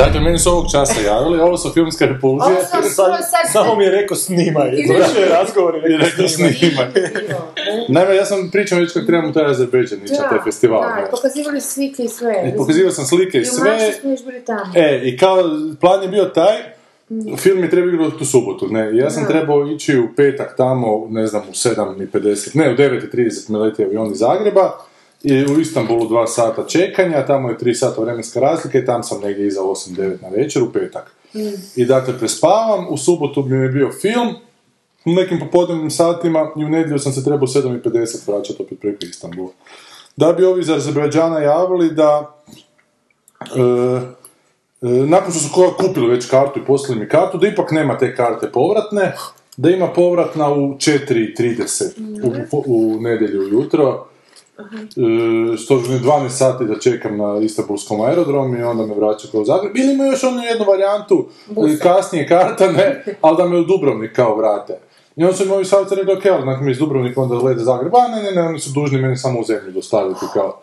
Dakle, meni su ovog časa javili, ovo su filmske repulzije. Ovo sam sad- Samo mi je rekao snimaj. Završio je razgovor i rekao snimaj. Naime, ja sam pričao već kad trebamo u taj Azerbejdžan ići na taj festival. Da, pokazivali slike i sve. I pokazivao sam slike i I u sve. E, i kao plan je bio taj, film je trebao igrati tu subotu, ne, ja sam Da. trebao ići u petak tamo, ne znam, u 7.50, ne, u 9.30 me letio avion iz Zagreba, i u Istanbulu dva sata čekanja, tamo je 3 sata vremenska razlika i tam sam negdje iza 8-9 na večer u petak. I dakle, prespavam, u subotu mi je bio film, u nekim popodnevnim satima i u nedjelju sam se trebao u 7.50 vraćati opet preko Istanbula. Da bi ovi iz Azerbejdžana javili da e, e, nakon što su koga kupili već kartu i poslali mi kartu, da ipak nema te karte povratne, da ima povratna u 4.30 u, u nedjelju ujutro, e, što mi je 12 sati da čekam na Istanbulskom aerodromu i onda me vraća kao u Zagreb. Ili ima još onu jednu varijantu, Busa. kasnije karta, ne, ali da me u Dubrovnik kao vrate. I onda su mi ovi savjeti rekli, ok, ali nakon mi iz Dubrovnika onda lede Zagreb, a ne, ne, ne, oni su dužni meni samo u zemlju dostaviti kao.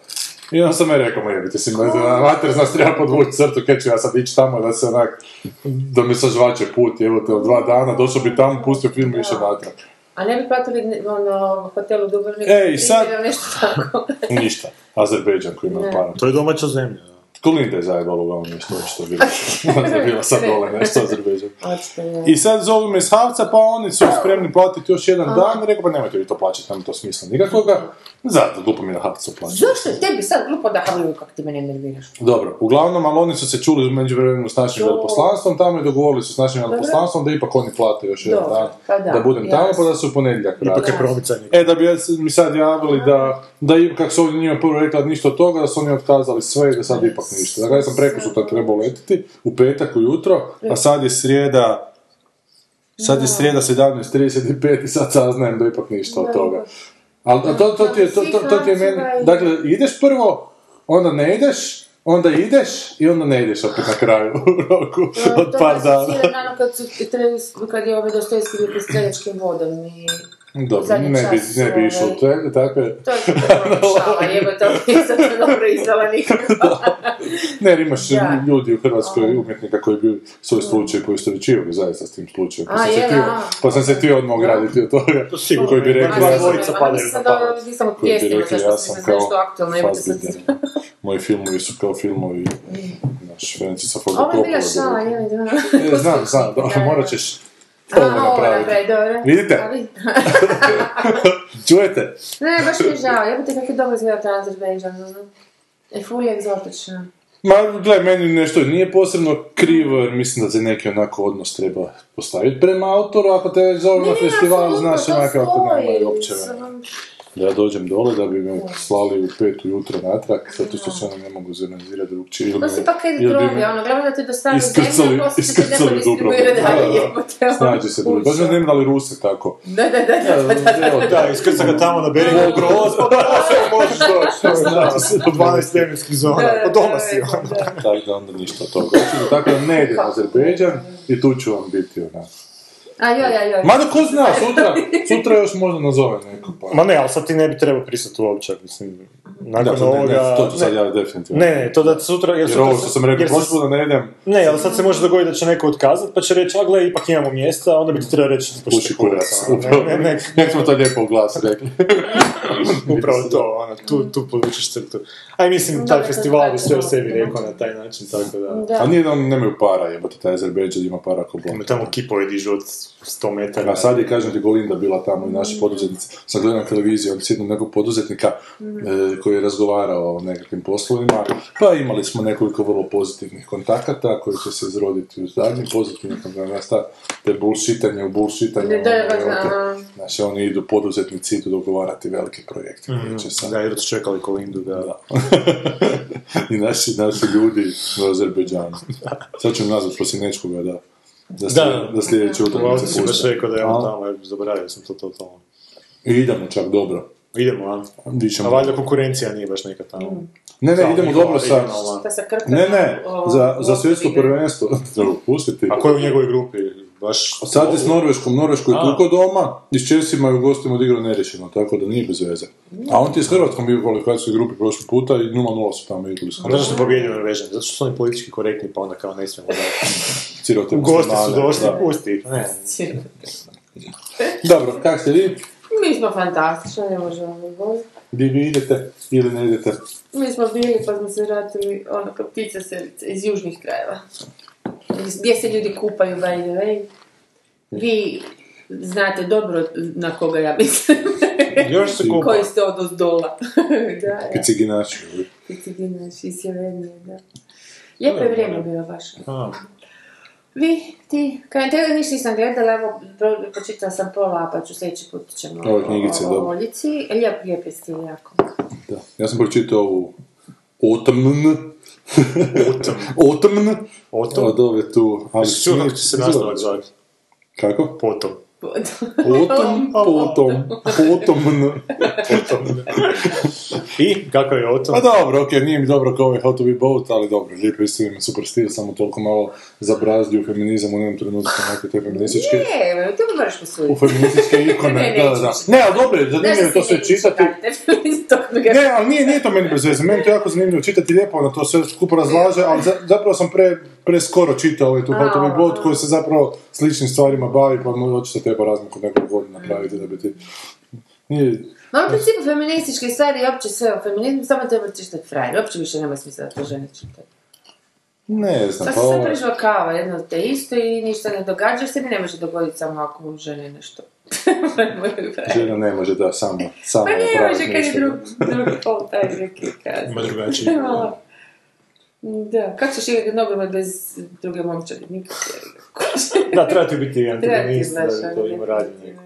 I onda sam ja rekao, ma jebite si, ma, mater, znaš, treba podvući crtu, kaj ću ja sad ići tamo da se onak, da mi sažvače put, evo te, od dva dana, došao bi tamo, pustio film i išao natrag. A ne bi platili ne- ono, hotelu Dubrovnik? Ej, sad- nešto tako. Ništa. Azerbejdžan koji ima para. To je domaća zemlja. Da. Kolinda je zajebalo uglavnom nešto, što je bilo. Možda je bila sad dole nešto Azerbejdžan. Očito ne. I sad zovu me iz Havca, pa oni su spremni platiti još jedan dan, rekao, pa nemojte vi to plaćati, nema to smisla nikakvoga. Zato, glupo mi je na Havcu plaćati. Zašto je tebi sad glupo da havlju kak ti mene nerviraš? Dobro, uglavnom, ali oni su se čuli u međuvremenu s našim Jo. veleposlanstvom, tamo i dogovorili su s našim Dobro. veleposlanstvom da ipak oni plate još jedan dan, pa da, da budem jasno. tamo, pa da se u ponedjeljak Ipak je promicanje. E, da bi ja- mi sad javili da, da kako su ovdje njima prvo rekli da ništa od toga, da su oni otkazali sve i da sad ipak ništa. Dakle, ja sam preko sutra trebao letiti, u petak ujutro, a sad je srijeda, sad je srijeda 17.35 i sad saznajem da ipak ništa od toga. Ali to, to, ti je, to, to, to ti je meni, dakle, ideš prvo, onda ne ideš, onda ideš i onda ne ideš opet na kraju u roku od To par dana. na ono kad, su, kad je ovaj Dostojevski bio pod streljačkim vodom i... Dobro, ne bi, čas, ne bi išlo u te, takve, To je šala, jebo to nisam to dobro izdala nikako. Ne, jer imaš Da. ljudi u Hrvatskoj umjetnika koji bi svoj slučaj poistovjećivali zaista s tim slučajem. Pa, A, sam se da. pa sam se htio odmah ograditi od toga. To sigurno. Koji bi rekli, ja sam, dvojica padaju na pamet. Nisam od koji rekli, zašto ja sam nešto kao aktualno. Moji filmovi su kao filmovi naš Francis Ford Ovo je bila Coppola. šala, bi je, rekao. E, znam, znam, morat ćeš ovo napraviti. napravi, dobro. Vidite? Čujete? Ne, baš mi je žao, jebote kako je dobro izgleda taj Azerbejdžan, ono. Je ful je egzotično. Ma, gledaj, meni nešto nije posebno krivo, jer mislim da se neki onako odnos treba postaviti prema autoru, ako te već zove na festival, znaš onako ako nema uopće da ja dođem dole da bi me slali u pet ujutro natrag, zato što se oni ne mogu zorganizirati drugčije. To me- si pa kaj ili bi droge, me ono, glavno da ti iskrcali- zemlju, poslije će te neko iskrcali Dubrovnik. distribuira dalje, Da, da. jebote. ono. Snađi se drugi. Baš ne znam da li Ruse tako. Da, da, da, da, da, da, da. Da, iskrca ga tamo na Beringu Groz, pa da, sve možeš doći. Znači se do 12 vremenskih zona, pa doma si ono. Tako da onda ništa od toga. Tako da ne idem na Azerbejdžan i tu ću vam biti onak. A joj, joj, joj. Mada ko zna, sutra, sutra još možda nazove neko pa. Ma ne, ali sad ti ne bi trebao pristati uopće, mislim, nakon Da, ovoga... ne, to ću sad ne, ja definitivno. ne, ne, to da sutra... Jer, Jer sutra ovo što sam rekao prošli put da ne idem, Ne, ali sad se može dogoditi da će neko otkazati, pa će reći, a gle, ipak imamo mjesta, onda bi ti trebao reći, puši kurac. ono, Upravo, Ne, ne, ne, nek smo to lijepo u glas rekli. upravo to, ono, tu, tu podvučeš crtu. A i mislim, Da, taj festival bi sve o sebi rekao na taj način, tako da... Da. A nije da oni nemaju para, jebote, taj Azerbejdžan ima para ko blok. Ima tamo kipovi dižu od 100 metara. A sad je, kažem ti, Golinda bila tamo i naši poduzetnici. Sad gledam televiziju, ali sjednom nekog poduzetnika e, koji je razgovarao o nekakvim poslovima. Pa imali smo nekoliko vrlo pozitivnih kontakata koji će se izroditi u zadnjim pozitivnim kontakata. Te bullshitanje u bullshitanje. Da, da, da, evo te, da. Znači, oni idu, poduzetnici idu dogovarati velike projekte. sad- Da, jer su čekali Kolindu, da. Da. I naši, naši ljudi u Azerbejdžanu. Sad ću nazvat Posinečkoga da, da, slijed, da sljedeće utakmice si baš puste. rekao da je on tamo, ja zaboravio sam to totalno. I idemo čak dobro. Idemo, a? Dišemo. A valjda konkurencija nije baš neka tamo. Ne, ne, Kao idemo dobro sa... Šta sa Krkom? Ne, ne, za, za svjetsko prvenstvo. Treba pustiti. A ko je u njegovoj grupi? Baš... Sad je s Norveškom, Norveško je A. tuko doma i s Česima i u gostima odigrao nerešeno, tako da nije bez veze. A on ti je s Hrvatskom bio u kvalifikacijskoj grupi prošli puta i 0-0 su tamo igrali s A Zašto su Hrvatskom. pobjedio Norvežani? Zato što su oni politički korektni, pa onda kao ne smijemo da... Cirote U gosti su došli, da. pusti. Ne. Dobro, kak ste vi? Mi smo fantastični, ne možemo govoriti. Gdje vi idete ili ne idete? Mi smo bili pa smo se vratili ono kao ptica selice iz južnih krajeva. Gdje se ljudi kupaju by the way. Vi znate dobro na koga ja mislim. Još se kupa. Koji ste od ozdola. da, ja. Piciginači. Iz sjevernije, da. Lijepo je vrijeme bilo baš. A, Vi, ti, kaj te ništa nisam gledala, evo, pročitala sam pola, pa ću sljedeći put ćemo Ove knjigice, o, o. Oljici. Lijep, lijep je stil, jako. Da. Ja sam pročitao ovu Otamn. Otamn. Otom? Od ove tu. Ali čuo kako će se nastavak zvati? Kako? Potom. Potom, potom, potomn. I, kako je Otom? Pa dobro, okej, nije mi dobro kao ovaj How to be boat, ali dobro, lijepo isto ima super stil, samo toliko malo zabrazdio feminizam u jednom trenutku neke te feminističke, Ne, to mi moraš u posuditi. feminističke ikone, Ne, da, da, da. Ne, ali dobro, je, zanimljivo je to sve čitati. Ne, ali nije, nije to meni bez veze, meni to jako zanimljivo čitati, lijepo ono to sve skupo razlaže, ali za- zapravo sam pre, preskoro čitao ovaj tu How to be boat koji se zapravo sličnim stvarima bavi, pa mu očito treba razliku nekog godina napraviti da bi ti... Nije, Ma u principu feminističke stvari i opće sve o feminizmu, samo treba čitati frajer. Uopće više nema smisla da to žene čitaju. ne znam, pa se sve ovo... prežvakava, jedno te isto i ništa ne događa, jer se mi ne može dogoditi samo ako u žene nešto. Žena ne može da sama, sama Pa ne može kad je drugi pol taj neki kaže. Ima drugačije. Da, kako ćeš igrati nogomet bez druge momčadi? Nikak je. Da, treba ti biti Treba ti antagonist da to ima radi. neki-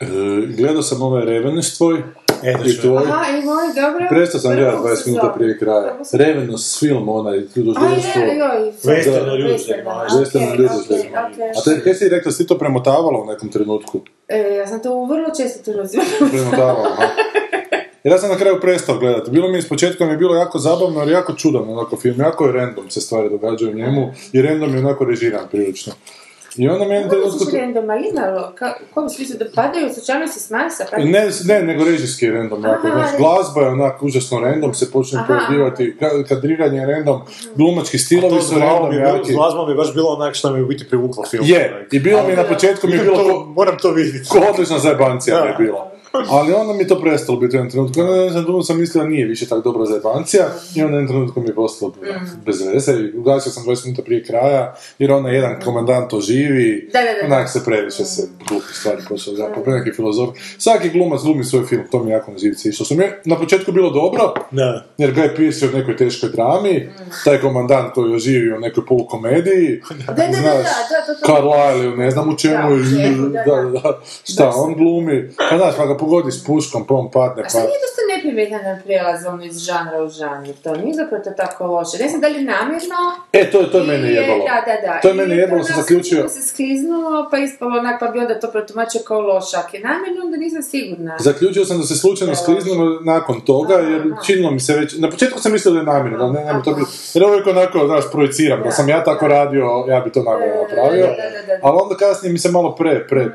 E, gledao sam ovaj Revenus tvoj E, da i tvoj. Aha, i moj, dobro. Prestao sam gledati 20 minuta prije kraja. Revenus film, onaj, A ljudožderstvo. je, joj. Western Da, o ljudima, western, malo. aha, Western o okej, ljudima. okej, okej. A te, kaj si rekla, si to premotavala u nekom trenutku? E, ja sam to vrlo često razumela. Premotavala, aha. Jer ja sam na kraju prestao gledati. Bilo mi iz početka mi je bilo jako zabavno, ali jako čudan onako film. Jako je random se stvari događaju u njemu i random je onako režiran prilično. I onda mi je Kako trenutku... ćeš random, ali imalo, ka- u kom smislu da padaju s Marsa? Pa... Ne, ne, nego režijski je random, jako, Aha, znaš, glazba je onako užasno random, se počne pojavljivati, ka- kadriranje je random, glumački stilovi To su s random, je, bilo- jaki. s glazbom je baš bilo onak što mi je u biti privuklo film. Je, i bilo mi je na početku mi je bilo to, moram to vidjeti. ko odlična zajebancija mi je Da. Ali onda mi je to prestalo biti u jednom trenutku. Onda ne znam, drugo sam mislio da nije više tako dobra zajebancija i onda u jednom trenutku mi je postalo bez veze i ugasio sam 20 minuta prije kraja jer onaj jedan komandant to živi, Da, da, da. onak se previše se glupi stvari počeo zapravo, neki filozof. Svaki glumac glumi svoj film, to mi je jako na živce išlo. Što mi je na početku bilo dobro, Da. jer ga je pisao u nekoj teškoj drami, taj komandant koji je oživio u nekoj polukomediji, Da, da, da, znaš, da, da, to- to- Carlyle ili ne znam u čemu, Da, da, da, da. da, šta on glumi, pa znaš, pa ga pogodi s puškom, pa on padne, A pa... što nije dosta neprimjetan prijelaz ono iz žanra u žanr? To nije zapravo to tako loše. Ne znam da li namjerno... E, to je, to je mene jebalo. Da, da, da. To je mene jebalo, sam zaključio. se skliznulo, pa ispalo onak, pa bi onda to protumačio kao lošak. Je namjerno, onda nisam sigurna. Zaključio sam da se slučajno skliznulo nakon toga, jer činilo mi se već, na početku sam mislio da je namjerno, da ne, ne, to bi, jer uvijek onako, znaš, projiciram, da sam ja tako radio, ja bi to namjerno napravio, Da, da, da, da. ali onda kasnije mi se malo pre, pre,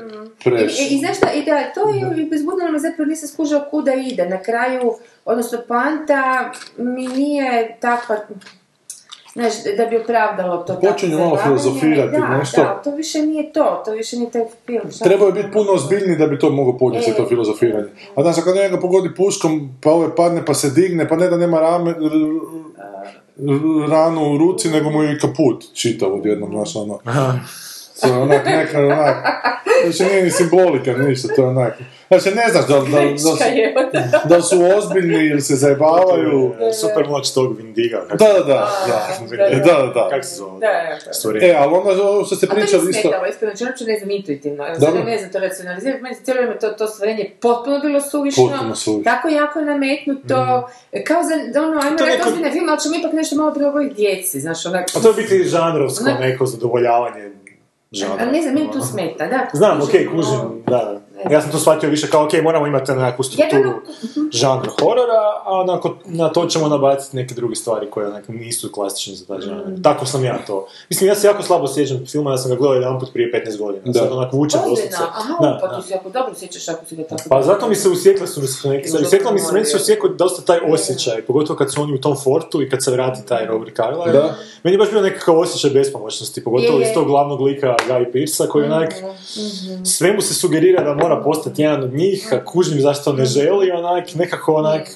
I, I znaš šta, i da, to je i bezbudilo me zapravo nisam skužila kuda ide. Na kraju, odnosno poanta mi nije takva, znaš, da bi opravdalo to Počinju malo filozofirati da, nešto. Da, to više nije to, to više nije taj film. Trebao je ti- biti puno ozbiljniji da bi to mogao podnijeti E. to filozofiranje. A znaš, kad njega pogodi puškom, pa ovaj padne pa se digne, pa ne da nema rame, r- r- ranu u ruci, nego mu je i kaput čitav odjednom, znaš, ono. To je onak, neka, onak, znači nije ni simbolika, ništa, to je onak. Znači, ne znaš da, da, da, su, da su ozbiljni ili se zajebavaju. Super moć tog Vindiga. Da, da, da, da, da, da, da, da. Kako se zove? Da, da, da. E, ali onda ovo što ste A to mi pričali isto... smetalo, iskreno, znači uopće ne znam intuitivno. Dobro. sad ne znam to racionalizirati, meni se cijelo vrijeme to, to stvorenje potpuno bilo suvišno, Potpuno suvišno. tako jako nametnuto, kao za, da ono, ajmo reći ozbiljne film, ali ćemo ipak nešto malo prilagoditi djeci, znaš, onak... A to je biti žanrovsko Ne. neko zadovoljavanje žanra. Ali ne znam, meni tu smeta, da. Znam, kužim, okej, kužim, ono, da. Ja sam to shvatio više kao, ok, moramo imati nekakvu strukturu Mhm. žanra horora, a onako, na to ćemo nabaciti neke druge stvari koje onak nisu klasične za taj žanr. Mhm. Tako sam ja to. Mislim, ja se jako slabo sjećam filma, ja sam ga gledao jedan put prije 15 godina. Da. Sad onak vučem Ozbiljno, doslovce. aha, Da, pa da. ti se jako dobro sjećaš ako si ga tako... Pa zato mi se usjekle su mi se neke stvari. Ili Usjeklo mi se, meni se usjekao dosta taj osjećaj, pogotovo kad su oni u tom fortu i kad se vrati taj Robert Carlyle. Da. Meni je baš bio nekakav osjećaj bespomoćnosti, pogotovo Je, je. iz tog glavnog lika Guy Pearsa koji onak sve mu se sugerira da mora postati jedan od njih, a kužim zašto ne želi, onak, nekako onak,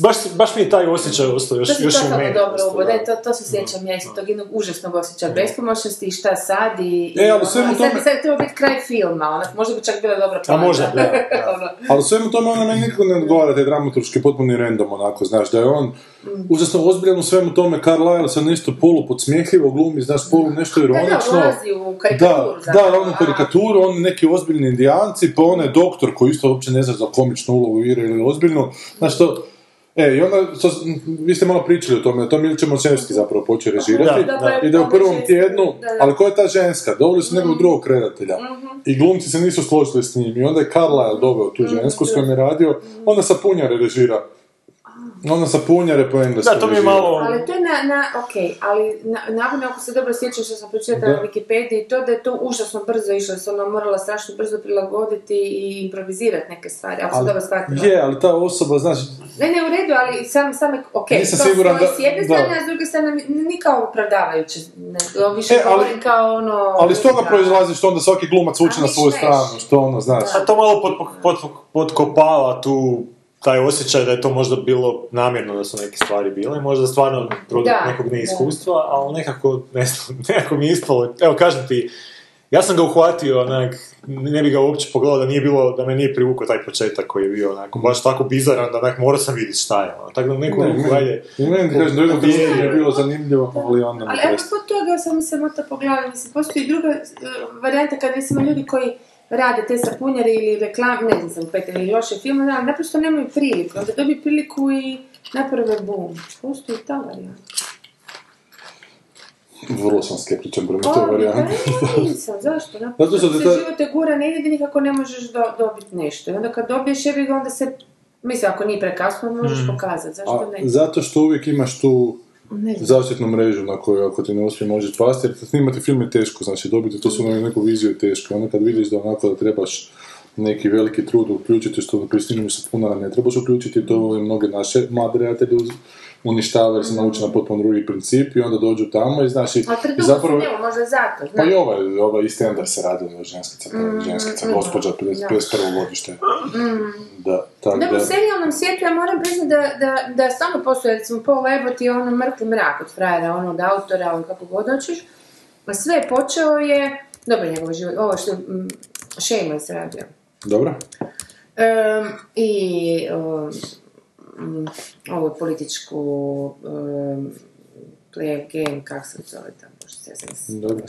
baš, baš mi je taj osjećaj ostao još, To još u meni. dobro ubode, da. to, to se sjećam ja isto tog jednog užasnog osjećaja bespomoćnosti i šta sad i... E, ali ono, svemu sad bi tome- sad trebao biti kraj filma, onak, možda bi čak bila dobra A plana. može, da, da. Ono, Ali svemu tome ona meni nikako ne odgovara, taj dramaturški potpuni random, onako, znaš, da je on. Užasno ozbiljan u svemu tome, Carlyle sa nešto polu podsmjehljivo glumi, znaš, polu nešto Da, da, ironično. ulazi u karikaturu Da, da, onu a. karikaturu, oni neki ozbiljni indijanci, pa onaj doktor koji isto uopće ne zna za komičnu ulogu igra ili ozbiljnu, znaš to, E, i onda, to, vi ste malo pričali o tome, to Milče Močevski zapravo počeo režirati, Da, da. i da je u prvom tjednu, da, da. ali ko je ta ženska? Doveli su nekog drugog redatelja. I glumci se nisu složili s njim. I onda je Carlyle doveo tu žensku s kojom je radio, onda Sapunjare režira. Onda Sapunjare po engleskom Da, to mi je malo... Ali to je na, na ok, ali na, navodno ako se dobro sjećam što sam pročitala na. Wikipediji, to da je to užasno brzo išlo, se ona morala strašno brzo prilagoditi i improvizirati neke stvari, ako sam dobro shvatila. Je, ali ta osoba, znaš, Ne, ne, u redu, ali sam, sam, ok, Nisam to siguran da- s jedne strane, a s druge strane ni- kao opravdavajuće, nego više E, ali- govorim kao ono... ali iz toga proizlazi što onda svaki glumac uči na svoju stranu, što ono, znaš. A to malo pod, pod, potkopava tu taj osjećaj da je to možda bilo namjerno da su neke stvari bile, možda stvarno produkt Da, nekog neiskustva, ali nekako, ne znam, nekako mi je ispalo, evo kažem ti, ja sam ga uhvatio, onak, ne bi ga uopće pogledao da nije bilo, da me nije privukao taj početak koji je bio onako, baš tako bizaran da onak morao sam vidjeti šta je, ono, tako da u neku Ne, kažem, do jednog trenutka mi je bilo zanimljivo, ali onda mi Ali evo kod toga sam se mota po glavi, mislim, postoji druga e, varijanta kad recimo ljudi koji rade te sapunjare ili reklam, ne znam, pete ili loše filmove, ali naprosto nemaju priliku, onda dobiju priliku i naprave bum. Postoji ta varijanta. Vrlo sam skeptičan prema toj pa varijanti. ne, nisam, zašto? Zato Naprosto što se ta- život te gura ne ide nikako ne možeš do, dobiti nešto. I onda kad dobiješ jebi onda se, mislim, ako nije prekasno, možeš pokazati, zašto A, ne? zato što uvijek imaš tu. Zaštitnu mrežu na kojoj ako ti ne uspije možeš pasti, jer snimati film je teško, znači dobiti tu su neku viziju je teško. Onda kad vidiš da onako da trebaš neki veliki trud uključiti, što pri snimanju sa punara ne trebaš uključiti, to je mnoge naše mlade redatelje uništava jer se nauče na potpuno drugi princip i onda dođu tamo i znaš i i zapravo... njemu, možda zato, Pa znaš. i ovaj, ovaj isti Ender se radi na ženskica, mm, ženskica, mm, gospođa, da. 50, 51. godište. Da, tako Da, u serijalnom svijetu ja moram priznati da, da, da stvarno postoje, recimo, Paul Abbott je ono mrtvi mrak od frajera, ono od autora, ono kako god hoćeš. A sve počeo je, dobro njegov život, ovo što mm, Shameless radio. Dobro? Em, I ovu političku play game, kak se zove tamo, se Dobro.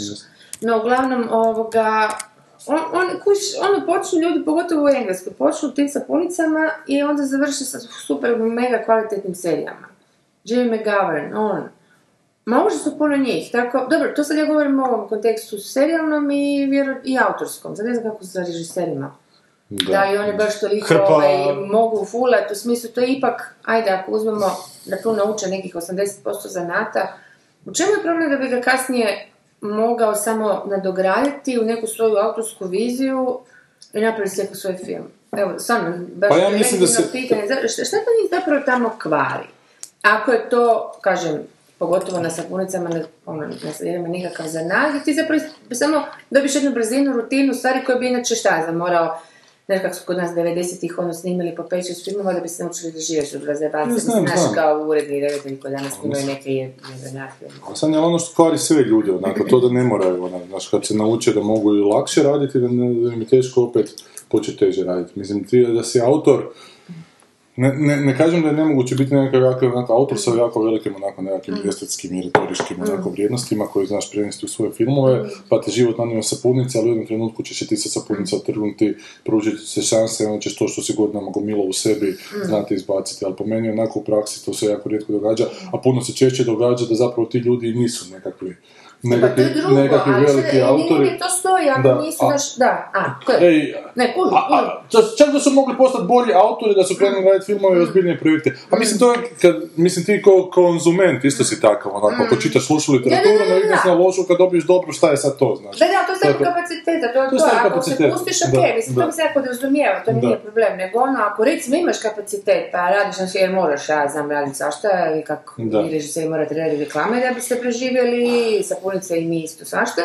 No, uglavnom, ovoga, on, on, kuš, ono počnu ljudi, pogotovo u Engleskoj, počnu tim sapunicama i onda završe sa super, mega kvalitetnim serijama. Jimmy McGovern, on. Ma užasno puno njih, tako, dobro, to sad ja govorim u ovom kontekstu serijalnom i, vjero, i autorskom, sad ne znam kako se sa režiserima. Da. li oni baš toliko Hrpa- ovaj, mogu fulat, u smislu to je ipak, ajde ako uzmemo da tu nauče nekih 80% zanata, u čemu je problem da bi ga kasnije mogao samo nadograditi u neku svoju autorsku viziju i napraviti svoj film? Evo, stvarno, baš Pa ja je mislim da se- pitanje, šta, šta to njih zapravo tamo kvari? Ako je to, kažem, pogotovo na sapunicama, na, ono, na nikakav zanat, i ti zapravo samo dobiš jednu brzinu, rutinu, stvari koje bi inače šta ja znam, morao Znaš kako su kod nas 90-ih ono snimili po 5-6 filmova da bi se naučili da živiš od razjebanca. Ja znam, Znaš kao uredni redatelji koji danas snimaju neke je- jebenjake. A sad je ono što kvari sve ljude, onako, to da ne moraju, ono, znaš, kad se nauče da mogu i lakše raditi, da, ne, da im je teško opet početi teže raditi. Mislim, ti da si autor, ne, ne, ne kažem da je nemoguće biti nekakav jako, onako, autor sa jako velikim onako nekakvim estetskim i retoričkim onako vrijednostima koje znaš prenesti u svoje filmove, pa te život nanio sapunice, ali u jednom trenutku ćeš ti sa sapunica otrgnuti, pružiti ti se šanse, onda ćeš to što si godinama gomilo u sebi znati izbaciti, ali po meni onako u praksi to se jako rijetko događa, a puno se češće događa da zapravo ti ljudi nisu nekakvi Pa to nekakvi, je drugo, nekakvi ali veliki što, autori. negdje to stoji, ali Da, nisu a- baš, da, a, ko je? Ej, Ne, a, a, čak- da su mogli postati bolji autori da su krenuli raditi filmove i ozbiljnije projekte. A mislim, to je, kad, mislim ti ko konzument isto si takav, onako, ako čitaš lošu literaturu, ne vidiš da. na lošu, kad dobiješ dobru, šta je sad to, znaš? Da, da, to je stvar kapaciteta, to je To je to, stvar ako se pustiš, ok, da, mislim, da. to bi se jako razumijeva, to mi Da. nije problem, nego ono, ako recimo imaš kapacitet, pa radiš na jer moraš, ja znam raditi svašta, i kako Da. i režiseri morate raditi reklame da biste preživjeli, sapunice i mi isto svašta,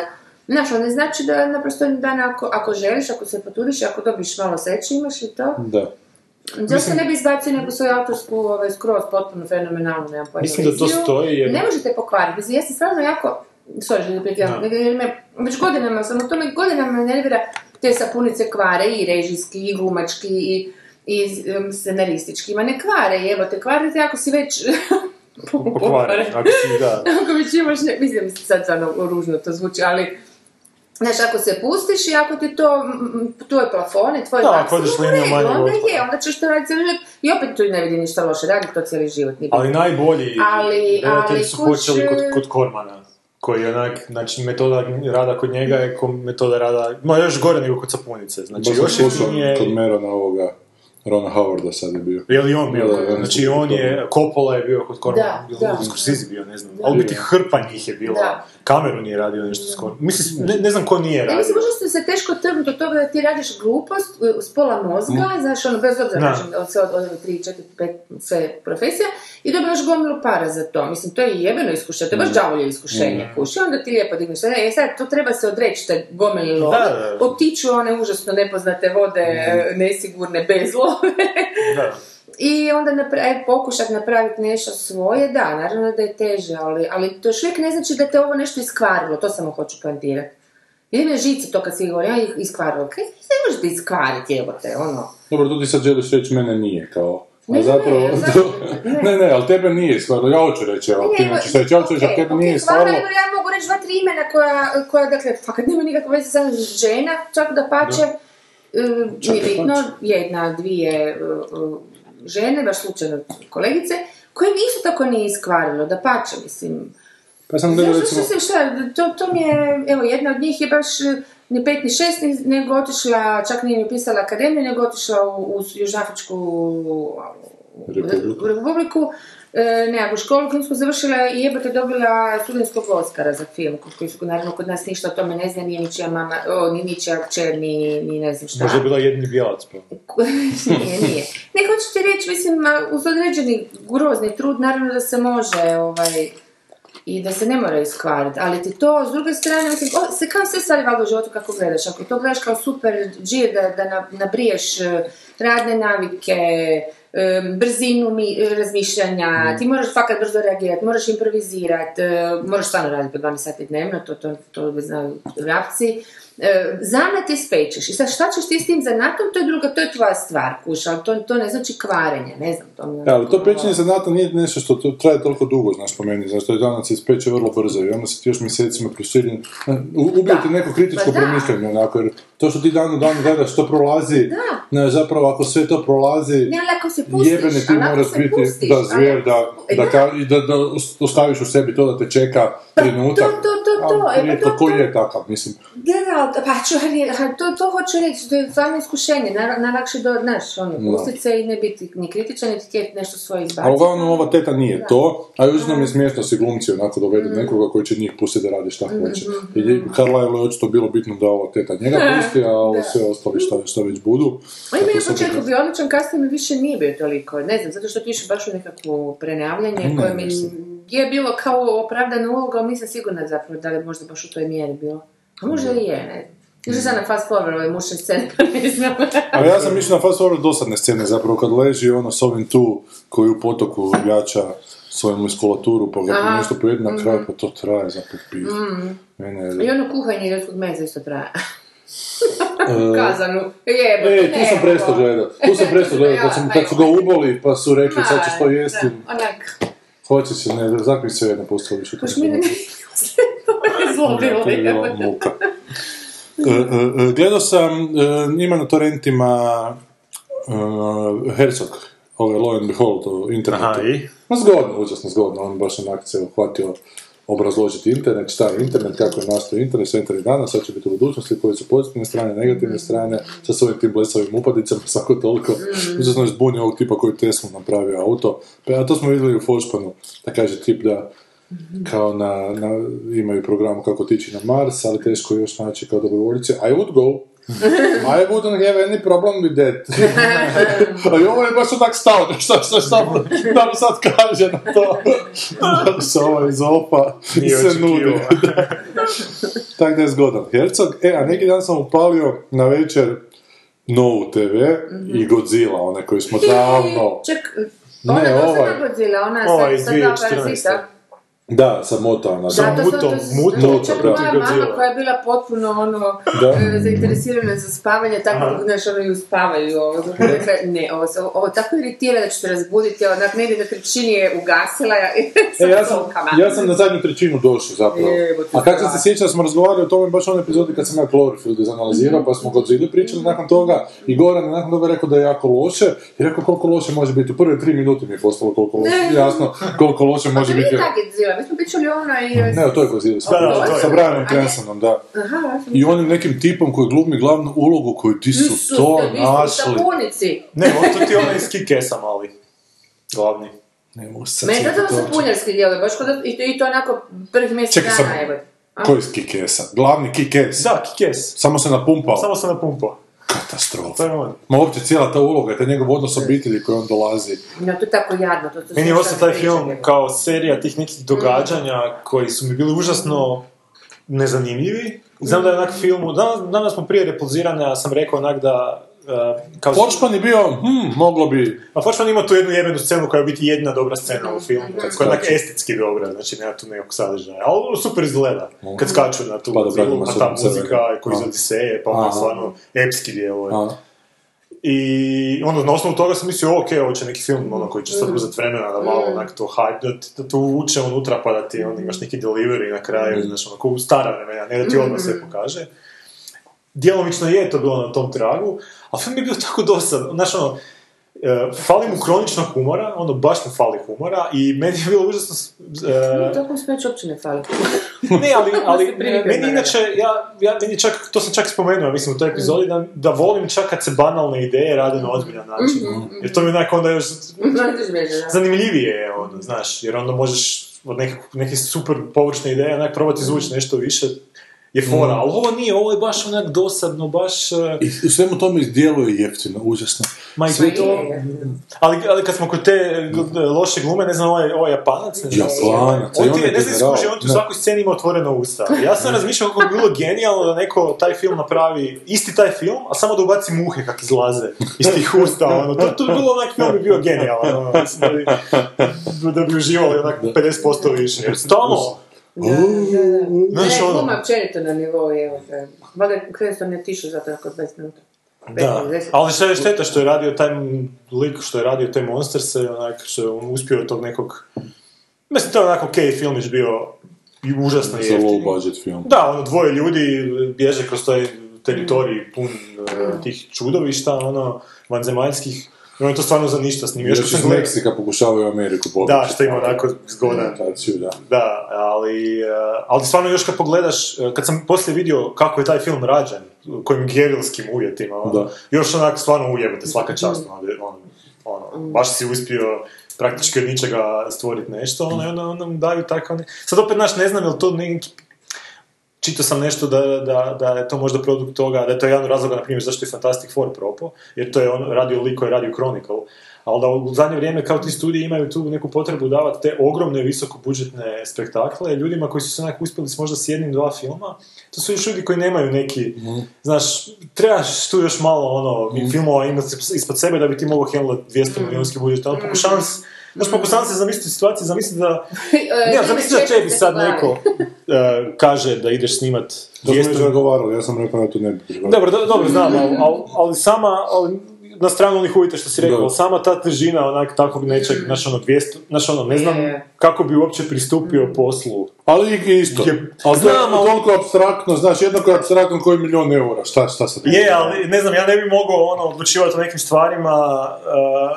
Znaš, ali ne znači da naprosto jedan dan ako, ako želiš, ako se potrudiš, ako dobiš malo sreće, imaš i to. Da. Zašto ne bi izbacio neku svoju autorsku, ovaj, skroz potpuno fenomenalnu, nemam pojma, Mislim da to stoji jer- Ne možete pokvariti. Mislim, ja sam stvarno jako... Sorry, da prekidam, već godinama sam u tome godinama me nervira te sapunice kvare i režijski, i glumački, i, i um, scenaristički. Ma ne kvare, evo te kvarite ako si već... Pokvaren, ako si, da. Ako već imaš, ne, mislim, sad stvarno ružno to zvuči, ali Znaš, ako se pustiš i ako ti to, tvoj plafon i tvoj Da, maksimum, ako odeš u linijom redu, manjeg onda otpora. je, onda ćeš to raditi cijeli život. I opet tu ne vidim ništa loše, radi to cijeli život. nije Ali najbolji Ali- redatelji ali su kuć- počeli kod, kod Kormana. Koji je onak, znači metoda rada kod njega je ko metoda rada, ma još gore nego kod sapunice. Znači još jeftinije, kod Merona ovoga, Rona Howarda sad je bio. je li on bio? Da, da, znači on je, Coppola je bio kod Kormana, Da, ili da. Scorsese bio, ne znam. Ali biti hrpa njih je bilo. Da. Kameru nije radio nešto skoro. Mislim, ne, ne znam ko nije radio. mislim, možda se teško trgnuti od toga da ti radiš glupost uh, s pola mozga, znaš, ono, bez obzira, kažem, od sve od, od 3, 4, 5, sve profesija, i dobivaš gomilu para za to. Mislim, to je jebeno iskušenje, to je baš đavolje iskušenje, kuši, onda ti lijepo digneš, e, sad, to treba se odreći, te gomili love, otiću one užasno nepoznate vode, e, nesigurne, bez love, Da. I onda napra- e, pokušat napraviti nešto svoje, da, naravno da je teže, ali, ali to još uvijek ne znači da te ovo nešto iskvarilo, to samo hoću poentirati. Jer me žice to kad si govori, ja ih iskvarilo, kaj ne možete iskvariti, evo te, ono. Dobro, tu ti sad želiš reći, mene nije, kao... Ne, zapravo, ne, zapravo, ne. ne, ne, ali tebe nije stvarno, ja hoću reći, evo, ti nećeš reći, ja hoću reći, ali tebe ok, nije stvarno, stvarno, ja mogu reći dva, tri imena koja, koja dakle, fakat nema nikakve veze sa žena, čak da pače, Čak nije bitno, jedna, dvije uh, žene, baš slučajno kolegice, koje nisu tako nije iskvarilo, da pače, mislim, pa sam gledao recimo, se šta, to, to mi je, evo, jedna od njih je baš eh, ni pet ni šest, nego otišla, čak nije ni pisala akademiju, nego otišla u, u Južnoafričku Republiku. republiku, e, nekakvu školu filmsku završila i jebote dobila studentskog Oscara za film, koji su naravno kod nas ništa o tome ne zna, nije ničija mama, o, ni ničija kćer, ni, ni ne znam šta. Možda je bila jedini bijelac. Pa. nije, nije. Ne, hoću ti reći, mislim, uz određeni grozni trud, naravno da se može, ovaj, i da se ne mora iskvariti, ali ti to, s druge strane, mislim, o, se kao sve stvari valjda u životu kako gledaš, ako to gledaš kao super džir da, da na- nabriješ eh, radne navike, brzinu mi, eh, razmišljanja, ti moraš fakat brzo reagirati, moraš improvizirati, moraš stvarno raditi po 12 sati dnevno, to, to, to znaju vrapci, E, zanat je spečeš. I sad šta ćeš ti s tim zanatom, to je druga, to je tvoja stvar, kuš, ali to, to ne znači kvarenje, ne znam, to mi Ja, ali to pečenje zanata nije nešto što to traje toliko dugo, znaš po meni, znaš, to je danas ispeče vrlo brzo i onda si ti još mjesecima prisiljen, ubije ti Da. neko kritičko Pa promišljanje, onako, jer to što ti dan u dan gledaš što prolazi, Da. ne, zapravo ako sve to prolazi, Ne, ali ako se pustiš, jebene ti ali moraš biti, pustiš, da, ali zvijer, da, E, da, da. da, da os- ostaviš u sebi to da te čeka trenutak. to, to, to, to, A, e, pa to- ko to- je takav, mislim. Da, da, pa ću, ha, to, to hoću reći, to je stvarno iskušenje, na, najlakše do, znaš, ono, Da. pustit se i ne biti ni kritičan, niti htjeti nešto svoje izbaciti. Ali uglavnom ova teta nije to, a još nam je smiješno si glumci onako dovedu Mhm. nekoga koji će njih pustiti da radi šta hoće. I Carlisle je očito bilo bitno da ova teta njega pusti, a ovo sve ostali šta, šta već budu. On je sam početku bio odličan, kasnije mi više nije bio toliko, ne znam, zato što išao baš u nekakvo prenavljanje Ne, koje mi mislim. je bilo kao opravdana uloga, ali nisam sigurna zapravo da li je možda baš u toj mjeri bilo. A možda i je, ne znam. Išao sam na fast forward ove mušne scene, pa ne znam. Ali ja sam išao na fast forward dosadne scene, zapravo kad leži ono s ovim tu koji u potoku jača svoju muskulaturu, pa ga Aha. nešto pojedi na kraju, pa to traje za popis. Mene, I ono kuhanje ljudskog meza isto traje. E, Kazanu, jebote, E, tu sam ne, prestao ovo. gledat. Tu sam prestao gledat, kad, sam, kad su ga uboli, pa su rekli sad ćeš to jesti. Onak, Hoće se, ne, zakvi se jedno posto više. mi ne to je zlo bilo, To je bila jebote. muka. E, e, gledao sam, e, ima na torrentima Herzog, ovaj Lo and Behold, internetu. Aha, i? Ma zgodno, užasno zgodno, on baš onak se uhvatio obrazložiti internet, šta je internet, kako je nastao internet, sve internet danas, sad će biti u budućnosti, koje su pozitivne strane, negativne strane, sa svojim tim blesavim upadicama, svako toliko. Užasno je zbunio ovog tipa koji Tesla napravio auto. Pa, a to smo vidjeli u Forspanu, da kaže tip da kao na, na, imaju program kako tići na Mars, ali teško je još naći kao dobrovoljice. I would go. I wouldn't have any problem with that. Ali ovo je baš onak stao, šta, šta, šta, šta mu sad kaže na to. Da se ovaj iz opa se nudi. Tako da je zgodan. Hercog, e, a neki dan sam upalio na večer Novu TV i Godzilla, one koji smo davno... Ček, Ne, ona ne, ovaj. Godzilla, ona Ovaj sa, iz sa dva 2014. parazita. Da, sa Motana. Sa Da, to, to, to, mutom, to, mutom, to, čak da. moja mama koja je bila potpuno ono, Da. e, zainteresirana za spavanje, tako, Aha. znaš, ono, i uspavaju ovo. Zato rekla, ne, ovo, se- ovo, tako iritira da ću te razbuditi, onak, negdje na trećini je ugasila, ja, E, ja sam, ja sam na zadnju trećinu došao zapravo. A kako se stvarno. sjećam, smo razgovarali o tome baš u onoj epizodi kad sam ja Cloverfield izanalizirao, pa smo Godzilla pričali nakon toga i Goran je nakon toga rekao da je jako loše i rekao koliko loše može biti. U prve tri minute mi je postalo koliko loše, jasno koliko loše može biti. nije tako Godzilla, mi smo pričali o onoj... e, Ne, to je je. sa Brianom. Cransonom, da. Aha, I onim nekim tipom koji glumi glavnu ulogu koju ti su Nisu to se, našli. sapunici. Ne, on to ti je onaj iz Kikesa mali. Glavni. Ne mogu se sad Meni zato sapunjarski djeluje, baš kod, i, to- i to onako prvih mjesec Čekaj, dana, evo. A? Ko iz Kikesa? Glavni Kikes. Da, Kikes. Samo se napumpao. Samo sam napumpao. Katastrofa. To je on. Ma uopće cijela ta uloga, taj njegov odnos obitelji koji on dolazi. No, to je tako jadno. To, to Meni je ostao taj film kao serija tih nekih događanja koji su mi bili užasno nezanimljivi. Znam da je onak film, danas, danas smo prije repulzirane, ja sam rekao onak da kao Foršpan je bio, hm, moglo bi... A Foršman ima tu jednu jebenu scenu koja je biti jedna dobra scena u filmu, koja je onak Skaču. estetski dobra, znači nema tu nekog sadržaja. Ali ono super izgleda, kad skaču na tu Pa dobro, Godzillu, ima a se ta muzika koji iz. Odiseje, pa ono stvarno epski dijelo. A, I onda na osnovu toga sam mislio, ok, ovo će neki film ono, koji će sad uzeti vremena da malo onak to hype, da, da to uvuče unutra pa da ti onda imaš neki delivery na kraju, znaš, ono, kao u stara vremena, ne da ti odmah sve pokaže. Djelomično je to bilo na tom tragu, ali film je bio tako dosadan, znaš ono, e, fali mu kroničnog humora, ono baš mu fali humora i meni je bilo užasno... e, Tokom smeća uopće ne fali. ne, ali, ali meni inače, ja, ja meni čak, to sam čak spomenuo, mislim, u toj epizodi, da, da volim čak kad se banalne ideje rade na ozbiljan način. Jer to mi je onak onda još zanimljivije je, ono, znaš, jer onda možeš od nekih, neke super površne ideje onak probati izvući nešto više je fora, ali ovo nije, ovo je baš onak dosadno, baš... uh, I u svemu tome djeluje jeftino, užasno. Ma i Sve to, je. ali, ali kad smo kod te g- loše glume, ne znam, ovaj, ovaj Japanac, ne znam, Japanac, i on on ti, je ne znam, skuži, on ti u svakoj sceni ima otvoreno usta. Ja sam razmišljao kako bi bilo genijalno da neko taj film napravi, isti taj film, a samo da ubaci muhe kak izlaze iz tih usta, ono, to, to bi bilo onak film bi bio genijalan, ono, da bi, da bi uživali onak 50% više, jer stalno, Da, da, da. Znaš, Ne, ono- gluma općenito na nivou, evo, da. Valjda Cranston ne tišu zato nakon 20 minuta. Da, 15, 10. ali šta je šteta što je radio taj lik, što je radio te Monsterse, onak, što je on uspio od tog nekog... Mislim, to je onak okej filmić bio i užasno Za jeftin. low budget film. Da, ono, dvoje ljudi bježe kroz taj teritorij pun e, tih čudovišta, ono, vanzemaljskih. I on je to stvarno za ništa snimio. Još iz Meksika pokušavaju Ameriku pobjeći. Da, što ima onako zgodan da. da, ali, uh, ali stvarno još kad pogledaš, uh, kad sam poslije vidio kako je taj film rađen, u kojim gerilskim uvjetima, ono, Da. još onak stvarno ujebate svaka čast, ono, on, ono, baš si uspio praktički od ničega stvoriti nešto, ono, onda, onda mu daju tako, sad opet, naš, ne znam, je li to neki, čitao sam nešto da, da, da je to možda produkt toga, da je to jedan od razloga, na primjer, zašto je Fantastic Four propo, jer to je on radio lik koji je radio Chronicle, ali da u zadnje vrijeme kao ti studiji imaju tu neku potrebu davati te ogromne visokobudžetne spektakle ljudima koji su se onak uspjeli s možda s jednim, dva filma, to su još ljudi koji nemaju neki, znaš, trebaš tu još malo ono, filmova imati ispod sebe da bi ti mogao handlat 200 milijunski budžet, ali pokušavam se, znaš, pokušavam se zamisliti situaciju, zamisliti da, ne, ima zamisli da tebi sad neko e, kaže da ideš snimat To smo već 200 razgovarali, ja sam rekao da to ne bi dobro, do- dobro, znam, ali, sama, ali na stranu onih uvjeta što si rekao, Da. ali sama ta težina onak takvog nečeg, znaš ono, 200, znaš ono, ne znam kako bi uopće pristupio poslu Ali i isto. Je- Ali to je Znam, ali- toliko abstraktno, znaš, jednako je abstraktno koji milion eura, šta, šta se Je, ali ne znam, ja ne bi mogao ono, odlučivati o nekim stvarima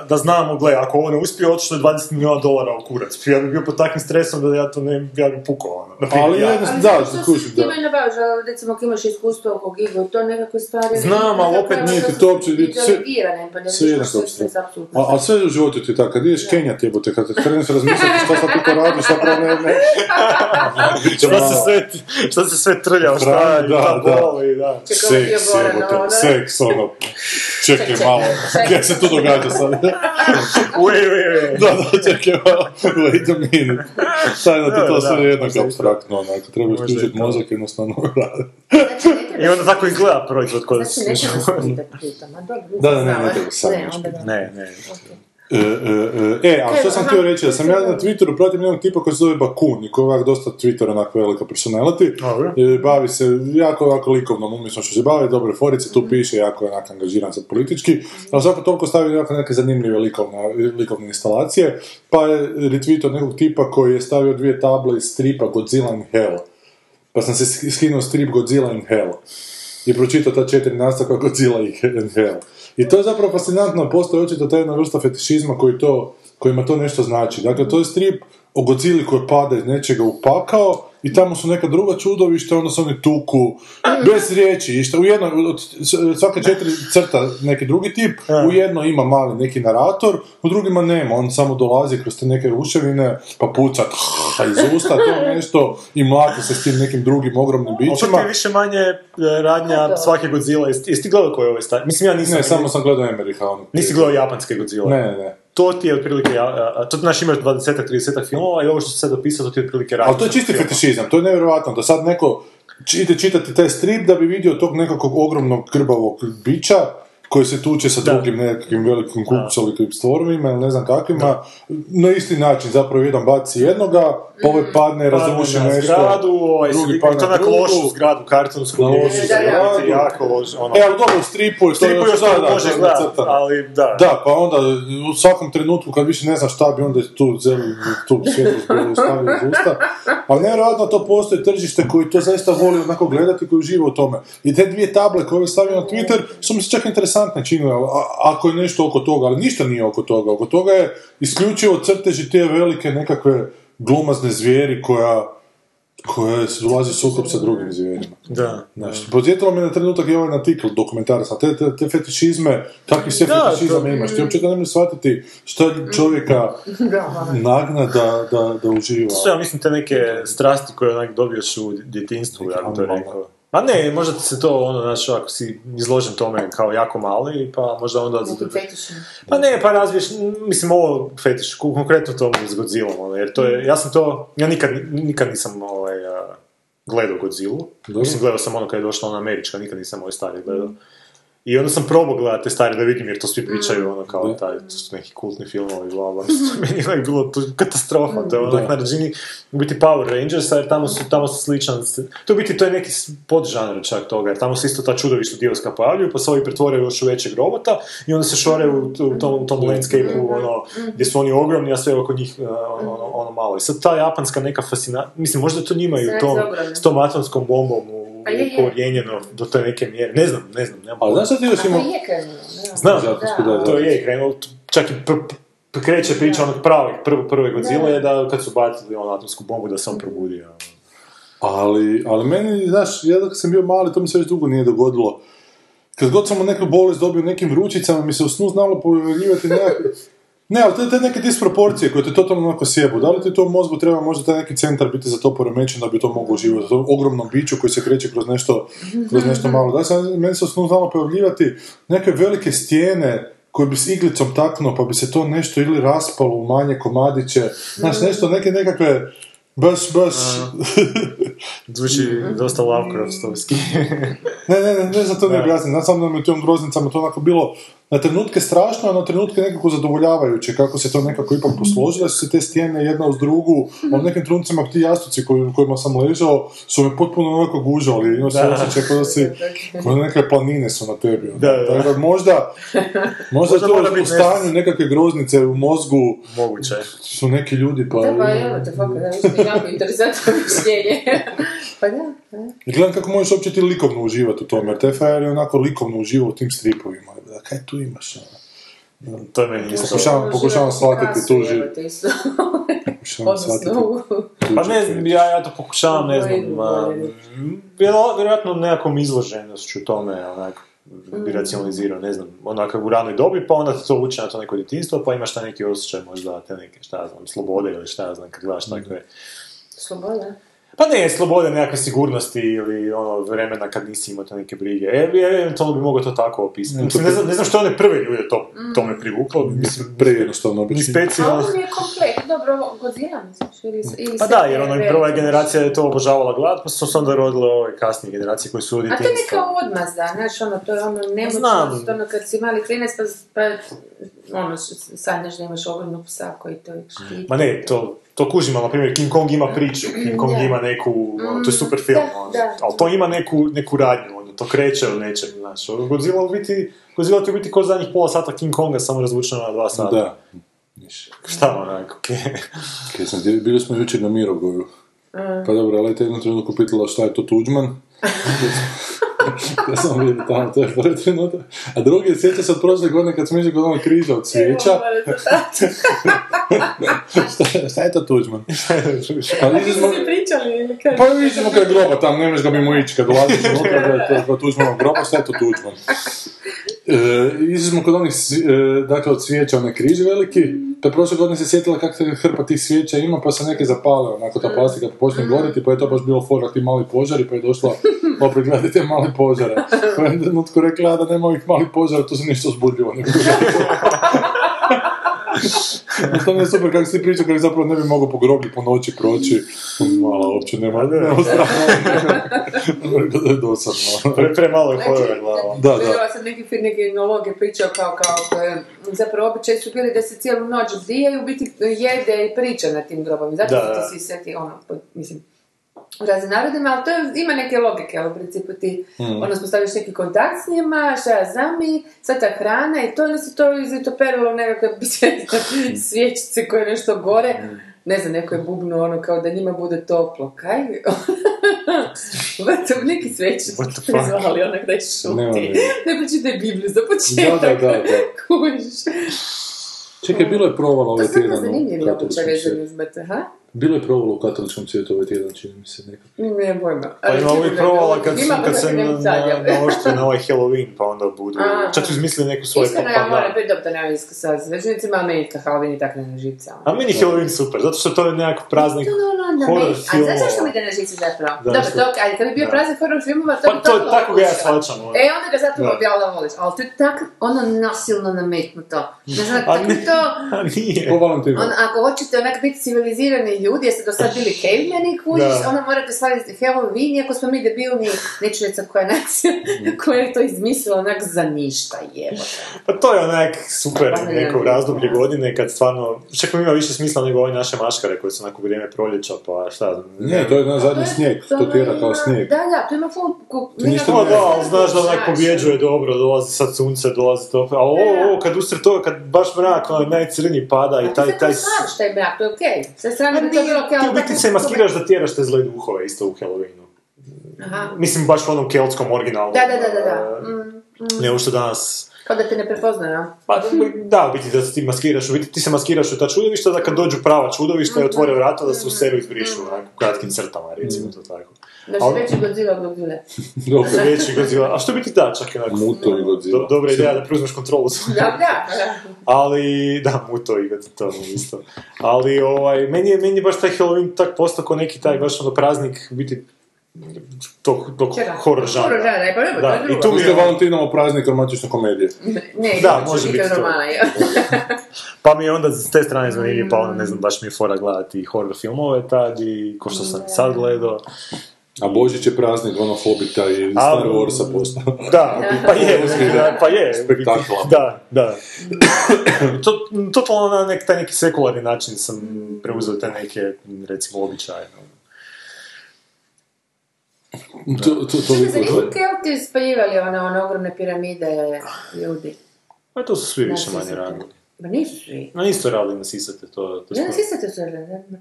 uh, da znam, gle, ako ovo ne uspije, otišlo je 20 milijuna dolara u kurac. Ja bi bio pod takvim stresom da ja to ne, ja bi pukao. Ono. Na primjer, Ali ja. jedno- Ali da, zato što kužim, si da. Ti mene baš, ali recimo ako imaš iskustvo oko giga, to nekakve stvari... Znam, ali opet nije ti to uopće- pa ne sve vidiš što je apsolutno. A, a sve u životu ti je tako, kad ideš Kenjat jebote, kad te kreneš razmišljati šta sad ti to radiš, ne. Šta se sve, šta se sve trlja, šta je, da, da, da. boli, Seks gore, jebote, no, da. seks, ono, čekaj malo, kaj se tu događa sad? Uj, uj, uj. da, da, čekaj malo, wait a minute. Sad da ti to Da, sve da, jednako i abstraktno, onako, treba i isključiti to. mozak, jednostavno radi. Znači, ne I onda tako izgleda proizvod koji Znači, ne treba spustiti pritom, a dobro, Da, da, ne, znala. ne treba sam Ne, nešto. onda da. Ne, ne. E, e, e, e, a što sam htio reći, da sam ja na Twitteru protiv jednog tipa koji se zove Bakun i koji je ovak dosta Twitter onak velika personality. E, bavi se jako ovako likovnom umjetnošću se bavi, dobre forice, tu piše, jako je onak angažiran sad politički, ali svako toliko stavi jako neke zanimljive likovne, likovne instalacije, pa je retweet od nekog tipa koji je stavio dvije table iz stripa Godzilla in Hell. Pa sam se sk- skinuo strip Godzilla in Hell i pročitao ta četiri nastavka Godzilla i Hell. I to je zapravo fascinantno, postoji očito ta jedna vrsta fetišizma koji to, kojima to nešto znači. Dakle, to je strip o Godzilli koji pada iz nečega u pakao i tamo su neka druga čudovišta, onda se oni tuku, bez riječi, i šta u jednoj, od svake četiri crta neki drugi tip, u jedno ima mali neki narator, u drugima nema, on samo dolazi kroz te neke ruševine, pa puca iz usta, to nešto, i mlati se s tim nekim drugim ogromnim bićima. je više manje e, radnja svake Godzilla. Jesi, ti gledao koji je ovaj? Mislim, ja nisam. Ne, samo sam gledao Emeriha. Ono, Nisi gledao japanske Godzilla. Ne, ne, ne. To ti je otprilike, to znaš imaš 20-30 filmova i ovo što se sad opisao, to ti je otprilike radnja. Ali to je čisti fetišizam, to je nevjerojatno, da sad neko ide čitati taj strip da bi vidio tog nekakvog ogromnog grbavog bića koji se tuče sa Da. drugim nekakvim velikim kupcolikim stvorovima ili ne znam kakvima, na isti način zapravo jedan baci jednoga, ovaj padne, razruši Padne na nešto, zgradu, ovaj, drugi padne na na drugu. lošu zgradu, kartonsku, Na lošu zgradu. jako loš, ono. E, ali dobro, u stripu je to Stripu još da, da, može nacrtano. ali da. Da, pa onda u svakom trenutku kad više ne znaš šta bi onda tu zelenu, tu svjetlost bi stavio iz usta. Ali nevjerojatno to postoji tržište koji to zaista voli onako gledati, koji uživa u tome. I te dvije table koje je stavio na Twitter su mi se čak interesantne činile, a- ako je nešto oko toga, ali ništa nije oko toga. Oko toga je isključivo crteži te velike nekakve glumazne zvijeri koja koja se dolazi u sukob sa drugim zvijerima. Da, Znaš, podsjetilo me na trenutak i ovaj artikl dokumentarac, te, te, te fetišizme, takvi sve Da, fetišizama to- imaš, ti uopće da ne možeš shvatiti šta čovjeka nagna da, da, da uživa. To su, ja mislim, te neke strasti koje onak dobiješ u djetinstvu, ja bih to rekao. Ma ne, možda ti se to, ono, znaš, ako si izložen tome kao jako mali, pa možda onda... Pa ne, pa razviješ, mislim, ovo fetiš, konkretno to s Godzillom, ono, jer to je, ja sam to, ja nikad, nikad nisam, ovaj, gledao Godzillu, mislim, gledao sam ono kad je došla ona američka, nikad nisam ovaj stari gledao. I onda sam probao gledati te stare da vidim, jer to svi pričaju, ono, kao taj, to su neki kultni filmovi, bla, bla. Meni je onak bilo to katastrofa, to je onak na razini, u biti Power Rangersa, jer tamo su, tamo su sličan, to u biti to je neki podžanr čak toga, jer tamo se isto ta čudovišta divska pojavljuju, pa se ovi pretvoraju još u većeg robota i onda se šore u, u tom, u tom landscape-u, ono, gdje su oni ogromni, a sve oko njih uh, ono, ono, ono malo. I sad ta japanska neka fascinacija, mislim, možda to njima i u tom, s tom atomskom bombom u, Pa je, je. ukorijenjeno do te neke mjere, ne znam, ne znam, nemam Ali znaš šta ti još A to ima... je krenulo, da. Znam, Zato što da, da. to je krenulo, čak i pr- pr- kreće priča onog pravog, prvo, prve Godzilla je da kad su bacili onu atomsku bombu da se on probudio. Ali, ali meni, znaš, ja dok sam bio mali, to mi se već dugo nije dogodilo. Kad god sam neku bolest dobio nekim vrućicama, mi se u snu znalo pojavljivati nekakve... Ne, ali te, te neke disproporcije koje te totalno onako sjebu. Da li ti to mozgu treba možda taj neki centar biti za to poremećen da bi to moglo uživati? To ogromnom biću koji se kreće kroz nešto, kroz nešto malo. Da, sam, meni se snu znalo pojavljivati neke velike stijene koje bi s iglicom taknuo, pa bi se to nešto ili raspalo u manje komadiće. Znaš, nešto, neke nekakve baš, baš Zvuči dosta Lovecraftovski. Ne, ne, ne, ne, za to ne objasnim. Znam samo da mi u tim groznicama to onako bilo na trenutke strašno, a na trenutke nekako zadovoljavajuće, kako se to nekako ipak posložilo, su se te stijene jedna uz drugu, a u nekim trenucima ti jastuci koji, u kojima sam ležao su me potpuno onako gužali, imao se Da. osjećaj kao da si, kao da neke planine su na tebi. ono. Da, da. Tako da možda, možda, Možda to u stanju nekakve groznice u mozgu Moguće. su neki ljudi pa... Da, pa evo te, fakat, da, mislim, jako interesantno mišljenje. pa da, da. I gledam kako možeš uopće ti likovno uživati u tome, jer te je onako likovno uživao u tim stripovima. Kaj tu imaš? ono? To je meni isto. Pokušavam- pokušavam shvatiti tu živ- Odnosno, Pa ne ja, ja to pokušavam, ne znam, ma, vjero- vjerojatno nekakvom izloženošću tome, onak, bi racionalizirao, ne znam, onak u ranoj dobi, pa onda to uče na to neko djetinstvo, pa imaš taj neki osjećaj možda te neke, šta ja znam, slobode ili šta ja znam, kad gledaš takve Sloboda. Pa ne, slobode nekakve sigurnosti ili ono vremena kad nisi imao te neke brige. E, eventualno bi mogao to tako opisati. Mislim, ne, znam, ne znam što one prve ljude to, to me privuklo. Mislim, Prejednostavno ni obično. A specijalno. mi je komplet, dobro, Godzilla misliš, ili, ili Pa da, jer ono, prva generacija je to obožavala glad, pa su se onda rodile ove kasnije generacije koje su od A to je neka odmazda, znaš, ono, to je ono nemoćnost, Znam. ono, kad si mali klinac, pa, pa ono, sanjaš da imaš ogromnog psa koji to štiti. Ma ne, to, to kužim, ali na primjer King Kong ima priču, King Kong Da. ima neku, ono, to je super film, Da, ono, da. ali to ima neku, neku radnju, ono, to kreće od nečeg, znaš, ono, Godzilla u biti, Godzilla ti u biti ko zadnjih pola sata King Konga, samo razvučeno na dva sata. Da. Šta onak, okej. Kaj sam, bili smo jučer na Mirogoju. Pa dobro, ali te jednu trenutku pitala šta je to Tuđman. ja sam vidio tamo, to je prvi trenutak. A drugi, sjeća se od prošle godine kad smo išli kod onog križa od svijeća. šta, je- šta je to Tuđman? Ali Ti izađemo, ste pričali ili kad? pa izađemo kraj groba, tam ne možeš ga mimo ići, kad dolaziš unutra, da je to groba, šta je to Tuđman? E, išli smo kod onih, e, dakle, od svijeća, onaj križ veliki, pa prošle godine se sjetila kako se hrpa tih svijeća ima, pa se neke zapale, onako ta plastika počne goriti, pa je to baš bilo fora ti mali požari, pa je došla opet gledati te mali požare. Pa je rekla da nema ovih malih požara, to se ništa uzbudljivo. To mi je super kako si pričao, kako zapravo ne bi mogao po groblju po noći proći. Mala, uopće nema, nema je dosadno. Pre, pre malo je horora glava. Da, da. Gledala sam neki je pričao kao, kao, koje, zapravo običaj su bili da se cijelu noć bdije i u biti jede i priča na tim grobovima. Zato Da, da. ti svi sveti, ono, po- mislim, u raznim narodima, ali to je- ima neke logike, ali u principu ti, Mm. ono, spostaviš neki kontakt s njima, šta ja znam i sva ta hrana i to, onda se to izitoperilo u nekakve svječice koje nešto gore, Mm. ne znam, neko je bubnu ono kao da njima bude toplo, kaj? Vrto, neki fuck? zvali onak da je šuti. Ne, veze. pročitaj Bibliju za početak. da, da, da. Kužiš. Čekaj, bilo je provala To su samo tjedan običaj katoličkom vezani svijetu. uz ha? Bilo je provala u katoličkom svijetu ovaj tjedan, čini mi se nekako. Nemam pojma. Pa ima uvijek provala kad, Ima, kad se na, na, na ovaj Halloween, pa onda budu... A. Čak su izmislili neku svoju Iskreno, ja moram biti dobro da nema isko sa zvežnicima, ali meni to Halloween i tako ne ono. A meni je Halloween super, zato što to je nekakav praznik To, no, horror ne. A znaš zašto mi ide na živce zapravo? Da, Dobro, što? to, ali kad bi bio Da. praznik horror filmova, to Pa bi to, to tako ga ja shvaćam. ono. E, onda ga zato Da. objavila voliš, ali to je tako, ono nasilno nametnuto. Ne znam, A tako ne. to... A nije. Po Valentinu. On, ako hoćete onak biti civilizirani ljudi, jeste do sad bili cavemen kužiš, Da. onda morate slaviti Halloween, iako smo mi debilni, neću reći koja je nacija, koja je to izmislila onak za ništa, jebote. Pa to je onak super Pa ne, neko ne. razdoblje godine kad stvarno, čak mi ima više smisla nego ove naše maškare koje su onako vrijeme proljeća, pa šta znam. Ne, to je na zadnji To je- snijeg, to tjera kao ima- snijeg. Da, da, to ima ful... ku- To ništa da, ali znaš da onak Znaš, pobjeđuje dobro, dolazi sad sunce, dolazi to, a ovo, ovo, kad usred toga, kad baš mrak, onaj najcrniji pada i taj, Taj, slaviš taj brak, to je okej. Sve strane Pa bi to bilo okej, ti ali u biti se maskiraš da tjeraš te zle duhove isto u Halloweenu. Aha. Mislim, baš u onom keltskom originalnom. Da, da, da, da, da. Mm, Ne ovo što danas... Kao da te ne prepoznaju? Pa da, u biti da se ti maskiraš, u biti ti se maskiraš u ta čudovišta, da kad dođu prava čudovišta i otvore vrata, da se u seru izbrišu, onako, u kratkim crtama, recimo to tako. Da će veći Godzilla od Godzilla. Dobro. Veći Godzilla, a što bi ti da čak onako? Muto i Godzilla. Do- dobra ideja da preuzmeš kontrolu svoju. Da, da, da. Ali, da, Muto i Godzilla, isto. Ali, ovaj, meni je, meni je baš taj Halloween tak postao ko neki taj baš ono praznik, biti tog, tog horror žanra. Horror žanra, e, pa dobro, to Da, je i drugo. tu Tu mi je Valentinovo praznik romantične komedije. Ne, Da, da, može može biti to. romana, pa mi je onda s te strane zanimljivo, pa onda ne znam, baš mi je fora gledati horror filmove tad i ko što sam sad gledao. A Božić je praznik ono Hobita i A, Star Warsa postao. Da, pa je, da, pa je. Spektakla. Da, da. To, totalno na nek, taj neki sekularni način sam preuzeo te neke, recimo, običaje. no. To, to, to, nisu Kelti spaljivali one, one ogromne piramide ljudi? Pa to su svi Na više manje radili. Ma nisu svi. No isto radili na Sisate, to, to Ne, smo- sisate su radili, ne?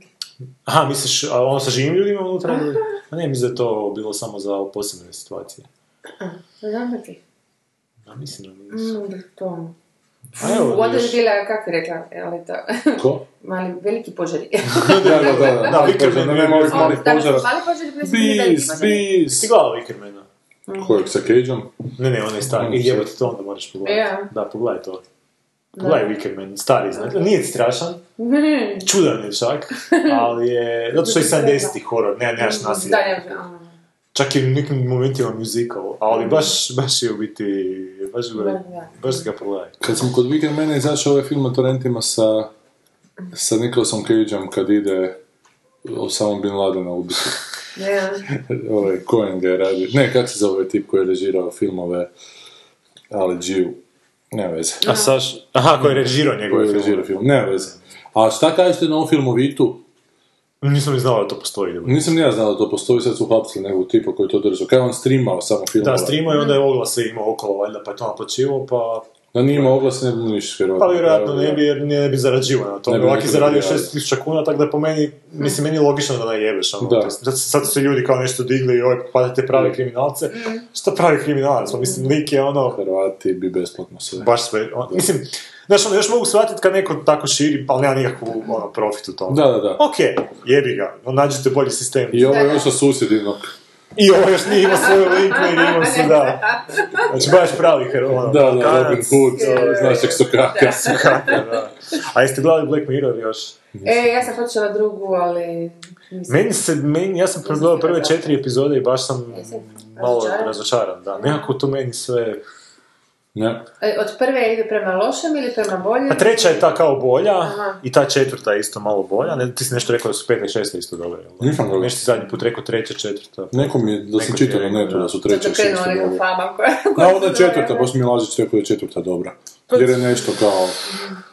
Aha, misliš, a ono sa živim ljudima unutra? ili? A ne, mislim da je to bilo samo za posebne situacije. Znam da ti. A mislim da nisu. Mm, to. A evo, U određu vidiš. bila, kako je rekla, ali to, Ko? mali, veliki požari. Da, da, da. da. Da, Vicker Kaže, Man nema ovih je- malih Da, požara. Mali požari, bili su veliki požari. bis. Si gledala Wickermana? Kojeg sa Cageom? Ne, ne, on je stari. On I jebote, to onda moraš pogledati. Ja. Da, pogledaj to. Pogledaj Wickerman, stari, znači. Nije strašan, čudan je čak, ali je, zato što je 70-ih horor, ne, nemaš Da, nasilja. ne, a, Čak i u nekim momentima musical, ali baš, baš je u biti, baš, ga, baš ga pogledaj. Kad sam kod Weekend Mene izašao ovaj film na torrentima sa, sa Nicolasom Cageom kad ide Osama Bin Ladena ubiti. ne, ovaj, Coen ga je radio. Ne, kak se zove ovaj tip koji je režirao filmove Ali G. Nema veze. A Saš, aha, ko je režirao Koji njegove je režirao film. Nema veze. A šta kažete na ovom filmu Vitu? Nisam ni znao da to postoji. Da, Nisam ni ja znao da to postoji, sad su uhapsili nekog tipa koji to držao. Kaj on streamao samo filmove? da streamao i onda je oglase imao okolo, valjda, pa je to naplaćivo, pa... Da nije imao oglas, ne bi mu ništa vjerojatno. Pa vjerojatno ne bi, jer ne bi zarađivao na tome. Ovak je zaradio zaradio. 6000 kuna, tako da po meni, mislim, meni je logično da najebeš. Ono, Da. Sad, sad su se ljudi kao nešto digli i ovaj, padate pravi kriminalce. Šta pravi kriminalac? Pa mislim, lik je ono, Hrvati bi besplatno sve. baš sve, on, mislim, znaš, ono, još mogu shvatiti kad neko tako širi, ali nema nikakvu, ono, profit u tome. Da, da, da. Ok, jebi ga, no, nađite bolji sistem. I ovo je još sa susjedinog. I ovo još nije imao svoju linku i imao se, da. Znači, baš pravi ono, Da, da. Robin Hood, znaš tek sokaka. Kako, da. A jeste gledali Black Mirror još? E, ja sam počela drugu, ali... Meni se, meni, ja sam pregledao prve četiri epizode i baš sam malo razočaran? razočaran, da. Nekako to meni sve... Ne. E, Od prve ide prema lošem ili prema boljem? A treća je ta kao bolja Aha. i ta četvrta je isto malo bolja. Ne, ti si nešto rekao da su peta i šesta isto dobre. Nisam gledao. Nešto si zadnji put rekao treća, četvrta. Neko mi je, da sam čitao na netu da. su treća i šesta neka dobra. fama koja... Onda je četvrta, baš mi Lažić rekao da je četvrta dobra. Jer je nešto kao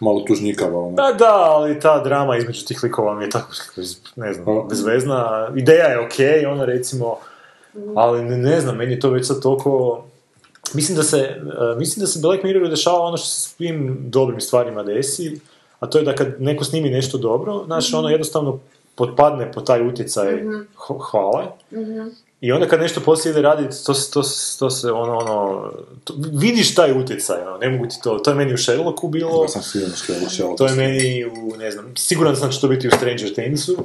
malo tužnikava ono. Da, da, ali ta drama između tih likova mi je tako, ne znam, A. bezvezna. Ideja je okej, ona recimo, ali ne, ne znam, meni je to već sad toliko... Mislim da se, e, mislim da se Black Mirroru dešava ono što se svim dobrim stvarima desi, a to je da kad neko snimi nešto dobro, znaš, ono jednostavno potpadne po taj utjecaj h- hvale. I onda kad nešto poslije ide raditi, to, se- to, se- to se ono, ono, to- vidiš taj utjecaj, ono, ne mogu ti to, to je meni u Sherlocku bilo, Ja sam sigurno što je ušao. to je meni u, ne znam, siguran sam da će to biti u Stranger Thingsu,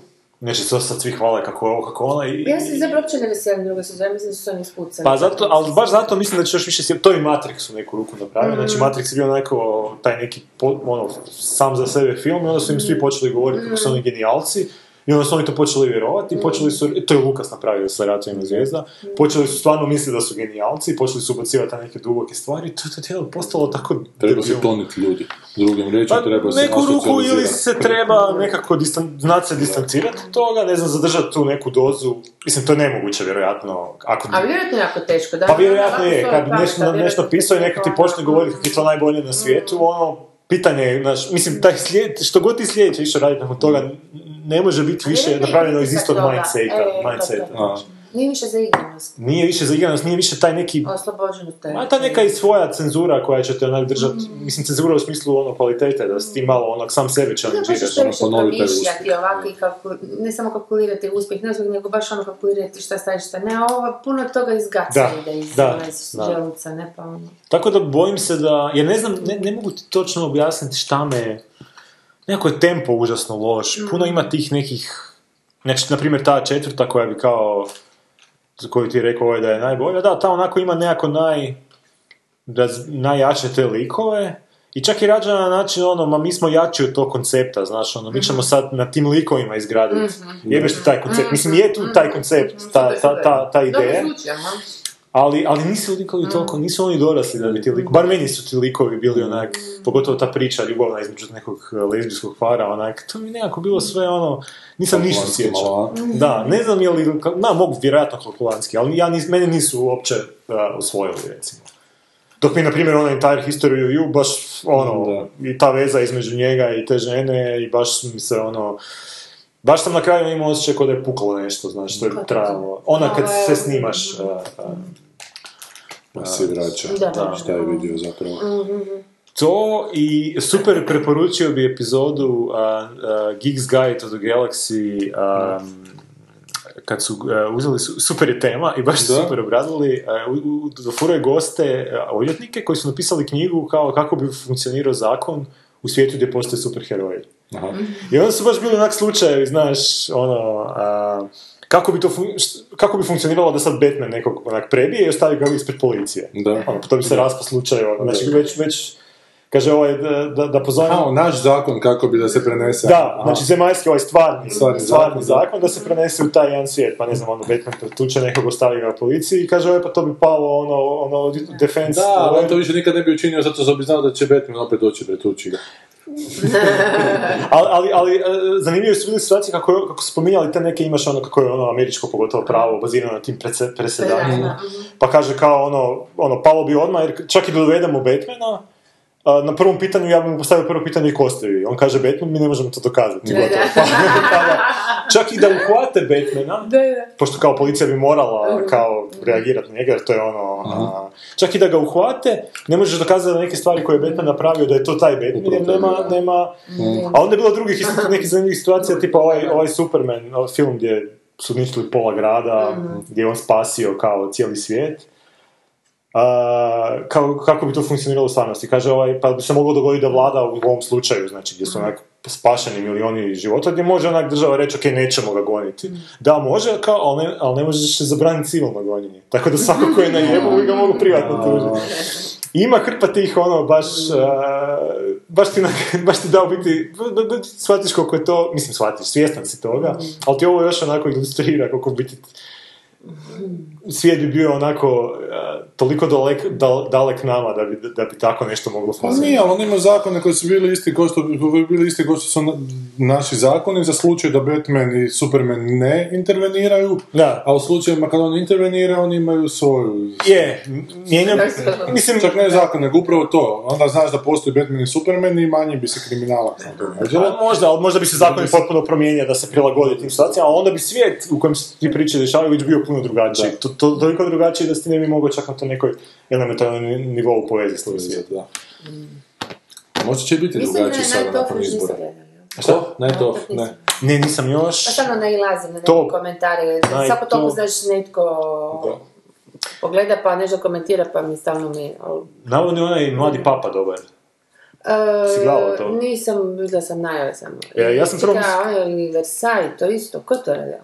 Znači, to sad svi hvale kako je ovo, kako ona i... Ja se zapravo uopće ne veselim druge sezone, mislim da su oni ispucali. Pa zato, ali baš zato mislim da će još više to i Matrix u neku ruku napravio, znači Matrix je bio onako, taj neki, ono, sam za sebe film i onda su im svi počeli govoriti kako su oni genijalci i onda su oni to počeli vjerovati počeli su, to je Lukas napravio sa Ratovima zvijezda, počeli su stvarno misliti da su genijalci, počeli su ubacivati neke duboke stvari. To je to tijelo postalo tako... Treba se toniti ljudi. Drugim riječima Pa, treba se neku ruku ili se treba nekako distan, znati se distancirati od toga, ne znam, zadržati tu neku dozu, mislim, to je nemoguće, vjerojatno, ako... A vjerojatno je jako teško, da? Pa vjerojatno je, kad bi nešto, nešto pisao i neko ti počne govoriti kako je to najbolje na svijetu, ono, pitanje je, znaš, mislim, taj slijed, što god ti sljedeće išao raditi nakon toga, ne može biti više napravljeno iz istog mindseta. E, to, mindseta. Nije više za igranost, Nije više zaigranost, nije više taj neki oslobođeno te. Ma ta neka i svoja cenzura koja će te onak držati, mislim cenzura u smislu ono kvalitete, da si ti malo onak sam sebe to ono. ponovi taj uspjeh. ovako i kalku- ne samo kalkulirati uspjeh, ne uspjeh, nego baš ono kalkulirati šta staviš, šta ne, a ovo puno toga izgaca Da, iz, da, iz da. želuca, ne pa ono. Tako da bojim se da, jer ne znam, ne, ne mogu ti točno objasniti šta me, nekako je tempo užasno loš, puno ima tih nekih, znači, na primjer, ta četvrta koja bi kao, za koju ti je rekao ovaj da je najbolja, da, ta onako ima nekako naj, raz, najjače te likove, I čak i rađena na način, ono, ma mi smo jači od tog koncepta, znaš, ono, mi ćemo sad na tim likovima izgraditi. Jebeš ti taj koncept. Mislim, je tu taj koncept, ta, ta, ta, ta ideja. Ali, ali nisu likovi toliko, nisu oni dorasli da bi ti likovi, bar meni su ti likovi bili onak, pogotovo ta priča ljubavna između nekog eh, lezbijskog para, onak, to mi je nekako bilo sve ono, nisam ništa sjećao. Da, ne znam je li, na, mogu vjerojatno kalkulantski, ali ja nis, mene nisu uopće uh, osvojili, recimo. Dok mi, na primjer, onaj Entire History of You, baš, ono, i ta veza između njega i te žene, i baš mi se, ono, baš sam na kraju imao osjećaj kao da je puklo nešto, znaš, što je trajalo. Ona kad se snimaš, uh, uh, Pa si vraća. Da, da. Šta je vidio zapravo. To i super preporučio bi epizodu uh, uh, Geeks Guide to the Galaxy um, kad su uh, uzeli, su, super je tema i baš su Da. super obradili, uh, u- u- dofuraju goste uh, odvjetnike koji su napisali knjigu kao kako bi funkcionirao zakon u svijetu gdje postoje superheroji. Aha. I onda su baš bili onak slučajevi, znaš, ono, a, kako, bi to fun- št- kako bi funkcioniralo da sad Batman nekog onak prebije i ostavi ga ispred policije. Da. Ono, to bi se raspao slučaj, ono, znači već, već, kaže ovaj, da, da, da pozovem... Aha, naš zakon kako bi da se prenese. Da, Aha. znači zemaljski ovaj stvarni, Stvarni stvarni, zakon, zakon, da se prenese u taj jedan svijet, pa ne znam, ono, Batman pretuče nekog, ostavi ga policiji i kaže, ovaj, pa to bi palo, ono, ono, defense, Da, ali ovaj, on to više nikad ne bi učinio zato što bi znao da će Batman opet doći pretući ga. ali, ali, ali e, zanimljive su bile situacije kako, kako su spominjali te neke, imaš ono kako je ono američko pogotovo pravo bazirano na tim presedanima. Pa kaže kao ono, ono, palo bi odmah, jer čak i da dovedemo Batmana, a, na prvom pitanju, ja bih mu postavio prvo pitanje ko ste vi. On kaže Batman, mi ne možemo to dokazati. Gotovo. Pa, tada, čak i da uhvate Batmana, Da, da. pošto kao policija bi morala kao reagirati na njega, jer to je ono... a, čak i da ga uhvate, ne možeš dokazati da neke stvari koje je Batman napravio, da je to taj Batman, jer nema... nema a onda je bilo drugih isto nekih zanimljivih situacija, tipa ovaj, ovaj Superman, ovaj film gdje su uništili pola grada, gdje je on spasio kao cijeli svijet. A, kao, kako bi to funkcioniralo u stvarnosti? Kaže, ovaj, pa bi se moglo dogoditi da vlada u ovom slučaju, znači gdje su onak spašeni milioni života, gdje može onak država reći, ok, nećemo ga goniti. Da, može, kao, ali ne, ali ne možeš se zabraniti civilno gonjenje. Tako da svako ko je na jebu, ga mogu privatno tužiti. Ima hrpa tih, ono, baš, a, baš, ti, baš ti da u biti, b- b- b- shvatiš koliko je to, mislim, shvatiš, svjestan si toga, ali ti ovo još onako ilustrira koliko biti svijet bi bio onako a, toliko dalek, dal- dalek nama da bi, da bi tako nešto moglo Pa funkcionirati. nije, ali oni imaju zakone koji su bili isti kao što, bili isti kao što su na- naši zakoni za slučaj da Batman i Superman ne interveniraju, Da. a u slučajevima kad on intervenira, oni imaju svoju... Je, mijenjam, mislim, Čak ne zakon, nego upravo to. Onda znaš da postoji Batman i Superman i manje bi se kriminala a možda, ali možda bi se zakon potpuno promijenio da se prilagodi tim situacijama, ali onda bi svijet u kojem se ti priče dešavaju već bio puno drugačiji. To, to, toliko drugačiji da si ne bi mogao čak na to nekoj elementarnom nivou povezati svoj svijet. Da. Možda će biti Mislim da drugačiji je sada nakon izbora. gledali. Što? Night of ne. Ne, nisam još. Pa samo nailazim na neke To- komentare. Naj- Svako toliko to- znaš netko pogleda pa nešto komentira pa mi stalno mi... ali- Navodno je onaj mladi papa dobar. E, Si gledala to? Nisam, vidjela sam najave samo. E, ja sam prvo Čekaj, mis- a on je Versailles, to isto, ko to radio?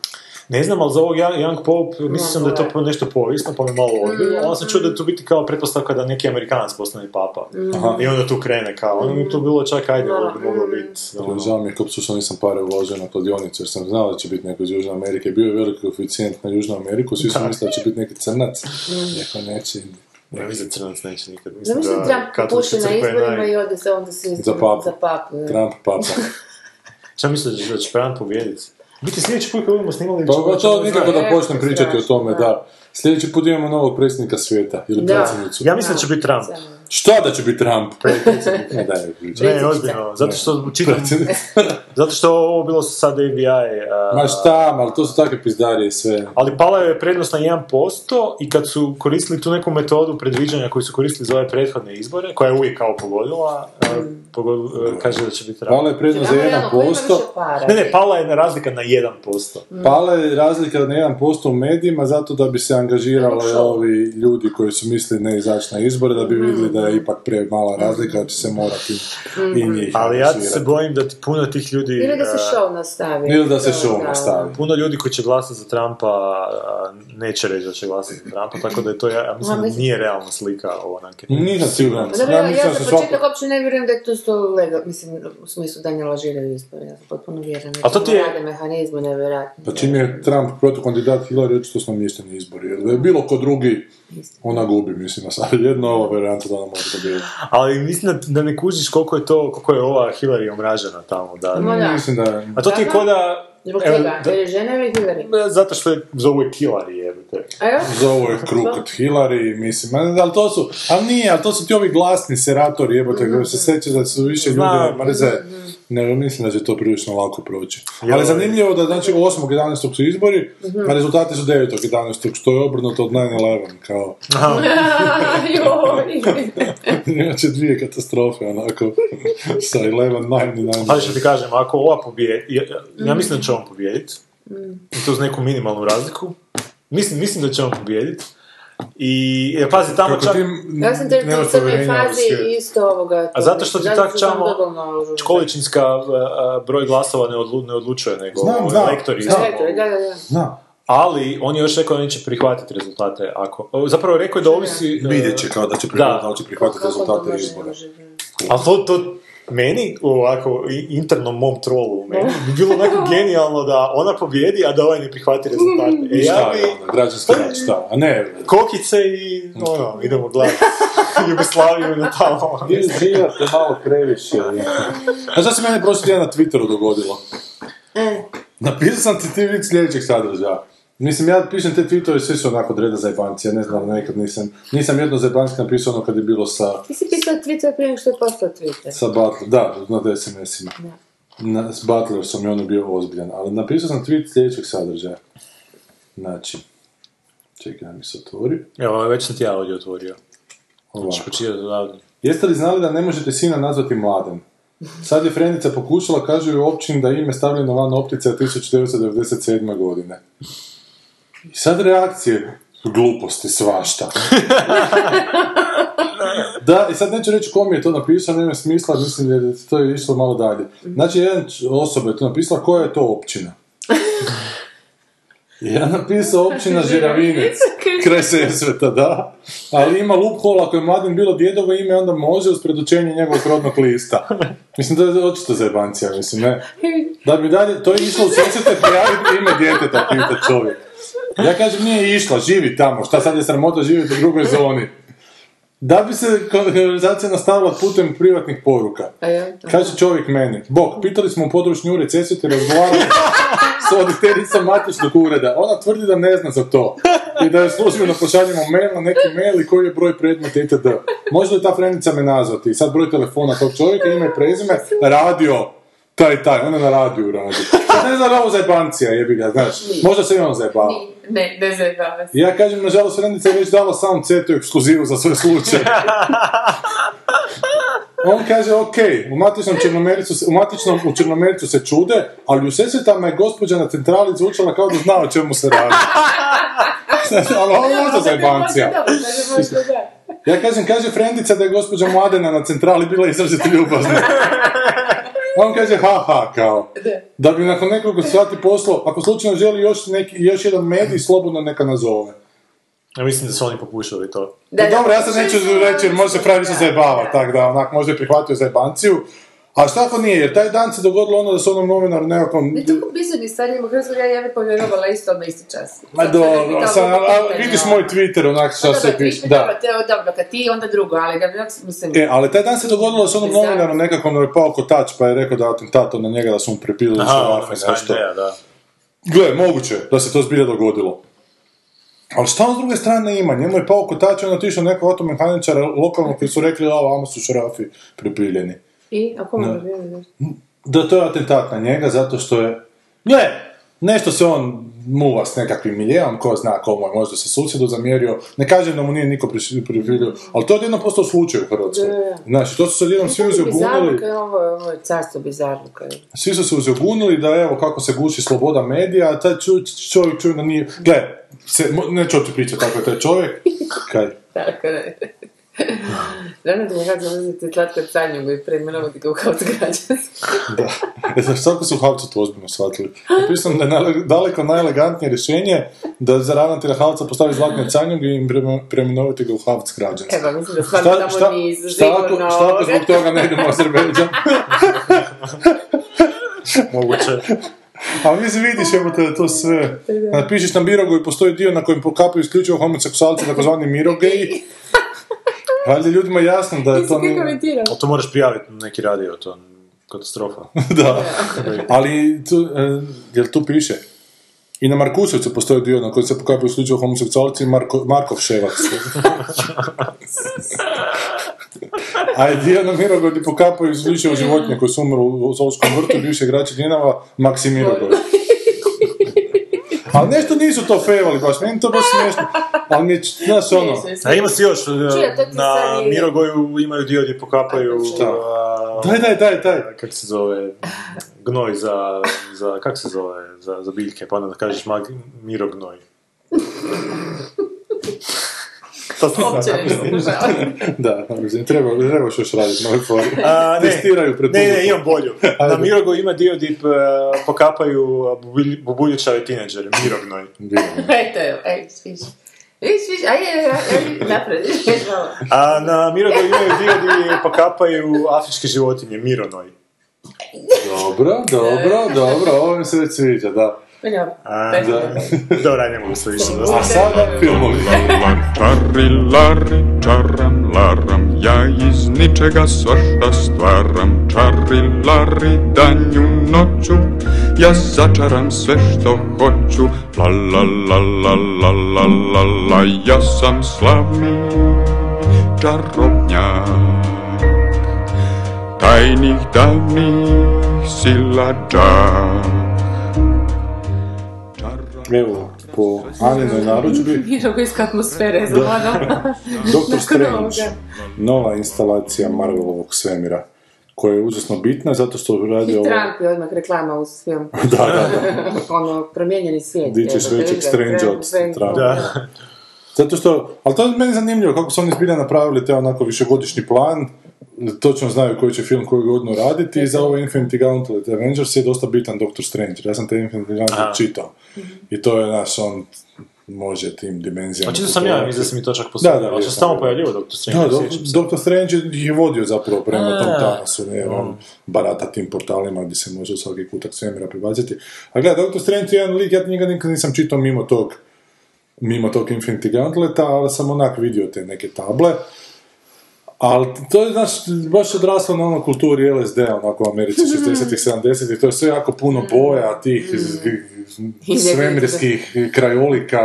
Ne znam, ali za ovog Young Pope mislio sam da je to po- nešto povijesno, pa me malo odbilo. Onda sam čuo da je to biti kao pretpostavka da neki Amerikanac postane papa. Aha. I onda tu krene kao. Onda mi to bilo čak, ajde, ovo bi moglo biti. ono. Žao mi je kako što nisam pare uložio na kladionicu, jer sam znao da će biti neko iz Južne Amerike. Bio je veliki koeficijent na Južnu Ameriku, svi su mislili da će biti neki crnac. Neko neće. Ne mislim da crnac neće nikad. Zamisli da Trump katolička puši na izborima naj- i ode se onda se Za papu. Za papu. Trump papa. Šta misliš da će Trump pobijediti? Biti sljedeći put kad budemo snimali... Pa to nikako da počnem E, pričati o tome, da. Sljedeći put imamo novog predsjednika svijeta, ili predsjednicu. Ja mislim da će biti Trump. Šta da će biti Trump? Ne, ozbiljno. Zato što čitam... Zato što ovo bilo su sad ABI... a- Ma šta, ali to su takve pizdarije sve. Ali pala je prednost na 1% i kad su koristili tu neku metodu predviđanja koju su koristili za ove prethodne izbore, koja je uvijek kao pogodila, a, pogod- a, kaže da će biti Pala Trump. je prednost za Znamo realno, ko ima 1%, više para? Ne, ne, pala je razlika na 1%. Pala je razlika na 1% u medijima zato da bi se angažirali ovi ljudi koji su mislili ne izaći na izbore, da bi vidjeli da je ipak pre mala razlika, da će se morati i njih Ali ja se bojim da puno tih ljudi. Ili da se e, show nastavi. Ili da se show da. nastavi. Puno ljudi koji će glasati za Trumpa neće reći da će glasati za Trumpa, tako da je to, ja, ja mislim da nije realna slika ovo anketa. Nisam siguran. Dobro, ja, ja za se početak svako- uopće ne vjerujem da je to sto legal, mislim, u smislu da ne lažiraju izbore, ja sam potpuno vjerujem. A to ti je- Rade mehanizme nevjerojatno. Pa čim je Trump protukandidat Hillary, očito su namješteni izbori. Jer da je bilo ko drugi, ona gubi, mislim, a sad jedno ovo varijanta da ona može pobijediti. Ali mislim da, da ne kužiš koliko je to, koliko je ova Hillary omražena tamo. Da, Ma da. Mislim da... a to ti je ko da... Zbog čega? Jer je žena ili Hillary? zato što je zovu je Hillary, jebite. Jo? Zovu je kruk od Hillary, mislim, ali to su, ali nije, ali to su ti ovi glasni seratori, jebote, koji se seća da su više ljudi Znam. mrze, ne, mislim da će to prilično lako proći. Ali zanimljivo da, znači, 8.11. su izbori, a rezultati su 9.11. što je obrnuto od 9.11, kao, inače dvije katastrofe, onako, sa 11.9 i 9 Ali što ti kažem, ako ova pobijedi, ja, ja mislim da će on pobijediti, i to uz neku minimalnu razliku, mislim, mislim da će on pobijediti, i, jer pazi, tamo Kako čak, ti Ja sam te u crnoj fazi isto ovoga... A zato što ti tak čamo količinska broj glasova ne, odlu, ne odlučuje, nego Znam, ovi znam, elektori. znam. samo- Eto, da, da, da. Zna, Ali, on je još rekao da neće prihvatiti rezultate. Ako, zapravo rekao je da ovisi... e, vidjet će kao da će prihvatiti, da će prihvatiti rezultate izbora. Ali to, to meni, ovako internom mom trolu u meni, bi bilo onako genijalno da ona pobjedi, a da ovaj ne prihvati rezultate. E, I ja bi je onda, građanski rat, šta? A ne, kokice i ono, idemo gledati Jugoslaviju na tamo. Živate malo previše. A šta se meni prošli tjedan na Twitteru dogodilo? E, Napisao sam ti ti vid sljedećeg sadržaja. Mislim, ja pišem te tweetove, svi su onako od reda zajbanci, ja ne znam, nekad nisam, nisam jedno zajbanski napisao ono kad je bilo sa, ti si pisao Twitter prije nego što je postao Twitter. sa Butler, da, na SMS-ima. Na, s Butlersom je ono bio ozbiljan, ali napisao sam tweet sljedećeg sadržaja. Znači, čekaj da mi se otvori. Evo, već sam ti ja ovdje otvorio. Ovako. Jeste li znali da ne možete sina nazvati mladen? Sad je Frenica pokušala, kažu u općini da je ime stavljeno van optice 1997. godine. I sad reakcije, gluposti, svašta. da, i sad neću reći kom je to napisao, nema smisla, mislim da je to je išlo malo dalje. Znači, jedan osoba je to napisala, koja je to općina? Ja napisao općina Žiravinec, kraj Sesveta, da. Ali ima loophole, ako je mladim bilo djedovo ime, onda može uz predočenje njegovog rodnog lista. Mislim da je očito zajebancija, mislim, ne. Da bi dalje, to je išlo u Sesvete prijaviti ime djeteta, pita čovjek. Ja kažem, nije išla, živi tamo, šta sad je sramota živjeti u drugoj zoni. Da bi se konverzacija nastavila putem privatnih poruka. Ja? Kaže čovjek meni, Bog, pitali smo u području Jure Cesvete, razgovarali s voditeljicom matičnog ureda. Ona tvrdi da ne zna za to. I da je službeno pošaljemo mail na neki mail i koji je broj predmeta itd. Može li ta frenica me nazvati? Sad broj telefona tog čovjeka, ime i prezime, radio, taj taj, ona na radiju radi. Ja ne znam je ovo zajebancija, jebi ga, znaš. Možda se i on zajebava. Ne, ne zajebava se. Ja kažem, nažalost, Frenica je već dala sound setu ekskluzivu za svoj slučaj. On kaže, ok, u matičnom Črnomercu, se- u matičnom u Črnomercu se čude, ali u Sesvetama je gospođa na centrali zvučala kao da zna o čemu se radi. ali ovo da, možda da. Ja kažem, kaže Frendica da je gospođa Mladena na centrali bila izrazito ljubazna. On kaže, ha, ha, kao. Da bi nakon nekoliko sati poslao, ako slučajno želi još, neki, još jedan medij, slobodno neka nazove. Ja mislim da su oni popušali to. Da, Da, da, dobro, ja sad neću reći jer može se pravi više Da, zajebava, da. tak da onak možda je prihvatio zajebanciju. A šta ako nije, jer taj dan se dogodilo ono da su onom novinaru nekakvom... Ne toliko bizarnih stvari, u Hrvatskoj ja, ja bi povjerovala isto na isti čas. Ma sam a, pitanja. vidiš moj Twitter, onak Pa šta dobro, se piše, si- da. Dobro, kad ti, onda drugo, ali da mislim... E, ali taj dan se dogodilo da su onom novinaru nekakvom da je pao kotač, pa je rekao da je atentato na njega, da su mu prepilili šarafe, ono nešto. Da. Gle, moguće da se to zbilja dogodilo. Ali šta on s druge strane ima? Njemu je pao kotač i on otišao nekog automehaničara lokalnog koji su rekli, a vama su šarafi pripiljeni. I, a ko može biti? da to je atentat na njega zato što je... Gle, nešto se on muva s nekakvim miljeom, ko zna komu je možda se susjedu zamjerio, ne kažem da mu nije niko privilio, ali to je odjednom postao slučaj u Hrvatskoj. Da, da. Znači, to su se odjednom svi Bizarluka, ovo, ovo je carstvo svi su se uzjogunili da evo kako se guši sloboda medija, a taj čovjek čuje da nije... Gle, se, neću ti pričati kako je taj čovjek, kaj, Tako da je. Ravnatelj kako zamislite Zlatka Canjugu i preimenovati ga u građanski. Da. E, znaš, su Havcu to ozbiljno shvatili. Mislim da je nale- daleko najelegantnije rješenje da za ravnatelja Havca postavi Zlatne Canjug i im pre- preimenovati ga u građanski. Evo, mislim da stvarno Šta, tamo niz, šta, ako, sigurno šta ako zbog toga ne idemo u Azerbejdžan? Moguće. A mislim, vidiš, evo te to sve. Napišeš na Mirogu i postoji dio na kojem pokapaju isključivo homoseksualci, takozvani Mirogeji. Valjda je ljudima jasno da je Ti to... Ali to moraš prijaviti na neki radio, to je katastrofa. da. Ali, tu, e, jel tu piše? I na Markusovcu postoji dio na kojem se pokapaju isključivo homoseksualci i Marko, Markov ševac. A je dio na Mirogu gdje pokapaju isključivo životinje koje su umrli u Zolskom vrtu, bivše igrače Dinama, Maksim Mirogoj. Ali nešto nisu to fejvali baš, meni to baš smiješno. Ali mi je, znaš ono, A ima si još, ti na Mirogoju imaju dio gdje pokapaju... Šta? a, daj, daj, daj, daj. Kako se zove? Gnoj za, za kako se zove? Za, za biljke, pa onda da kažeš mag, Miro gnoj. to ne slušala. Da, treba, trebaš još raditi nove fore. A, ne, Testiraju pred ne, ne, imam bolju. Na. Mirogu ima dio gdje e, pokapaju bubulj- bubuljičave tineđere, Mirognoj. Eto, evo, ej, sviš. Viš, viš, ajde, napred. A na Mirogu imaju dio gdje pokapaju afričke životinje, Mironoj. Dobro, dobro, dobro, ovo mi se već sviđa, da. Pa dobro, A, pa je da. dobro. Dobro, ne mogu se više. A sada filmovi. Lar, čari, lari, čaram, laram, ja iz ničega svašta stvaram. Čari, lari, danju, noću, ja začaram sve što hoću. La, la, la, la, la, la, la, la, ja sam slavni čarobnjak. Tajnih davnih silađak. Evo, po Aninoj narudžbi, Mirogojska atmosfera je zavladala. Nakon Strange, nova instalacija Marvelovog svemira, koja je užasno bitna zato što radi I ovo... Trump je odmah reklama uz film. Da, da, da. ono, promijenjeni svijet. Di ćeš većeg Strange od Trump, Trumpa. Da. Zato što, ali to je meni zanimljivo kako su oni zbilja napravili te onako višegodišnji plan, točno znaju koji će film koju godinu raditi i za ovo Infinity Gauntlet Avengers je dosta bitan Doctor Strange. Ja sam te Infinity Gauntlet čitao. I to je naš on može tim dimenzijama. A čito sam ja, mislim da sam mi to čak Da, posebno, da, jesam, se tamo da. pojavljivo Dr. Strange, Da, do. Doctor Strange je vodio zapravo prema A. tom Thanosu, ne, on barata tim portalima gdje se može u svaki kutak svemira prebaciti. A gledaj, Doctor Strange je jedan lik, ja njega nikad nisam čitao mimo tog mimo tog Infinity Gauntleta, ali sam onak vidio te neke table. Ali to je, znaš, baš odraslo na onoj kulturi LSD, onako u Americi 60-ih, 70-ih, to je sve jako puno boja, tih svemirskih krajolika,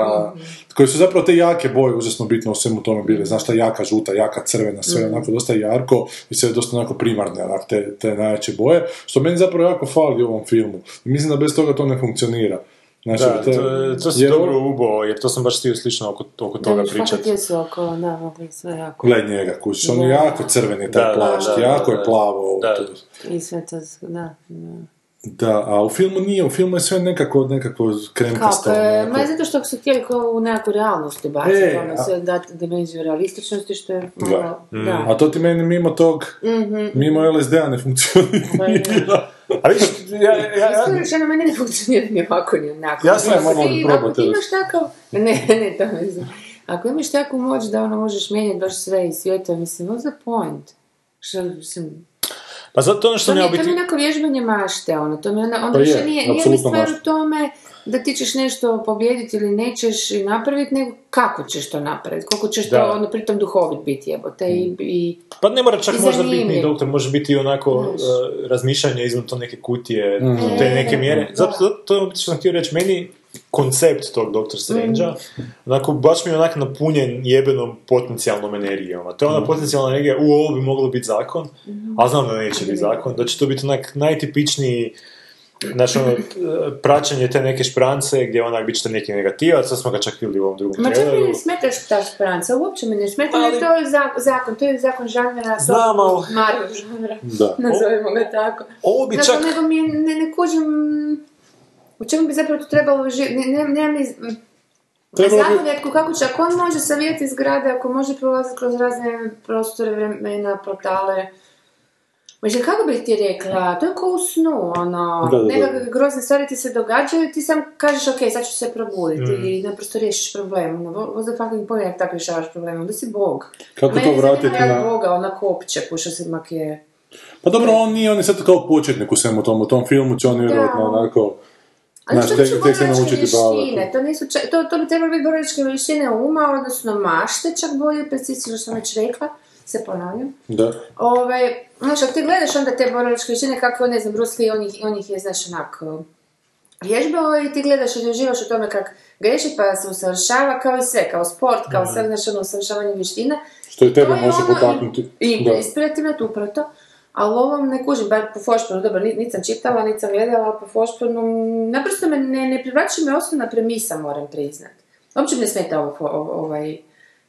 koji su zapravo te jake boje užasno bitno u svemu tome bile, znaš, ta jaka žuta, jaka crvena, sve onako dosta jarko i sve dosta onako primarne, onak, te, te najjače boje, što meni zapravo jako fali u ovom filmu. Mislim da bez toga to ne funkcionira. Znači, Da, te- to, je- to si jer- dobro ubo, jer to sam baš htio slično oko, oko toga Da, pričati. fakat jesu oko, da, mogli sve jako. Gle njega, kući, on je Da. jako crveni taj Da, plašt, da, da, jako da, je plavo. da. to- I sve to, da. da. Da, a u filmu nije, u filmu je sve nekako, nekako Kao, kremkasto. pa, onako. ma zato što su htjeli kao u nekakvu realnost ubaciti, E, ono a- sve dati dimenziju realističnosti, što je Da. malo, da. A to ti meni mimo tog, mimo LSD-a ne Pa funkcionira. A vidiš, ja, ja, ja, Iskreno rečeno, meni ne funkcionira ni ovako, ni onako. Ja sam Ako mogla probati, Ako imaš takav... Ne, ne, to ne znam. Ako imaš takvu moć da ono možeš mijenjati baš sve iz svijeta, mislim, what's the point? Što, mislim, pa zato ono što to mi je, u to mi je onako vježbanje mašte, ono, to mi je onda, onda Pa više je, nije, nije stvar u tome da ti ćeš nešto pobijediti ili nećeš i napraviti, nego kako ćeš to napraviti, koliko ćeš Da. to, ono, pritom duhovit biti, jebote, i, i Pa ne mora čak možda biti ni doktor, može biti i onako uh, razmišljanje izvan to neke kutije, Mhm. te E, neke mjere. da. Zato, zato to je ono što sam htio reći, meni koncept tog Doctor Strange-a, Mhm. onako, baš mi je onak napunjen jebenom potencijalnom energijom. A to je ona potencijalna energija, u ovo bi moglo biti zakon, Mhm. a znam da neće biti zakon, da će to biti onak najtipičniji Znači, ono, praćenje te neke šprance gdje onak bit će neki negativac, sad smo ga čak vidjeli u ovom drugom Ma čak mi ne smetaš ta špranca, uopće mi ne smeta, Ali- to je za- zakon, to je zakon žanra, Znam, ali- Marvel žanra, Da. nazovimo ga tako. Ovo bi Zato čak... nego mi je- ne, ne kužim, u čemu bi zapravo to trebalo živjeti, ne, ne, bi- Zapovjetku kako će, ako on može savijeti zgrade, ako može prolaziti kroz razne prostore, vremena, portale, Mislim, kako bih ti rekla, to je kao u snu, ono, Da, da, da. nekakve grozne stvari ti se događaju i ti sam kažeš, ok, sad ću se probuditi Mm. i naprosto riješiš problem, ono, what's the fucking point jak tako rješavaš problem, onda si bog. Kako Mene to vratiti na- Boga, onako opće, pušao se mak je... Pa dobro, on nije, on je sad kao početnik u svemu tom, u tom filmu će on vjerojatno onako... Ali Znaš, što tek se borilačke vještine, to, nisu čak- to, to bi trebalo biti borilačke vještine uma, odnosno mašte, čak bolje, precisno što sam već rekla, se ponavljam. Da. Ove, znaš, ako ti gledaš onda te borilačke vještine, kako, ne znam, Bruce Lee, on ih, on ih je, znaš, onako, vježbao i ti gledaš i uživaš u tome kak greši, pa se usavršava kao i sve, kao sport, kao sve, znaš, ono, usavršavanje vještina. Što i tebe To može ono potaknuti. I, i inspirativno, to upravo to. Ali ovom ne kužim, bar po Fošpanu, dobro, ni- niti sam čitala, niti sam gledala, ali po Fošpanu, naprosto me ne, ne privlači me osnovna premisa, moram priznat. Uopće mi ne smeta ovo, ovaj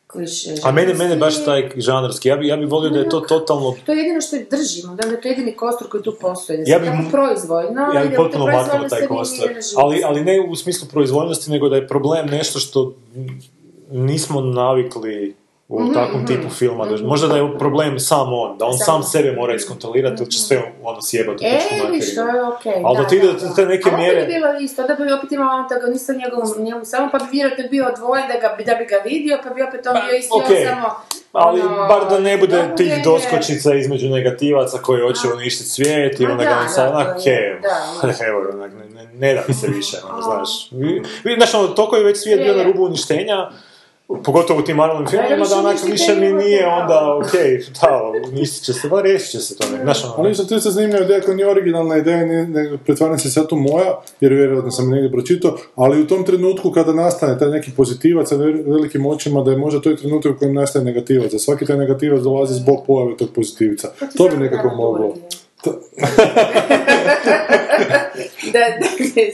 kliš. A mene, mene baš taj žanarski, ja bi, ja bi volio da je to totalno To je jedino što držimo, da je to jedini kostur koji tu postoji. Da Ja ja bi proizvoljno, ja i bi potpuno maknuo proizvoljnosti taj kostur. Ali, ali ne u smislu proizvoljnosti, nego da je problem nešto što nismo navikli u Mhm, takvom mhm. tipu filma. Da- Možda da je problem sam on, da on Sam sam sebe mora iskontrolirati, ili će sve ono sjebati u E, viš, to je okej. Ali da ti ide do te neke mjere- bi bilo isto, da bi opet imao antagonista njegovom, njemu samo, pa bi vjerojatno bio odvojen da, ga, bi- da bi ga vidio, pa bi opet on bio isti, on okej. samo... Ali ono, bar da ne bude tih dovoljenje. doskočica između negativaca koji hoće uništiti svijet i onda da, ga on sad, da, onak, to je, evo, da, ne, ne, ne da mi se više, ono, znaš. Vi, vi, znaš, ono, toliko je već svijet bio na rubu uništenja, pogotovo u tim Marvelovim filmima, da više onak ništa više mi nije onda, da. okej, da, uništit će se, ba riješit će se to, ne, znaš, ono, Ali to je isto zanimljiva ideja koja nije originalna ideja, ne, ne pretvaram se sad u moja, jer vjerojatno sam je negdje pročitao, ali u tom trenutku kada nastane taj neki pozitivac sa ve- velikim očima, da je možda to i trenutak u kojem nastaje negativac, a svaki taj negativac dolazi zbog pojave tog pozitivca. To bi nekako moglo. Da, da,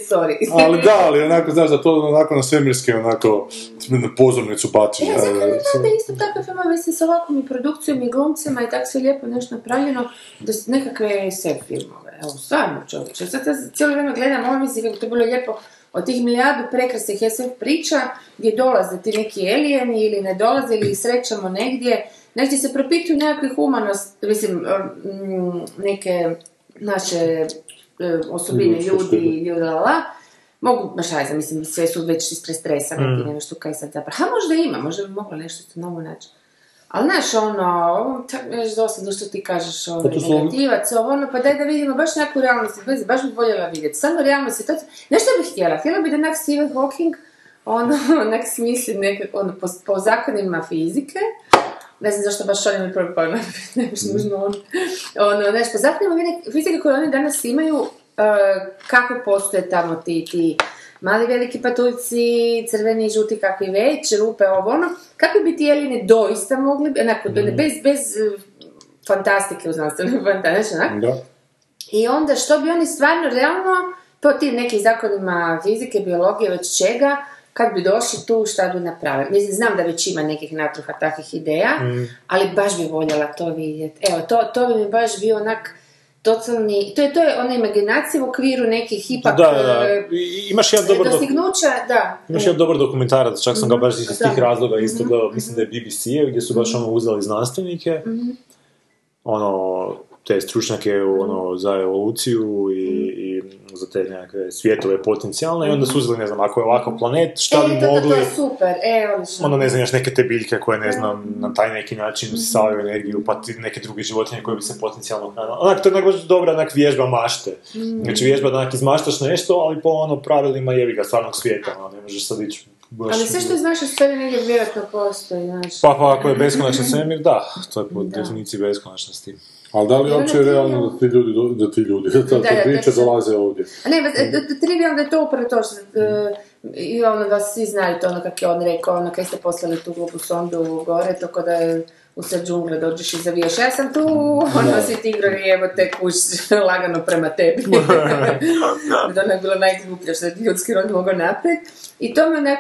sorry. Ali da, ali onako, znaš, da to onako na svemirske, onako, na pozornicu baci. Ja sam kada da isto takve filmove, mislim, s ovakvom i produkcijom i glumcima i tako sve lijepo nešto napravljeno, da su nekakve sve filmove, evo, stvarno čovječe. Sad ja cijelo vrijeme gledam ovo, mislim kako to bilo lijepo od tih milijardu prekrasnih SF priča, gdje dolaze ti neki alijeni ili ne dolaze ili ih srećamo negdje, negdje se propituju nekakve humanost, mislim, mm, neke naše e, osobine, ljudi, ljudi, Mogu, baš ajde, mislim, sve su već ispred stresa, Mm. neki nešto kaj sad zapravo. Ha, možda ima, možda bi mogla nešto to novo naći. Ali znaš, ono, tak već dosadno što ti kažeš, ovaj, Pa su ono- negativac, ovo, ono, pa daj da vidimo baš neku realnost, baš, baš bi voljela vidjeti, samo realnu situaciju. Znaš što bih htjela? Htjela bi da onak Stephen Hawking, ono, onak smisli nekako, ono, po, po zakonima fizike, ne znam zašto baš oni mi prvi pojma, ne baš nužno on. Ono, zakonima vide- fizike koje oni danas imaju, uh, kako postoje tamo ti, ti mali veliki patuljci, crveni i žuti kakvi već, rupe, ovo ono, kako bi ti alijeni doista mogli, onako, bez, bez uh, fantastike u znanstvenoj Da. i onda što bi oni stvarno realno, po tim nekim zakonima fizike, biologije, već čega, kad bi došli tu, šta bi napravili. Mislim, znam da već ima nekih natruha takvih ideja, ali baš bi voljela to vidjeti. Evo, to, to bi mi baš bio onak totalni, to je, to je ona imaginacija u okviru nekih ipak da, da, da. e, I- imaš jedan dobar dostignuća, da. Imaš jedan dobar dokumentarac, čak sam ga baš iz tih razloga isto Mhm. gledao, mislim da je BBC, gdje su baš ono uzeli znanstvenike, Mhm. ono, te stručnjake u, ono, za evoluciju i, i za te nekakve svijetove potencijalne i onda su uzeli, ne znam, ako je ovakav planet, šta bi e, to, to, mogli... to je super, e, odlično. Ono, ne znam, još neke te biljke koje, ne znam, na taj neki način usisavaju energiju, pa ti neke druge životinje koje bi se potencijalno hranile. Onak, to je onak baš dobra onak vježba mašte. Mm. Znači, vježba da onak izmaštaš nešto, ali po ono pravilima jebi ga stvarnog svijeta, ono, ne možeš sad ići baš... Ali sve što znaš o sebi negdje vjerojatno postoji, znaš. Pa, pa ako je beskonačan svemir, da, to je po definiciji beskonačnosti. Ali da li je uopće realno da ti ljudi, da ti ljudi, da da se- dolaze ovdje? A ne, trivialno da je to upravo to što, e, i ono da svi znaju to, ono kako je on rekao, ono kaj ste poslali tu glupu sondu gore, to ko da je u sred džungle dođeš i zavijaš, ja sam tu, ono svi tigrovi, evo te kuš lagano prema tebi. da ono je bilo najgluplje što je ljudski rod mogao naprijed. I to me onak,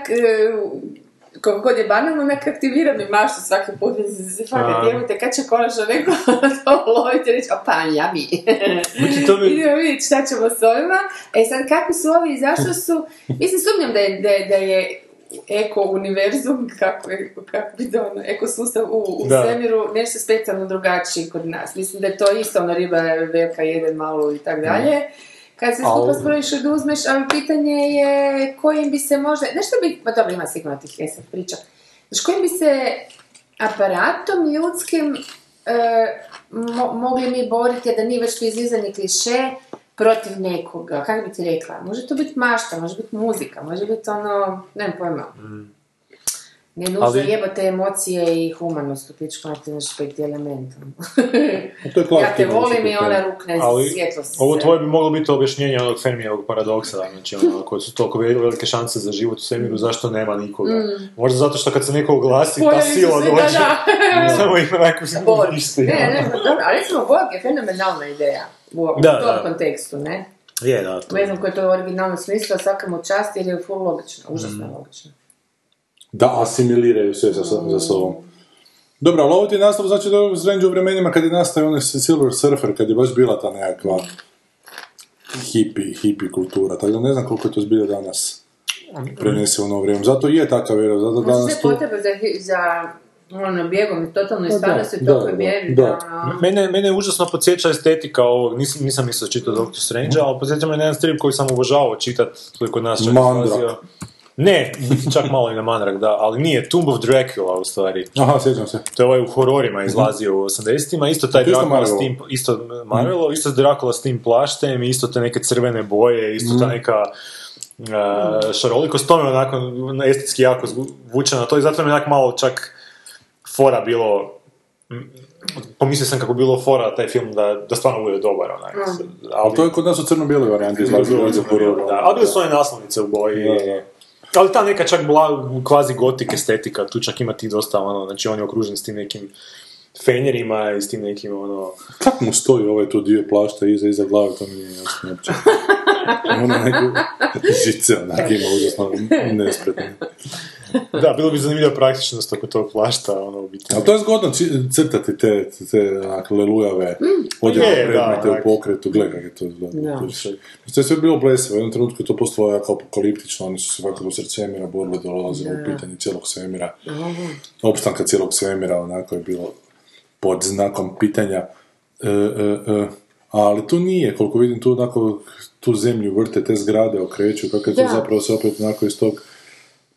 koliko god je banalno, onak aktivira mi maštu svaki put, mislim se fakat, A. evo te, kad će konačno neko to loviti i reći, opa, ja mi. Znači, to bi- Idemo vidjeti šta ćemo s ovima. E sad, kako su ovi i zašto su... Mislim, sumnjam da je, da je, da je eko-univerzum, kako, je- kako bi to ono, ekosustav u, u Da. svemiru, nešto specijalno drugačiji kod nas. Mislim da je to isto, ono riba je velika, jede malu i tak dalje. Kad se skupa spojiš oduzmeš, ali pitanje je kojim bi se možda, znaš što bi, pa dobro ima sigurno tih jesan priča, znaš kojim bi se aparatom ljudskim e, mo- mogli mi boriti, da nije već izlizani kliše, protiv nekoga, kako bi ti rekla, može to biti mašta, može biti muzika, može biti ono, nemam pojma. Ne nužno Ali- jebote emocije i humanost u pičku, a ti znaš peti element. A to je ja te volim i ona rukne Ali svjetlost. ovo tvoje bi moglo biti objašnjenje onog Fermijevog paradoksa, znači ono, koje su toliko velike šanse za život u svemiru, zašto nema nikoga? Možda zato što kad se neko oglasi, ta sila svi, da, dođe, da. samo neku Borg. isti. Ne, ne, pa dobro, ali recimo Borg je fenomenalna ideja u, u Da, tom da. kontekstu, ne? Je, da, to. Ne znam koji je to u originalnom smislu, a svaka mu čast jer je full logično, užasno Mm. logično. Da asimiliraju sve za, za sobom. Dobro, ali ovo ti je nastalo, znači da je u vremenima kad je nastao onaj Silver Surfer, kad je baš bila ta nekakva hipi, hipi kultura, tako da ne znam koliko je to zbilja danas prenese u novo vrijeme. Zato je takav vjeroj, zato Možda danas se tu... potreba za, ono, za bjegom totalno iz Pa da, stvarnosti da, toliko je da, mjeri da. da, ono, Mene, mene užasno podsjeća estetika ovog, nisam, nisam mislio čitati Doctor Strange, ali podsjeća me na jedan strip koji sam obožavao čitat, koji kod nas čak Mandrak. izlazio. Ne, čak malo i na Mandrak, da, ali nije, Tomb of Dracula u stvari. Aha, sjećam se. To je ovaj u hororima izlazio u 80-ima, isto taj Dracula s Marvel. tim, isto Marvelo, isto Dracula s tim plaštem, isto te neke crvene boje, isto ta neka uh, šarolikost, to me onako estetski jako vuče na to i zato mi je onak malo čak fora bilo pomislio sam kako bi bilo fora taj film da, da stvarno bude dobar onak. Ali to je kod nas u crno-bijeloj varijanti izlazio. Da, ali bile su one naslovnice u boji. Da, da. Ali ta neka čak bla, kvazi gotik estetika, tu čak ima ti dosta, ono, znači on je okružen s tim nekim fenjerima i s tim nekim, ono... Kako mu stoji ovaj tu dio plašta iza, iza glave, to mi nije jasno uopće. Ono neku žice onak ima užasno nespretno. Da, bilo bi zanimljiva praktičnost oko tog plašta, ono, u biti. Ali to je zgodno crtati te, te onak, lelujave Je, da, predmete u pokretu, gledaj kako je to izgledno. Da. To je- To je sve bilo blesavo, u jednom trenutku je to postalo jako apokaliptično, oni su se ovako u sred svemira borbe dolazili u pitanje cijelog svemira, opstanka cijelog svemira, onako je bilo pod znakom pitanja. E, e, e, ali tu nije, koliko vidim tu onako, tu zemlju vrte, te zgrade okreću, kako je to Da. zapravo se opet onako iz tog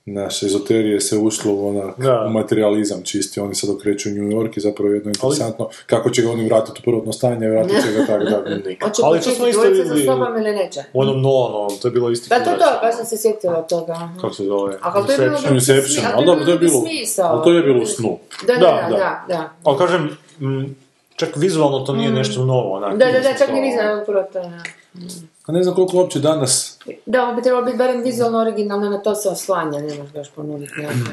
naše ezoterije se ušlo u, onak, Da. materializam čisti, oni sad okreću New York i zapravo je jedno interesantno kako će ga oni vratiti u prvotno stanje, vratit će ga tako da Hoće Ali to smo isto vidjeli- sobom ili neće? U onom Nolanovom, to je bilo isti Da, to, kurac, to, ono. baš sam se sjetila toga. Kako se zove? A ali to je bilo Inception. Inception, ali dobro, to je bilo, ali to je bilo u snu. Da, da, Da, da, da. da, da. Ali kažem, m, čak vizualno to nije nešto novo, onak. Mm. Da, da, da, čak to- ni nisam upravo to, da. A ne znam koliko uopće danas Da, ovo bi trebalo biti barem vizualno originalno, na to se oslanja, ne možeš baš ponuditi nekako.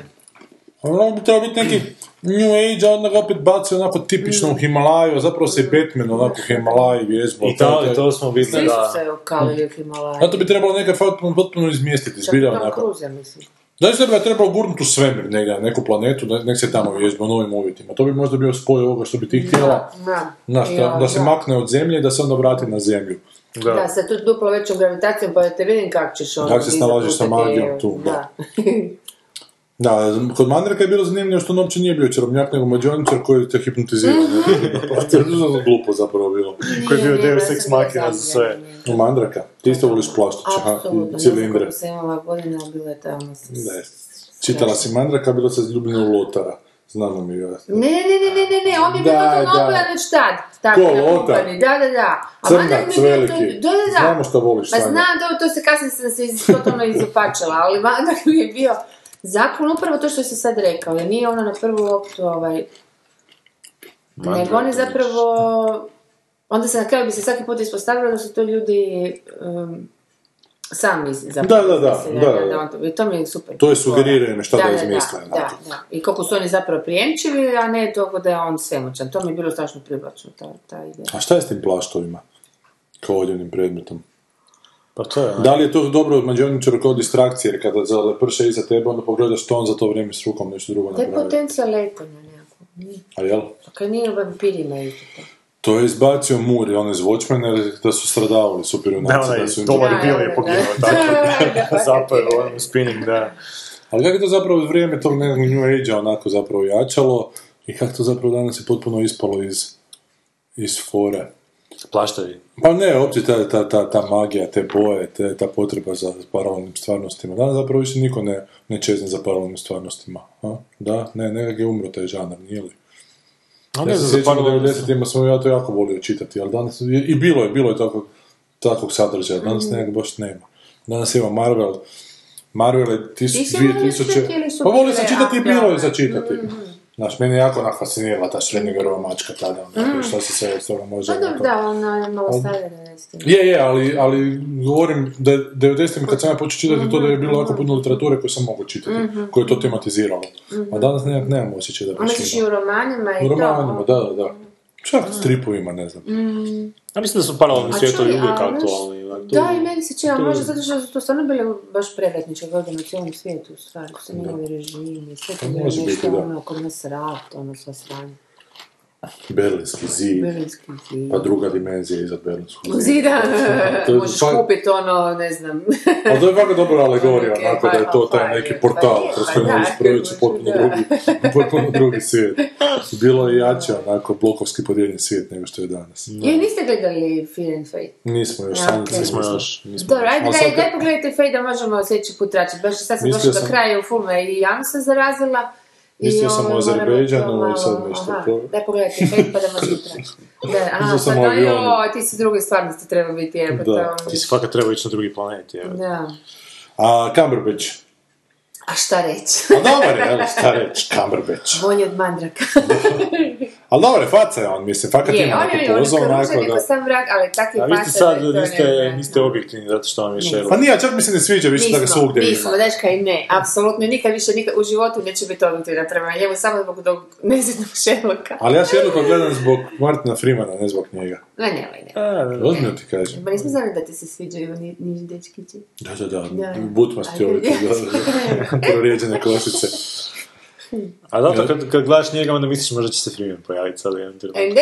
Ono bi trebao biti neki New Age, a onda ga opet baci onako tipično u Himalaju, a zapravo se i Batman onako u Himalaju vježbao. I to, to smo vidjeli, Svi da. su se ukalili u Himalaju. Zato bi trebalo nekad potpuno, potpuno izmjestiti, Čak zbilja Tom onako. Cruise, ja mislim. Da se bi ga trebalo gurnuti u svemir, neka, neku planetu, da, nek se tamo vježba u novim uvjetima. To bi možda bio spoj ovoga što bi ti htjela, Da, da, Ja, da se da. makne od zemlje i da se onda vrati na zemlju. Da. Da, sa tu duplo većom gravitacijom, pa da te vidim kako ćeš ono... Kako se snalaziš sa magijom tu, da. Da. Kod Mandraka je bilo zanimljivo što on uopće nije bio čarobnjak, nego mađioničar koji te hipnotizira. to je glupo zapravo bilo. Koji je bio Deus Ex bila Machina za sve. U Mandraka, ti isto voliš Apsolutno, ne znam cilindre. koliko sam imala godina, ali bilo je tamo... s- Ne, čitala si Mandraka, bilo se zljubljeno u Lotara. Znamo mi ga. Ne, ne, ne, ne, ne, ne, on je bio Da, totalno već tad. Tako, Ko, kumpani, Da, da, da. A Crnac je veliki. to- Da, da, da. Znamo što voliš, Pa znam, da, to se kasnije sam se iz- totalno izopačila, ali Mandrag mi je bio zakon upravo to što si sad rekao, jer nije ono na prvu loptu, ovaj... Nego on je zapravo... Onda se na kraju bi se svaki put ispostavilo da su to ljudi um, sami zapravo. Da, da, da, izmislili, da, da. on to- i to mi je super. To je sugeriranje šta da da, izmisle, Da, da, da. I koliko su oni zapravo prijemčivi, a ne toliko da je on svemoćan. To mi je bilo strašno privlačno, ta, ta ideja. A šta je s tim plaštovima? Kao odjevnim predmetom. Pa to je, Da li je to dobro od mađioničara kao distrakcije, jer kada zaleprše iza tebe, onda pogledaš što on za to vrijeme s rukom nešto drugo To je napravi. potencija letanja nekako. A jel? Pa kad nije isto to. To je izbacio Moore i on iz Watchmen, jer da su stradavali super Da, junaci. onaj Da su im... dobar Da, da, je da. poginuo, Da, tako. da, Zapao je spinning, da. Ali kako je to zapravo vrijeme tog nekog New Age-a onako zapravo jačalo i kako to zapravo danas je potpuno ispalo iz, iz fore. Plaštavi. Pa ne, uopće ta, ta, ta, ta magija, te boje, te, ta potreba za paralelnim stvarnostima. Danas zapravo više niko ne, ne čezne za paralelnim stvarnostima. A? Da, ne, nekak je umro taj žanar, nije li? A Ja ne se znam, za sjećam u paralelno- 90-ima sam ja to jako volio čitati, ali danas, i i bilo je, bilo je takvog, takvog sadržaja, danas Mhm. nekak baš nema. Danas ima Marvel, Marvel je tis, Ti si 2000... volio čitati ili su Pa volio sam čitati i bilo je za čitati. Mhm. Znaš, mene je jako onak fascinirala ta Schrödingerova mačka tada, onako, šta se sve od toga može... Pa dobro, onako- da, ona je malo starija da je, je, ali, ali govorim da je 90 kad sam ja počeo čitati to da je bilo jako puno literature koju sam mogao čitati, Mhm. koje je to tematiziralo. Mhm. A danas nekak nemam osjećaj da baš misliš i ima. u romanima i U to? romanima, da, da, da. Čak stripovima, ne znam. Mm. Ja mislim da su svijetovi čuj, uvijek aktualni. Da, i meni se čini, to- možda zato što su to stvarno bile baš predatničke godine u cijelom svijetu, u stvari, su mijenjali režimi, sve to Pa bilo može nešto, ono, kod nas rat, ono, sva sranje. Berlinski zid, Berlinski zid. pa druga dimenzija iznad Berlinskog Zida, To je možeš pa- kupiti ono, ne znam. Ali to je jako dobra alegorija, Ok, onako da je to taj pa, neki pa, portal pa, kroz pa, koji možeš proći potpuno drugi, potpuno drugi svijet. Bilo je jače, onako, blokovski podijeljen svijet nego što je danas. Je, niste gledali Fear and Fate? Nismo još Ja, sanjice. ok. Nismo još, nismo Dobro, ajde, daj, daj pogledajte Fate da možemo sljedeći put tračiti. Baš sad sam došla do kraja u filmu i Jan se zarazila. Mislio sam o Azerbejdžanu to i malo- sad nešto aha, to. Daj pogledajte pa da možemo tračiti. Da, aha, sam joj, ti si druge stvarnosti treba biti, jer pa Da. to... Ti si fakat treba ići na drugi planet, je. Da. A Cumberbatch. A šta reći? A dobar je, evo, šta reći, Cumberbatch. Bolje od Mandraka. Ali dobar je, faca je on, mislim, fakat Je, ima on neku je on pozu, je onako da... neko sam vrak, ali takvi A vi ste sad, je niste, niste objektivni zato što vam je Sherlock. Pa nije, čak mi se ne sviđa više da ga svugdje nismo, ima. znaš kaj ne, apsolutno nikad više nikad u životu neće biti objektivna prema njemu, samo zbog tog nezidnog Sherlocka. Ali ja Sherlocka gledam zbog Martina Freemana, ne zbog njega. Ne, nemoj, ne. Ozbiljno ti kažem. Pa nismo znali da ti se sviđaju ni, niži dečkići. Da, da, da, Da. butmasti ovi, da, prorijeđene kosice. A zato kad, kad gledaš njega, onda misliš možda će se Freeman pojaviti sad u jednom trenutku. E, ne?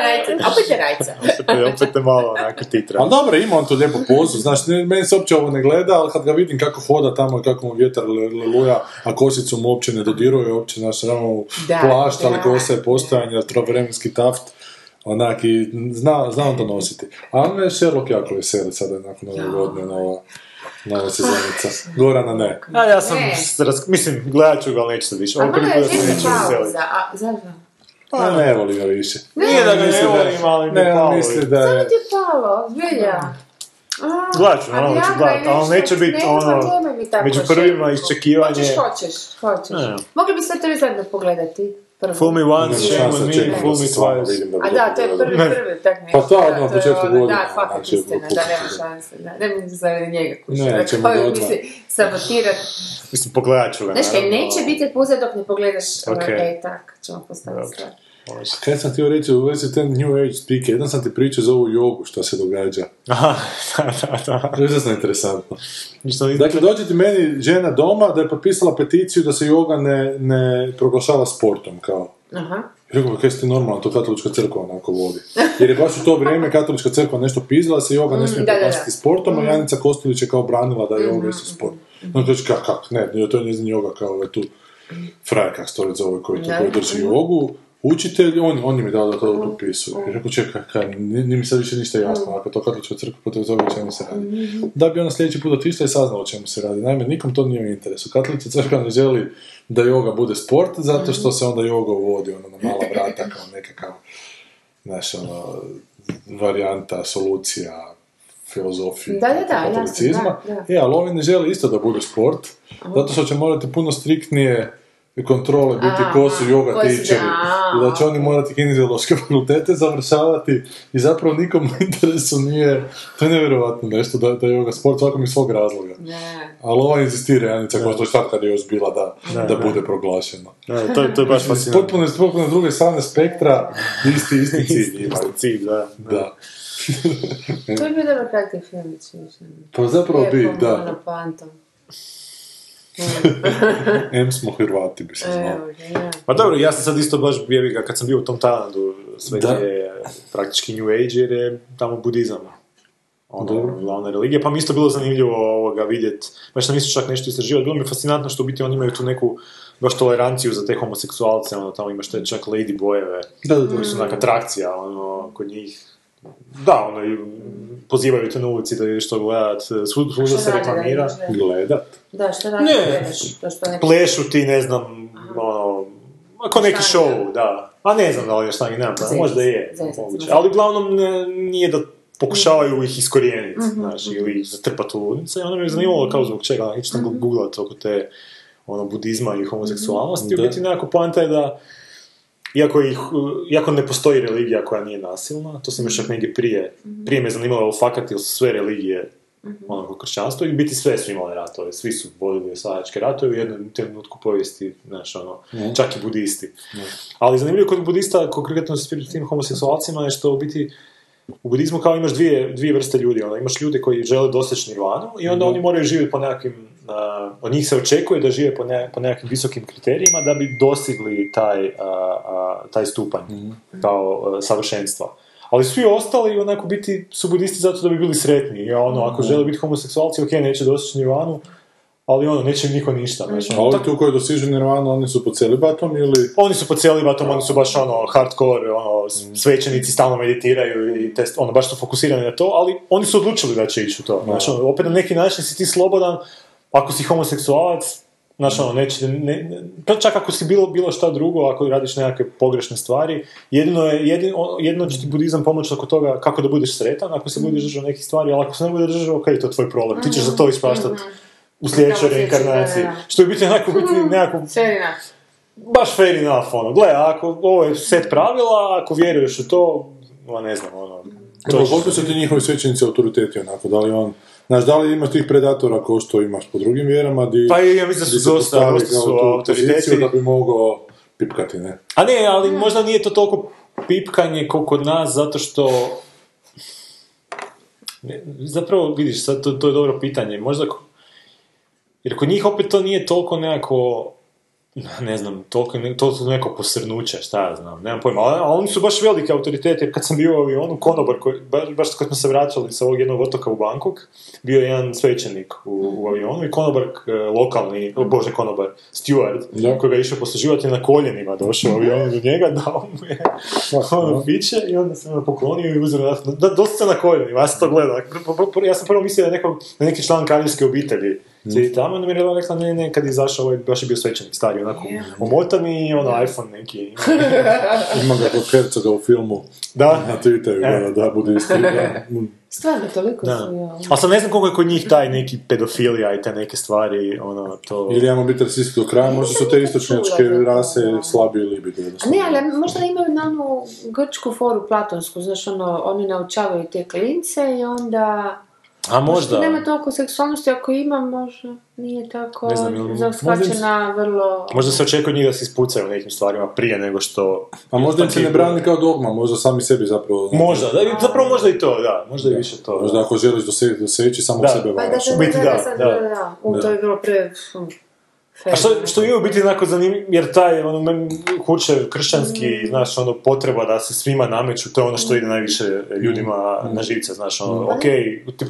Rajca, opet je rajca. Opet, je- opet je malo onako titra. Ali dobro, ima on tu lijepu pozu, znaš, ne, meni se uopće ovo ne gleda, ali kad ga vidim kako hoda tamo i kako mu vjetar le- leluja, a kosicu mu uopće ne dodiruje, uopće, znaš, samo plašt, ali kosa je postojanje, vremenski taft, onak i zna, zna on to nositi. A on je Sherlock jako veseli sada nakon ove godine, nova, nova sezonica. Gorana ne. A ja sam, Ne. s- raz, mislim, gledat ću ga, ali neću se više. Ovo prvi je put da se neću veseliti. pauza, a zašto? Pa ne voli ga više. Nije da ga ne Misli da- volim, ali mi ne, palo. on misli da Samo je... ti je palo, zbilja. A, Gledat ću, naravno ali ću gledat, ali neće biti nema, ono, među prvima iščekivanje. Hoćeš, hoćeš, hoćeš. Ne. Mogli bi sve to zajedno pogledati. Prvo. Fool me once, shame on me, fool da me twice. da A da, to je prvi, Ne. prvi, tak ne. Pa to odmah početku ono, godine, Da, fakat znači, istina, da, nema šanse, da. Ne mogu za njega Ne, kušati. ćemo je, odmah. sabotirat. Mislim, pogledat ću ga. Znaš kaj, neće biti epizoda dok ne pogledaš, Ok. e, tak, ćemo postaviti Dobro. Stvar. Kaj sam htio reći u vezi te New Age spike, jedan sam ti pričao za ovu jogu što se događa. Aha, da, da, da. To je izrazno interesantno. Dakle, dođe ti meni žena doma da je potpisala peticiju da se yoga ne, ne proglašava sportom, kao. Aha. Rekao, kaj ste normalno, to katolička crkva onako vodi. Jer je baš u to vrijeme katolička crkva nešto pizla, da se yoga ne smije Mm, da. proglasiti sportom, a Janica Kostelić je kao branila da je yoga isto sport. No, kaže, kak, kak, ne, to je njezin yoga kao ovaj tu frajer, kak se to zove, koji, drži jogu, učitelj, on, on je mi dao da to potpisuje. I rekao, čekaj, kaj, nije, mi sad više ništa jasno, ako to katolička crkva protiv toga o čemu se radi. Da bi ona sljedeći put otišla i saznala o čemu se radi. Naime, nikom to nije u interesu. Katolička crkva ne želi da yoga bude sport, zato što se onda yoga uvodi ono, na mala vrata kao nekakav, znaš, ono, varijanta, solucija, filozofije, Da, da, da, katolicizma. jasno, da, da. E, ali ovi ne žele isto da bude sport, zato što će morati puno striktnije kontrole biti ko su yoga teacheri. da će oni morati kineziološke fakultete završavati i zapravo nikom u interesu nije, to je nevjerojatno nešto da, da je yoga sport svakom iz svog razloga. Ne. Ali ova inzistira, Janica, koja to sad kad je još bila da, Da, bude proglašeno. Da, to, to je baš fascinantno. Potpuno, potpuno s druge strane spektra, isti, isti cilj imaju. Cilj, da. Da. To je bio dobar kratak film. Pa zapravo bi, da. M smo Hrvati, bi se znao. Pa dobro, ja sam sad isto baš jebi ga, kad sam bio u tom Tajlandu, sve Da. je praktički New Age jer je tamo budizam. ono, glavne religije, pa mi je isto bilo zanimljivo ovoga vidjeti, baš sam isto čak nešto istraživati, bilo mi je fascinantno što u biti oni imaju tu neku baš toleranciju za te homoseksualce, ono, tamo imaš te čak lady bojeve, Da, da, da. koji su onak atrakcija, ono, kod njih, da, ono, i pozivaju te na ulici da ideš to gledat, svud, svuda se reklamira, da? Gledat. Da, što radi Ne. gledaš? To što neki... plešu ti, ne znam, ono, ako neki show, da. A ne znam da li je štangi, nemam pojma, Zezac, možda je, moguće. Ali uglavnom ne, nije da pokušavaju ih iskorijeniti, Mhm, znaš, ili zatrpati u ludnice. I onda me je zanimalo kao zbog čega, ići sam Mhm. googlat oko te ono, budizma i homoseksualnosti. Da. U biti nekako poanta je da iako, ih, iako ne postoji religija koja nije nasilna, to sam još čak negdje prije, prije me zanimalo ali fakat ili su sve religije ono, kao kršćanstvo i u biti sve su imale ratove, svi su vodili osvajačke ratove u jednom trenutku povijesti, znaš, ono, čak i budisti. Ali zanimljivo kod budista, konkretno s tim homoseksualcima, je što u biti u budizmu kao imaš dvije, dvije vrste ljudi, onda imaš ljude koji žele doseći nirvanu i onda oni moraju živjeti po nekakvim, od njih se očekuje da žive po, ne, po nekakvim visokim kriterijima da bi dostigli taj, taj stupanj kao a, savršenstva. Ali svi ostali onako biti su budisti zato da bi bili sretni. I ono, ako žele biti homoseksualci, ok, neće doseći nirvanu, ali ono, neće im niko ništa. Znači, A ovi tu koji dosižu nirvanu, oni su pod celibatom ili... oni su po celibatom, oni su baš ono hardcore, ono, svećenici stalno meditiraju i test, ono, baš su fokusirani na to, ali oni su odlučili da će ići u to. Znači, ono, opet na neki način si ti slobodan, ako si homoseksualac, Znaš, ono, neće, ne, ne- pa čak ako si bilo, bilo šta drugo, ako radiš nekakve pogrešne stvari, jedino, je, jedino, jedino će ti budizam pomoći oko toga kako da budeš sretan, ako se budeš držao nekih stvari, ali ako se ne budeš držao, ok, to je tvoj problem, ti ćeš za to ispaštat u sljedećoj Da, u sljedećoj, reinkarnaciji. da, da. Što je biti onako, biti nekako baš fair enough, ono, gle, ako ovo je set pravila, ako vjeruješ u to, ne znam, ono, to koliko su ti njihovi svećenici autoriteti onako, da li on... Znaš, da li imaš tih predatora kao što imaš po drugim vjerama, di, Pa ja mislim da su dosta, dosta su autoriteti. da bi mogao pipkati, ne? A ne, ali možda nije to toliko pipkanje kao kod nas, zato što... Ne, Zapravo, vidiš, sad to, to je dobro pitanje. Možda... Jer kod njih opet to nije toliko nekako... Ne znam, toliko, ne- to su neko posrnuće, šta ja znam, nemam pojma. Ali, ali oni su baš veliki autoriteti, jer kad sam bio u avionu, konobar, koji, baš, baš kad smo se vraćali sa ovog jednog otoka u Bangkok, bio je jedan svećenik u, u avionu i konobar e, lokalni, o bože konobar, steward, Da. koji ga je išao posluživati na koljenima, došao u avionu do njega, dao mu je ono piće i onda se ono poklonio i uzeo da, dosta na koljenima, ja sam to gledao. Ja sam prvo mislio nekog, da je neki član kraljevske obitelji sjedi tamo, onda mi je rekla, ne, ne, kad je izašao, ovaj, baš je bio svećenik, stari, onako, omotan i ono, iPhone neki. ima. Ga kod Hercoga u filmu Da. na Twitteru, E. da, da, budisti, da. Stvarno, toliko Da. su, ja. Ali sad ne znam koliko je kod njih taj neki pedofilija i te neke stvari, ono, to... Ili imamo biti rasisti do kraja, možda su te istočnjačke rase slabije jednostavno. ne, ali možda imaju na onu grčku foru platonsku, znaš, ono, oni naučavaju te klince i onda... A Možda možda... nema toliko seksualnosti, ako ima, možda nije tako Ne znam, zaskačena vrlo... Možda se očekuje njih da se ispucaju u nekim stvarima prije nego što... A možda im se ne brani kao dogma, možda sami sebi zapravo... Možda, da, zapravo možda i to, da, možda i više to. Možda ako želiš doseći, doseći samo Da. sebe Pa da, da, da, da, da, da. da, da, da. U, to je bilo pre... A što, što je u biti onako zanimljivo, jer taj ono, men, huče kršćanski, Mm. znaš, ono, potreba da se svima nameću, to je ono što ide najviše ljudima Mm. na živce, znaš, ono, ok, ti-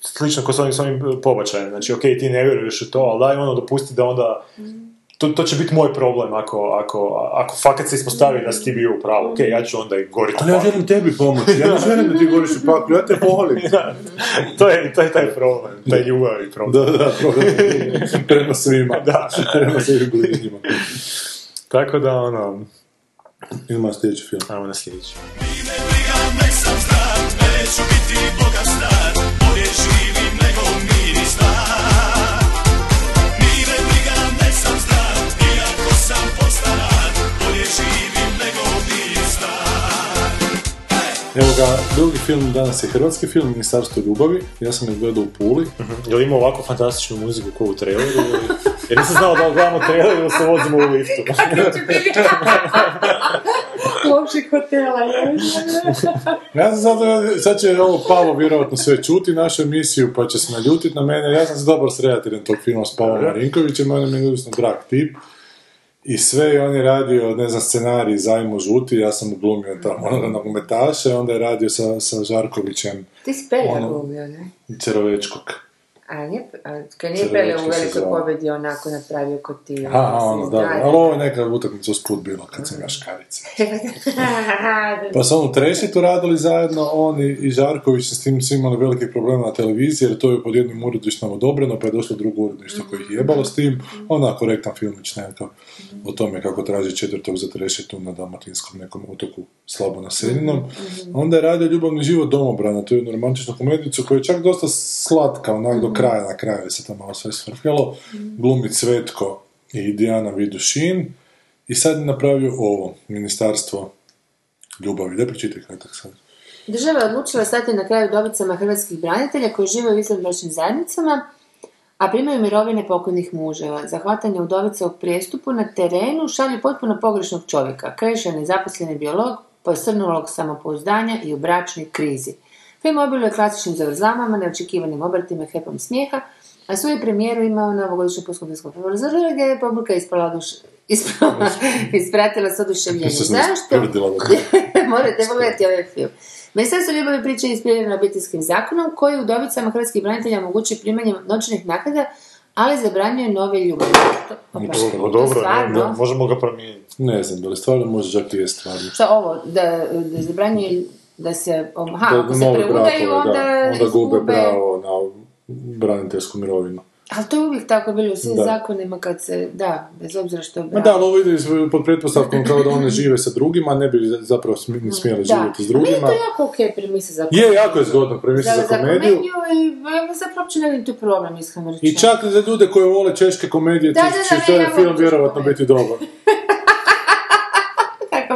slično kao s ovim, s ovim pobačajem, znači, ok, ti ne vjeruješ u to, ali daj ono, dopusti da onda, to, to će biti moj problem ako, ako, ako fakat se ispostavi da si ti bio u pravu, ok, ja ću onda i goriti Ali ja želim tebi pomoći, ja ne želim da ti goriš u paklu, ja te volim. to, je, to je taj problem, taj ljubavi problem. Da, da, problem. Prema svima. Da. Prema svim bližnjima. Tako da, ono, Ima sljedeći film. ajmo na sljedeći. Evo ga, drugi film danas je hrvatski film, Ministarstvo ljubavi. Ja sam ga gledao u Puli. Jel ima ovako fantastičnu muziku kao u traileru? Jer nisam znao da gledamo trailer ili se vozimo u liftu. Loših hotela, je. Ja sam sad, sad će ovo Pavo vjerojatno sve čuti našu emisiju, pa će se naljutit na mene. Ja sam se dobar s redateljem tog filma s Pavom Marinkovićem, on je užasno drag tip. I sve je on je radio, ne znam, scenarij Zajmo žuti, ja sam uglumio tamo onoga nogometaša, onda je radio sa, sa Žarkovićem Ti si Pelja Ono- glumio, ne? Cerovečkog. A nije, a kad nije Pelja u velikoj pobjedi onako napravio kod ti. Aha, ono, da, ali ovo je neka utakmica usput bila kad sam ja škarice. Pa su onu trešitu radili zajedno, on i, i Žarković s tim su imali velikih problema na televiziji, jer to je pod jednim uredništvom odobreno, pa je došlo drugo uredništvo koje ih je jebalo s tim, ona korektan filmić nekakav o tome kako traži četvrtog za trešitu na dalmatinskom nekom otoku slabo naseljenom. Onda je radio Ljubavni život domobrana, to je jednu romantičnu komedicu koja je čak dosta slatka, onak kraja, na kraju se to malo sve svrhljalo. Glumi Cvetko i Dijana Vidušin. I sad je napravio ovo, ministarstvo ljubavi. Da pročitaj kratak sad. Država je odlučila stati na kraju dobicama hrvatskih branitelja koji žive u izvanbračnim zajednicama, a primaju mirovine pokojnih muževa. Zahvatanje udovica u prijestupu na terenu šalje potpuno pogrešnog čovjeka, kreše nezaposleni biolog, posrnulog samopouzdanja i u bračnoj krizi. Film obiluje klasičnim zavrzlamama, neočekivanim obrtima i hepom smijeha, a svoju premijeru imao na ovogodišnju puskopijskom festivalu gdje je publika ispala duš... ispala, ispratila s oduševljenjem. Se sam Zašto? Morate pogledati ovaj film. Ministarstvo ljubavi priča je ispirano obiteljskim zakonom koji udovicama hrvatskih branitelja omogućuje primanje novčanih naknada, ali zabranjuje nove ljubavi. To, opa, Dobro, to Dobro, stvarno? ne, možemo ga promijeniti. Ne znam, da li stvarno može čak i je stvarno. Šta ovo, da, da zabranjuje da se, aha, Da ako se preudaju, brakove, onda, da, onda gube pravo na braniteljsku mirovinu. Ali to je uvijek tako bilo u svim Da. zakonima kad se, da, bez obzira što je Ma da, ali ovo ide pod pretpostavkom kao da one žive sa drugima, ne bi zapravo smjeli živjeti s Da, meni je drugima. to jako okej premisa za Je, jako je zgodno premisa za za komediju. i zapravo uopće ne vidim tu problem iskreno I rečeno. čak za ljude koji vole češke komedije, Da, će da, da, ne, film vjerovatno biti dobar.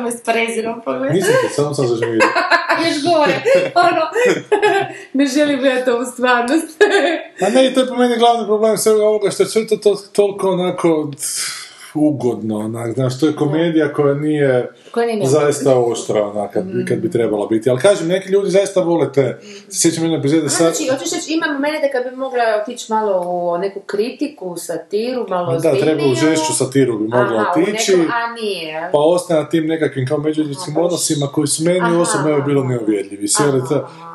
Me s prezirom pogleda. Nisam te, samo sam zažmirio. Još gore, ono, ne želim gledati ovu stvarnost. A ne, to je po meni glavni problem svega ovoga što je sve to, to toliko onako ugodno, onak, znaš, to je komedija koja nije Koja nije zaista oštra, onak, kad, bi- kad bi trebala biti. Ali kažem, neki ljudi zaista vole te, sjećam jedne epizode sad, Znači, hoćeš reći, ima momente kad bi mogla otići malo u neku kritiku, satiru, malo da, treba u žešću satiru bi mogla Aha, otići, nekom- a nije. pa ostane na tim nekakvim kao međuljudskim odnosima koji su meni Aha, osobno evo bilo neuvjerljivi. Sjeli.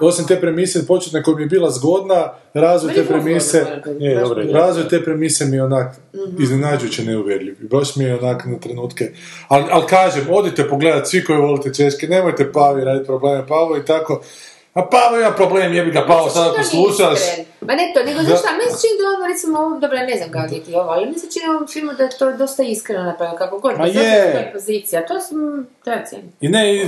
Osim te premise početne koja mi je bila zgodna, razvoj te premise, je, dobro, razvoj te premise mi onak Mhm. iznenađujuće neuvjerljiv. Baš mi je onak na trenutke. Ali al kažem, odite pogledat svi koji volite češke, nemojte Pavi raditi probleme Pavo i tako. A Pavo ima problem, jebi ga Pavo, sad ako Meni se čini da nije slušaš, iskren. Ma ne to, nego znaš šta, meni se čini da ovo, recimo, dobro, ne znam kako je ti ovo, ali mi se čini ovom filmu da je to dosta iskreno napravljeno, kako god. Ma je. što je pozicija, to sam, to ja cijenim. i ne, i-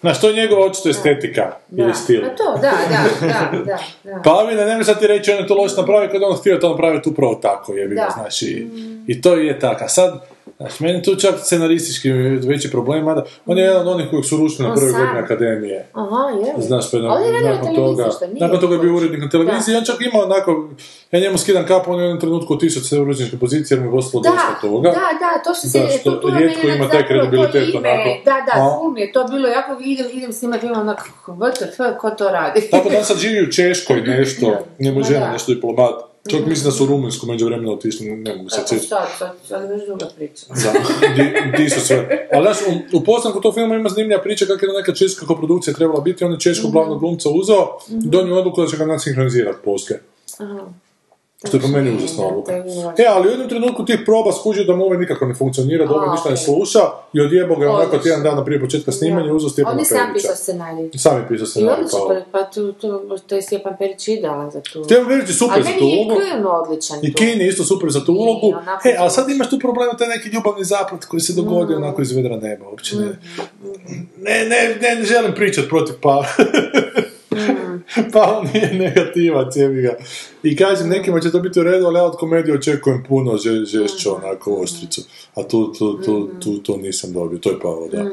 znaš, to je njegova očito estetika ili stil. Pa to, da, da, da, da, da. Pavine, nemoj sad ti reći on je to loše napravio kad je on htio to napraviti upravo tako, jebi ga, znaš, i, i to je tako. A sad, znaš, meni tu čak scenaristički veći problem, mada on je jedan od onih kojeg su rušili na prvoj godini akademije. Aha, je. Znaš, pa nakon televiziji, toga, nakon toga je bio urednik na televiziji, on čak ima onako, ja njemu skidam kapu, on je u jednom trenutku otišao sve uredničke pozicije, jer mu je ostalo dosta toga. da, da, to se Da, što to, to je rijetko ima taj kredibilitet ime, onako. Da, da, mi je to bilo, jako idem, idem snimati film onak, WTF, ko to radi? Tako da on sad živi u Češkoj nešto, njemu žena nešto diplomat. Čak mislim da su u Rumunjsku među vremena otišli, ne mogu se sjetiti. sad, sad, sad je već druga priča. Da, di, di su sve. Ali znaš, u, u postanku tog filma ima zanimljiva priča kako je neka češka koprodukcija trebala biti, on je češkog glavnog glumca uzeo, donio odluku da će ga nasinhronizirati poslije. Aha. Što je po meni užasna odluka. E, ali u jednom trenutku tih proba skužio da mu ovaj nikako ne funkcionira, da ovaj A, ništa ne sluša i odjebo ga je onako tjedan dana prije početka snimanja uzeo Stjepana On je sam Perića. pisao scenarij. Sam je pisao scenarij, pa, pa tu, tu, to je Stjepan Perić idealan za tu. Stjepan Perić je super za tu meni je ulogu. Kino odličan I. Kini isto super za tu ulogu. E, ali sad imaš tu problem, taj neki ljubavni zaplet koji se dogodio onako iz vedra neba, uopće ne. Ne, ne, ne, ne želim pričat protiv Pavla. Pavlo nije negativac, jebi ga. I kažem, nekima će to biti u redu, ali ja od komedije očekujem puno že, žešću, onako, oštricu. A tu, tu, tu, tu, to nisam dobio, to je Pavo, da.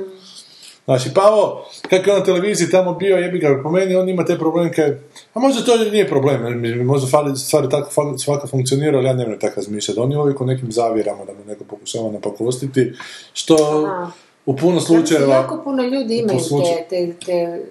Znači, Pavo, kako je on na televiziji tamo bio, jebi ga, po meni on ima te probleme kaj... A možda to nije problem, možda fali, stvari tako svaka funkcionira, ali ja ne tako razmišljati. On je uvijek u nekim zavjerama da mu neko pokušava napakostiti, što Aha. u puno mislim, slučajeva... jako puno ljudi imaju te, te, te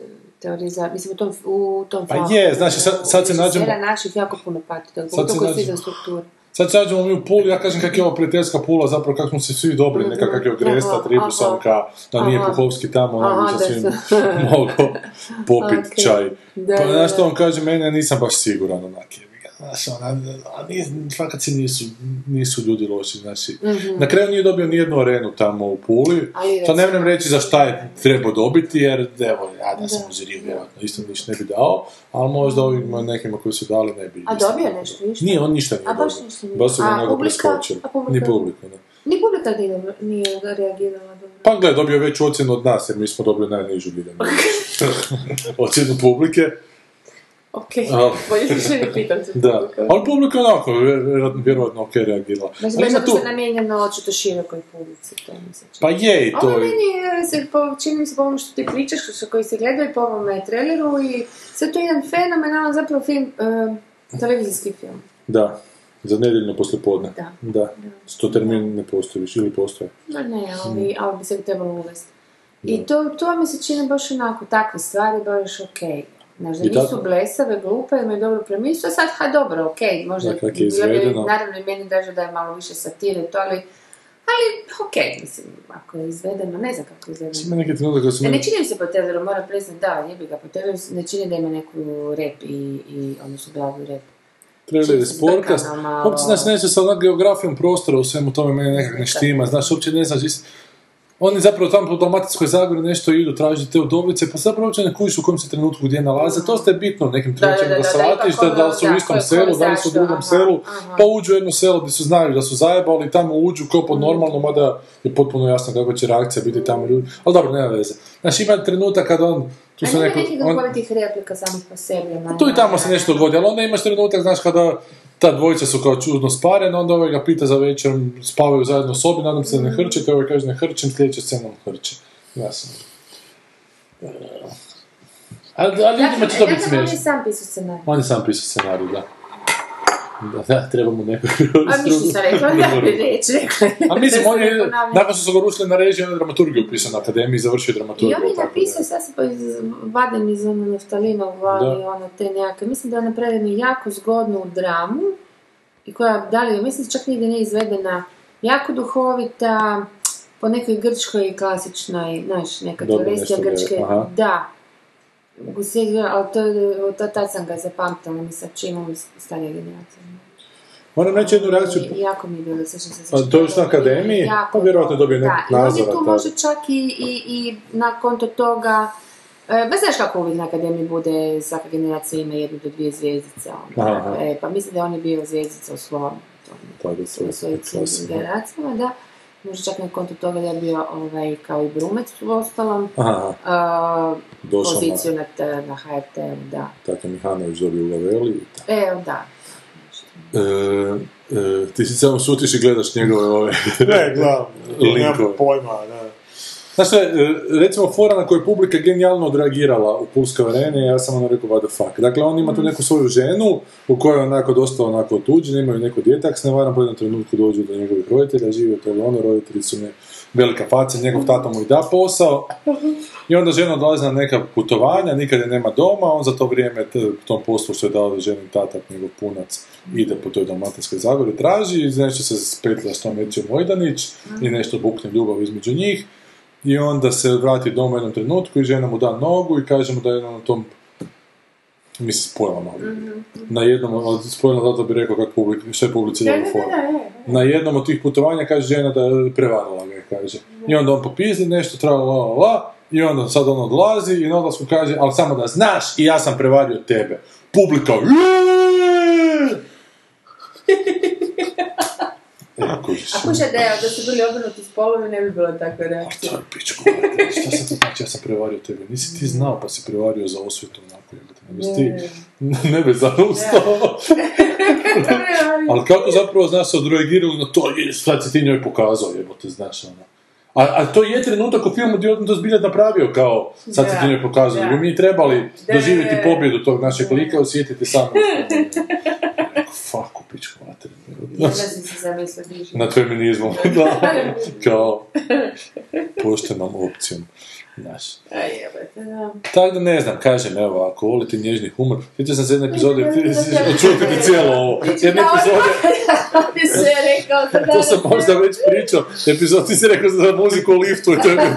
teorije za, mislim, u tom, u tom Pa fahu. je, znači, sad- sad se nađemo- naših jako puno pati, se to koji nađemo- za strukturu. Sad Sad sađemo mi u Puli, ja kažem kak je ovo prijateljska Pula, zapravo kako smo se svi dobri, neka kak je Ogresta, Aha, Tribusonka, da nije. Puhovski tamo, on Aha, bi sa da svim su- mogao popit Ok. čaj. Da, pa znaš što on kaže, mene ja nisam baš siguran onak je. Znaš, ona, a nije, fakat si nisu, nisu ljudi loši, znači. Na kraju nije dobio ni jednu arenu tamo u Puli. Ali to ne moram reći za šta je trebao dobiti, jer evo, ja da sam u žiriju, vjerojatno isto ništa ne bi dao, ali možda ovima nekima koji su dali ne bi. A dobio nešto, ništa? Nije, on ništa nije A baš dobio. ništa nije. Baš su ga preskočili. Ni publika, ne. Ni publika nije, nije reagirala dobro. Pa gle, dobio je veću ocjenu od nas, jer mi smo dobili najnižu biljenu. ocjenu publike. Ok, bolje više ne pitam se. Da, ali publika je onako, vjerojatno, vjerojatno ok reagirala. Znači, Ali baš da tu, se namijenjeno očito širokoj publici, to mi se čini. pa je i to. meni je, se, po, čini mi se po ovome što ti pričaš, što koji se gledaju po ovome traileru i sve to je jedan fenomenalan zapravo film, e, televizijski film. Da, za nedjeljno poslijepodne. Da. Da. Sto termin ne postoji više, ili postoje. No ne, ali, ali bi se trebalo uvesti. I to, to mi se čini baš onako, takve stvari baš ok. Znaš, da I nisu blesave, glupe, imaju dobro premisu, a sad, ha dobro, ok, možda Da, kak je naravno i meni draže da je malo više satire to, ali, ali ok, mislim, ako je izvedeno, ne znam kako je izvedeno. Ima kad su Ne, čini mi se po televizoru, moram priznat, da, jebi ga, po ne čini da ima neku rep i, i odnosno glavu rep. trailer je sporkast. Uopće znaš, neće sa geografijom prostora u svemu tome meni nekak ne štima, znaš, uopće ne znaš, oni zapravo tamo po Dalmatinskoj Zagori nešto idu tražiti te udovice, pa zapravo uopće ne kužiš u kojem se trenutku gdje nalaze, to ste bitno u nekim da, trenucima da, da, da, shvatiš da, da li su u ono, istom selu, da li su u drugom selu, pa uđu u jedno selo gdje su znaju da su zajebali, tamo uđu kao Mhm. pod normalno, mada je potpuno jasno kakva će reakcija biti tamo ljudi, ali dobro, nema veze. Znaš, ima trenutak kad on, tu se neko, nekih on, replika samih po sebi. ono, tu i tamo se nešto dogodi, ali onda imaš trenutak, znaš, kada ta dvojica su kao čudno sparena, onda ovaj ga pita za večer, spavaju zajedno u sobi, nadam se da ne hrčete, ovaj kaže ne hrčem, sljedeća scena on hrče. Ja sam... Ali, ljudima će to biti Dakle, on je smiješno. sam pisao scenarij. On je sam pisao scenarij, da. Da, da, treba mu neko A mi što sam rekla, da bi reći, rekla. A mislim, on je, se nakon su ga rušili na režiju, on je dramaturgiju pisao na akademiji i završio I dramaturgiju. on je napisao, sad se pa vadim iz ono neftalina u glavi, Da. ono te nekakve, mislim da je napravio jednu jako zgodnu dramu, i koja, da li, mislim čak nigdje nije izvedena, jako duhovita, po nekoj grčkoj klasičnoj, znaš, neka travestija grčke, aha. da. Se sjetiti, ali to, to, tad sam ga zapamtila, mislim, čimom starija generacija. Moram reći jednu reakciju, I jako mi je bilo, sjećam se. A to je još na akademiji? Jako Pa vjerojatno je dobio nekog Da, i on je tu možda čak i, i, i na konto toga, e, ba znaš kako uvijek na akademiji bude, svaka generacija ima jednu do dvije zvijezdice, onda, Aha. e, pa mislim da on je bio zvijezdica u svom, tom, su u svojim generacijama, da. Možda čak na konto toga da je bio ovaj, kao i Brumec u ostalom, Aha, na, poziciju na, na HRT-u, da. tako Mihanović dobio u Laveli. E, da. E, e, ti si samo šutiš i gledaš njegove ove... Ne, gledam, nemam pojma, da. Znaš šta, je, e, recimo fora na koju je publika genijalno odreagirala u Pulskoj areni, ja sam ono rekao what the fuck. Dakle, on ima tu neku svoju ženu u kojoj je onako dosta onako otuđen, imaju neko dijete, ako se ne varam, po jednom trenutku dođu do njegovih roditelja, žive to ono, roditelji su ne, velika faca, njegov tata mu i da posao. I onda žena odlazi na neka putovanja, nikad je nema doma, on za to vrijeme t- tom poslu što je dao ženi tata, njegov punac, ide po toj Dalmatinskoj zagori, traži, i nešto se spetlja s tom Ecijom Mojdanić i nešto bukne ljubav između njih. I onda se vrati doma u jednom trenutku i žena mu da nogu i kaže mu da je na tom mislim, spojila malo. Na jednom, od spojila zato bi rekao kako publik, što je publici Da, Na jednom od tih putovanja kaže žena da je prevarila ga, kaže. I onda on popizdi nešto, tra la, la, la, i onda sad on odlazi i na odlasku kaže, ali samo da znaš, i ja sam prevario tebe. Publika! E, kužiš. A kuća da je, da su bili obrnuti spolovi, ne bi bila takva reakcija. To je brate, šta sad to znači, ja sam prevario tebe. Nisi ti znao pa si prevario za osvetu, onako. Ne bi ti, ne bi zaustao. Ali kako zapravo, znaš, se odreagirali na to, sad si ti njoj pokazao, jebote, znaš, ono. A, a to je trenutak u filmu gdje on to zbilja napravio kao, sad si ti njoj pokazao, mi trebali doživjeti pobjedu tog našeg lika, osjetiti samo. fuck u pičku materinu. Nad feminizmom, da. Kao, poštenom opcijom. Znaš. Tako da ne znam, kažem, evo, ako volite nježni humor, sjetio sam se jedne epizode, očutiti cijelo ovo, jedne epizode, Ti to sam možda već pričao, epizod, ti si rekao za muziku u liftu i to je bilo.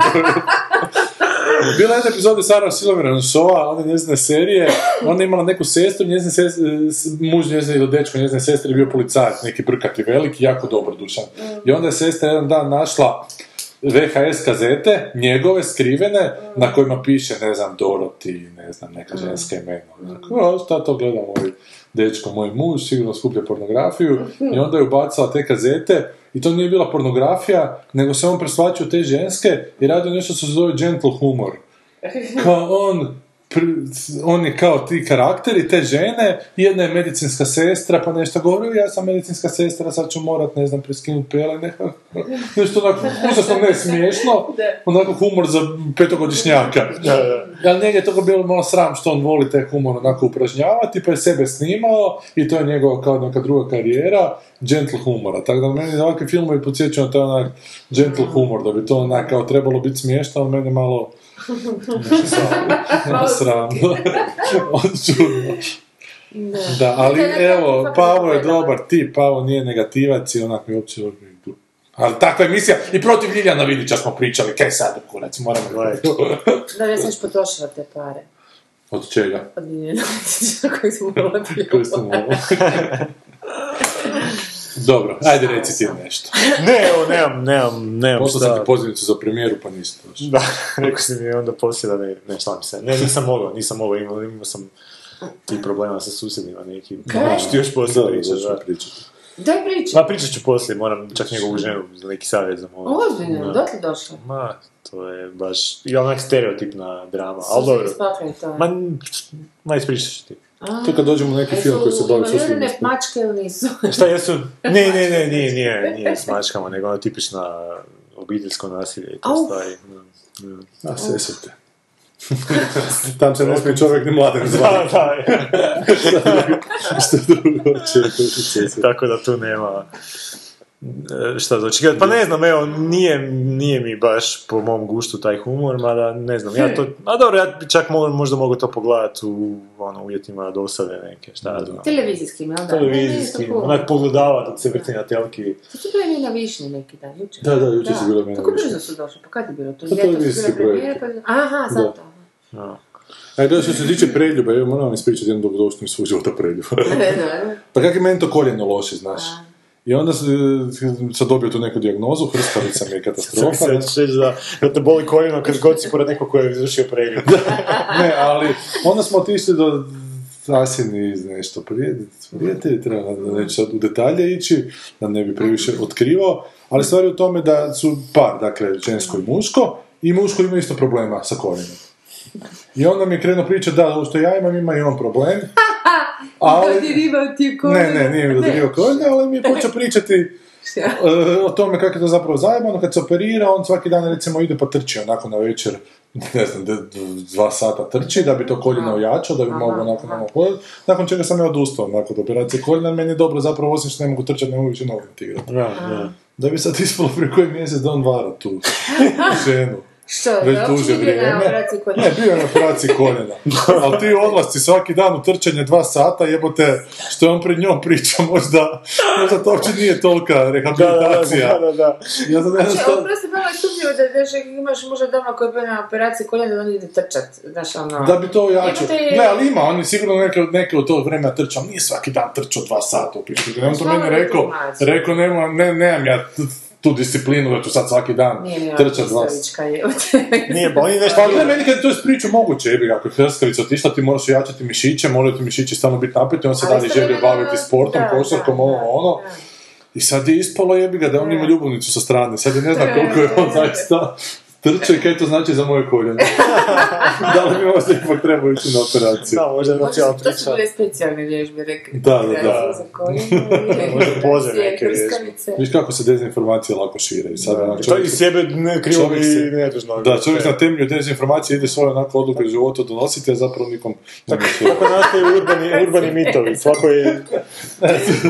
Bila je jedna epizoda Sarah Silverman showa, one njezine serije, ona je imala neku sestru, njezine sestre, muž njezine ili dečko njezine sestre je bio policajac, neki brkati veliki, jako dobro dušan. I onda je sestra jedan dan našla VHS kazete, njegove skrivene, na kojima piše, ne znam, Dorothy, ne znam, neka ženska imena. Onako, "O, šta to gleda moj dečko, moj muž, sigurno skuplja pornografiju. I onda je ubacala te kazete, i to nije bila pornografija, nego se on presvačio te ženske i radio nešto što se zove gentle humor. Kao on, on je kao ti karakteri, te žene, jedna je medicinska sestra, pa nešto govori, ja sam medicinska sestra, sad ću morat, ne znam, preskinuti pele, nekako, nešto onako, užasno ne smiješno, onako humor za petogodišnjaka. Ali njega je toga bilo malo sram što on voli taj humor onako upražnjavati, pa je sebe snimao i to je njegova kao neka druga karijera, gentle humora. Tako da meni ovakvi filmovi podsjećaju na taj onak gentle humor, da bi to onak kao trebalo biti smiješno, ali mene malo malo sram. Čudno. Da, ali evo, Pavo je dobar tip, Pavo nije negativac i onako je uopće ali takva emisija, i protiv Ljiljana Vidića smo pričali, kaj sad, kurac, moramo gledati. Da, ja sam još potrošila te pare. Od čega? Od Ljiljana Vidića koji su morala Koji ste mogli? Dobro, ajde reci ti nešto. Ne, evo, nemam, nemam, nemam Poslao sam ti pozivnicu za premijeru, pa nisi došao. Da, rekao si mi onda poslije da ne, ne šalim se. Ne, nisam mogao, nisam mogao, imao, imao sam ti problema sa susjedima nekim. Kaj? Što ti još poslije pričaš, došao da. pričati. Daj pričaj. Ma pričat ću poslije, moram čak njegovu ženu za neki savjet zamolit. Ozbiljno, Da. dok je došla? Ma, to je baš, i onak stereotipna drama, ali dobro. To. Ma, ma ispričat ću ti. To kad dođemo u neki film koji se bavi ne mačke ili nisu? Šta jesu? Ne, ne, ne, nije, nije, nije s mačkama, nego ono tipična obiteljsko nasilje i to stvari. Da, da. A, sesete. Tam se ne smije čovjek ni mladen Da, zvati. da, Što drugo očekuje sesete. tako da tu nema šta za očekivati. Pa ne znam, evo, nije, nije mi baš po mom guštu taj humor, mada ne znam, ja to, a dobro, ja čak mo- možda mogu to pogledati u ono, uvjetima dosade neke, šta ja znam. Televizijskim, jel da? Televizijski, Ne, ne, onak pogledava dok se vrti na telki. To su bile mi na višnji neki dan, jučer. Da, da, jučer su bile mi na Tako brzo su došli, pa kad je bilo to? Su televizijski projekt. pa... Aha, zato. No. Ajde, što se tiče preljube, evo moram vam ispričati jednu dobrodošću svog života preljuba. Ne, Pa kak je meni to koljeno loše, znaš. I onda sam, sam dobio tu neku dijagnozu, hrskavica mi je katastrofa. Ćeš reći da, da te boli koljeno kad god si pored nekog koji je izvršio pregled. ne, ali onda smo otišli do Asini iz nešto prijatelji, prijatelji, treba da neću sad u detalje ići, da ne bi previše otkrivao, ali stvar je u tome da su par, dakle, žensko i muško, i muško ima isto problema sa koljenom. I onda mi je krenuo pričati da, što ja imam, ima i on problem, ali... Dodirivao ti je Ne, ne, nije mi dodirivao ali mi je počeo pričati e, o tome kako je to zapravo zajebano, kad se operira, on svaki dan recimo ide pa trči onako na večer, ne znam, dva sata trči, da bi to koljeno ojačao, da bi mogao onako malo hodati, nakon čega sam ja odustao onako od operacije. Koljena, meni je dobro zapravo, osim što ne mogu trčati, ne mogu više nogomet igrati. Da, da. Da bi sad ispalo prije koji mjesec da on vara tu ženu. Što, Već da, duže na vrijeme. operaciji kod- Ne, bio je na operaciji koljena. Ali ti odlasci svaki dan u trčanje dva sata, jebote, što je on pred njom priča, možda, možda to uopće nije tolika Da, da, rehabilitacija. da, da, da. Ja znam Znači, šta... oprosti, malo je sumnjivo da, imaš možda doma koji je bio na operaciji koljena da on ide trčat, znaš, ono... Da bi to. Jebote- Ne, ali ima, on je sigurno neke, neke od tog vremena trčao, nije svaki dan trčao dva sata u. On to meni rekao, rekao, nema, ne, nemam ja tu disciplinu da ću sad svaki dan. Kistovićka, je. Nije, pa on je nešto... Pa ne, meni kad je to ispričao moguće, jebi ako je hrskavica otišla, ti moraš ojačati mišiće, moraju ti mišići stalno biti napeti, on se dalje želi baviti sportom, košarkom, ovo, ono. I sad je ispalo jebi ga da on ima ljubavnicu sa strane, sad je ne znam koliko je on zaista Trče kaj to znači za moje koljene? da li mi možda ipak treba ići na operaciju? Da, možda je Možda cijela su- to su priča. bile specijalne vježbe, rekli. Da, da, da. Za koljeno, Možda poze neke prskavice. Viš kako se dezinformacije lako šire. I sad, ono, To čovjek i se- sjebe ne krivo i nedužno. Da, čovjek na temelju dezinformacije ide svoje onako odluke u životu donositi, a zapravo nikom ne. Kako nastaju urbani, urbani mitovi, svako je...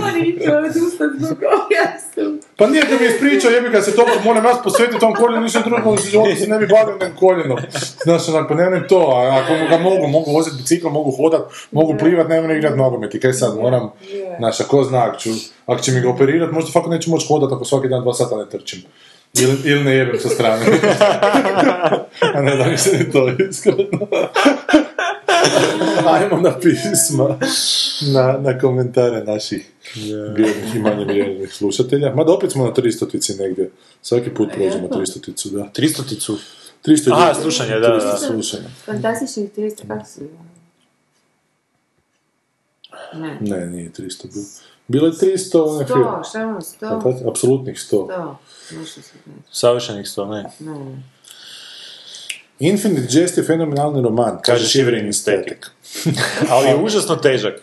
Oni to odustat zbog su. Pa nije da mi ispričao, jebi ga se toliko moram nas posvetiti tom koljenu, ništa drugo, u životu se ne bi bavio nem koljenom. Znaš, onak, pa nemam to, a ako ga mogu, mogu voziti bicikl, mogu hodat, mogu plivat, ne moram igrat nogomet i kaj sad, moram, znaš, a ko zna, ako, ću, ako će mi ga operirat, možda fakt neću moći hodat ako svaki dan dva sata ne trčim. Ili, ili ne jebem sa strane. a ne da mi se ni to iskreno. Ajmo na pisma, na, na komentare naših vjernih i manje vjernih slušatelja. Mada opet smo na 300 negdje. Svaki put prođemo 300 da. Tristoticu. 300 Aha, slušanje, da, da, 300 da. slušanja. Fantastičnih 300, kako su? Ne. Ne, nije 300 bilo. Bilo je 300 onih 100, šta je ono, 100? Fantastično, Apsolutnih 100. 100, nešto se ne. Savršenih sto, ne. Ne. Infinite Jest je fenomenalni roman, Kaže Shivering Aesthetic. Ali je užasno težak.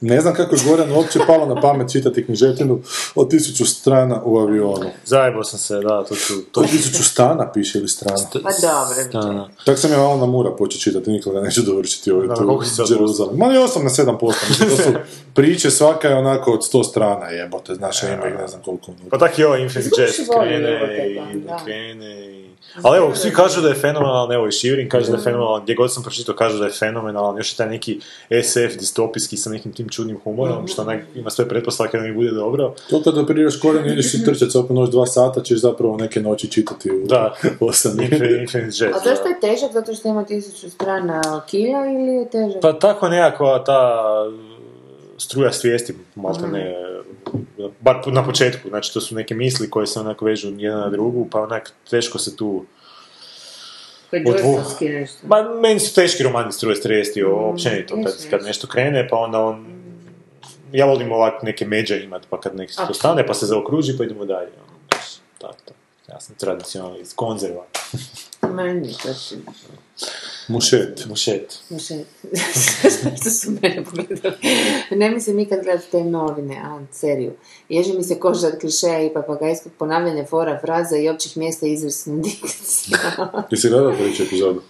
Ne znam kako je Goran uopće palo na pamet čitati knjižetinu od tisuću strana u avionu. Zajebao sam se, da, to ću... To tisuću stana piše ili strana. Pa dobro. Tak sam ja malo na mura počeo čitati, nikad ga neću dovršiti ovaj Da, tu koliko si sad Jeruzalem. Ma ne 8 na 7%, mislim, to su priče, svaka je onako od 100 strana, jebote, znaš, ja ima ih ne znam koliko unutra. Pa tak i ovo Infinite Zvuči Jest krene i krene i... Ali evo, svi kažu da je fenomenalan, evo i Shivering kaže da je fenomenalan, gdje god sam pročitao kažu da je fenomenalan, još je taj neki SF distopijski sa nekim tim čudnim humorom, što onak ima sve pretpostavke da mi bude dobro. To kad operiraš koren, ideš i trčati oko noć dva sata, ćeš zapravo neke noći čitati u Da. 8 Infinite, Jest. A zašto je težak? Zato što ima tisuću strana kila ili je težak? Pa tako nekakva ta struja svijesti, malta ne, bar na početku, znači to su neke misli koje se onako vežu jedna na drugu, pa onak teško se tu... Dvojstovski nešto. Ma, meni su teški romani struje svijesti, općenito, kad, kad nešto krene, pa onda on... Ja volim ovak neke međe imat, pa kad neki to stane, pa se zaokruži, pa idemo dalje. ono, znaš, tako. Ja sam tradicionalist, konzerva, Meni Mušet. mušet. Mušet. Što su mene pogledali. Ne mislim nikad gledati te novine, a, seriju. Ježi mi se koža od klišeja i papagajskog ponavljanja fora, fraza i općih mjesta izvrsna dikcija. Jesi gledao treću epizodu?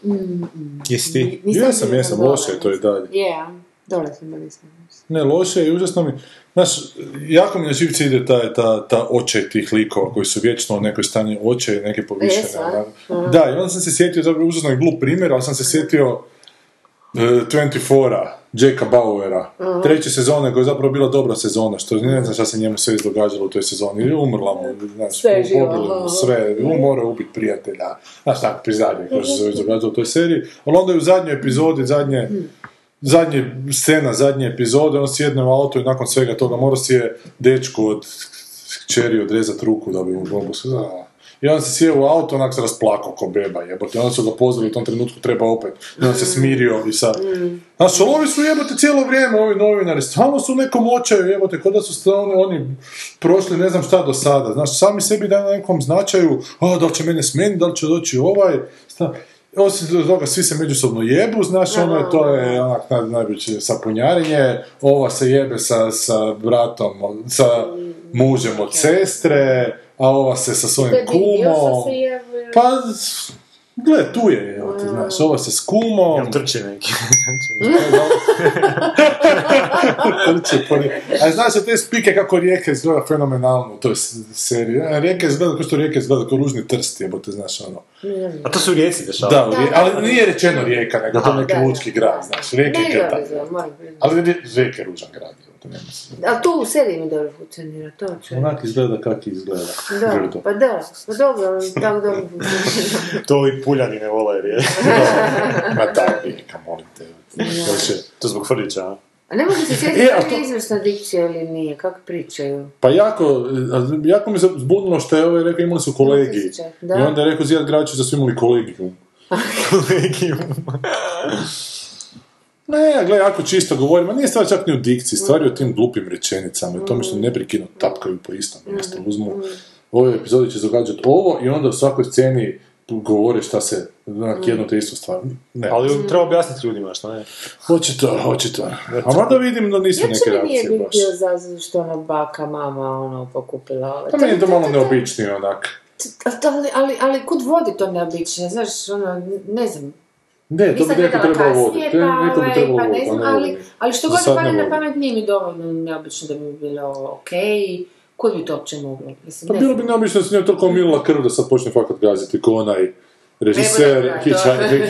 Jesi ti? Nisam Jesam, jesam, loše je to i dalje. Je, a? dole sam. Ne, loše i užasno mi... Znaš, jako mi na živce ide ta, ta, ta očaj tih likova koji su vječno u nekoj stanje očaje, neke povišene. Jesu, a? onak. Da, i onda sam se sjetio, zapravo užasno je glup primjer, ali sam se sjetio uh, 24-a, Jacka Bauera, treće sezone koja je zapravo bila dobra sezona, što ne znam šta se njemu sve izdogađalo u toj sezoni, I umrla mu, znaš, Sve pobili mu sve, mora ubiti prijatelja, znaš tako, prizadnje koje se izdogađalo u toj seriji, ali onda je u zadnjoj epizodi, zadnje, zadnje scena, zadnje epizode, on sjedne u auto i nakon svega toga mora si je dečku od kćeri odrezat ruku da bi mu se... I on se sjeo u auto, onak se rasplakao ko beba, jebote. Onda su ga pozvali, u tom trenutku treba opet. I on se smirio i sad... Znaš, ali ovi su jebote cijelo vrijeme, ovi novinari, stalno su u nekom očaju, jebote, kao da su stalno oni prošli ne znam šta do sada. Znaš, sami sebi daju na nekom značaju, a, da li će mene smeniti, da li će doći ovaj, sta- osim toga, svi se međusobno jebu, znaš, ono je, to je onak naj, najveće sapunjarenje, ova se jebe sa, sa bratom, sa mužem od sestre, a ova se sa svojim kumom. Pa, gle, tu je, evo ti, znaš, ova se s kumom, Jel trči neki? trče po A znaš da te spike kako rijeke izgleda fenomenalno u toj seriji. Rijeke izgleda kao što rijeke izgleda kao ružni trst, jebote, znaš ono. A to su rijeci dešava. Da, Rije- ali nije rečeno rijeka, nego to je neki Da, da. lučki grad, znaš. Rijeke je grad. priznati. Ali Rije- Rijeka je ružan grad, jebote, nema se. Ali to u seriji mi dobro funkcionira, to ću. Onak izgleda kak izgleda. Da, Grdo. pa da, pa dobro, ali tako dobro funkcionira. To i puljani ne vole rijeci. Ma daj, Rijeka, molim te. Hoće- To zbog Frljića, a? A ne mogu se sjetiti E, da a li to- je izvrsna dikcija ili nije, kako pričaju. Pa jako, jako mi se zbunilo što je ovaj rekao imali su kolegij. Da. I onda je rekao Zijad Gračić da su imali kolegijum. Kolegijum. Ne, gle, jako čisto govorim, a nije stvar čak ni u dikciji, stvar je u tim glupim rečenicama i tome što neprekidno tapkaju po istom mjestu. Uzmu, u ovoj epizodi će događati ovo i onda u svakoj sceni govore šta se, onak, jedno te istu stvar. Ne, Ali treba objasniti ljudima, što ne? očito, očito. A mada vidim da nisu neke Uopće mi nije reakcije bi- baš. bio za što ona baka, mama, ono, pokupila ove. Pa meni je to malo neobičnije, onak. Ali, ali, ali kud vodi to neobično, znaš, ono, ne znam. Ne, to bi neko trebalo voditi. pa, Neko bi ovaj, trebalo pa ne voditi, znam, ne ali, ali što god sad ne na pamet nije mi dovoljno neobično da bi mi bilo okej. Kud bi to uopće moglo? Mislim, Pa ne bilo bi neobično da se njoj toliko milila krv da sad počne fakat gaziti ko onaj režiser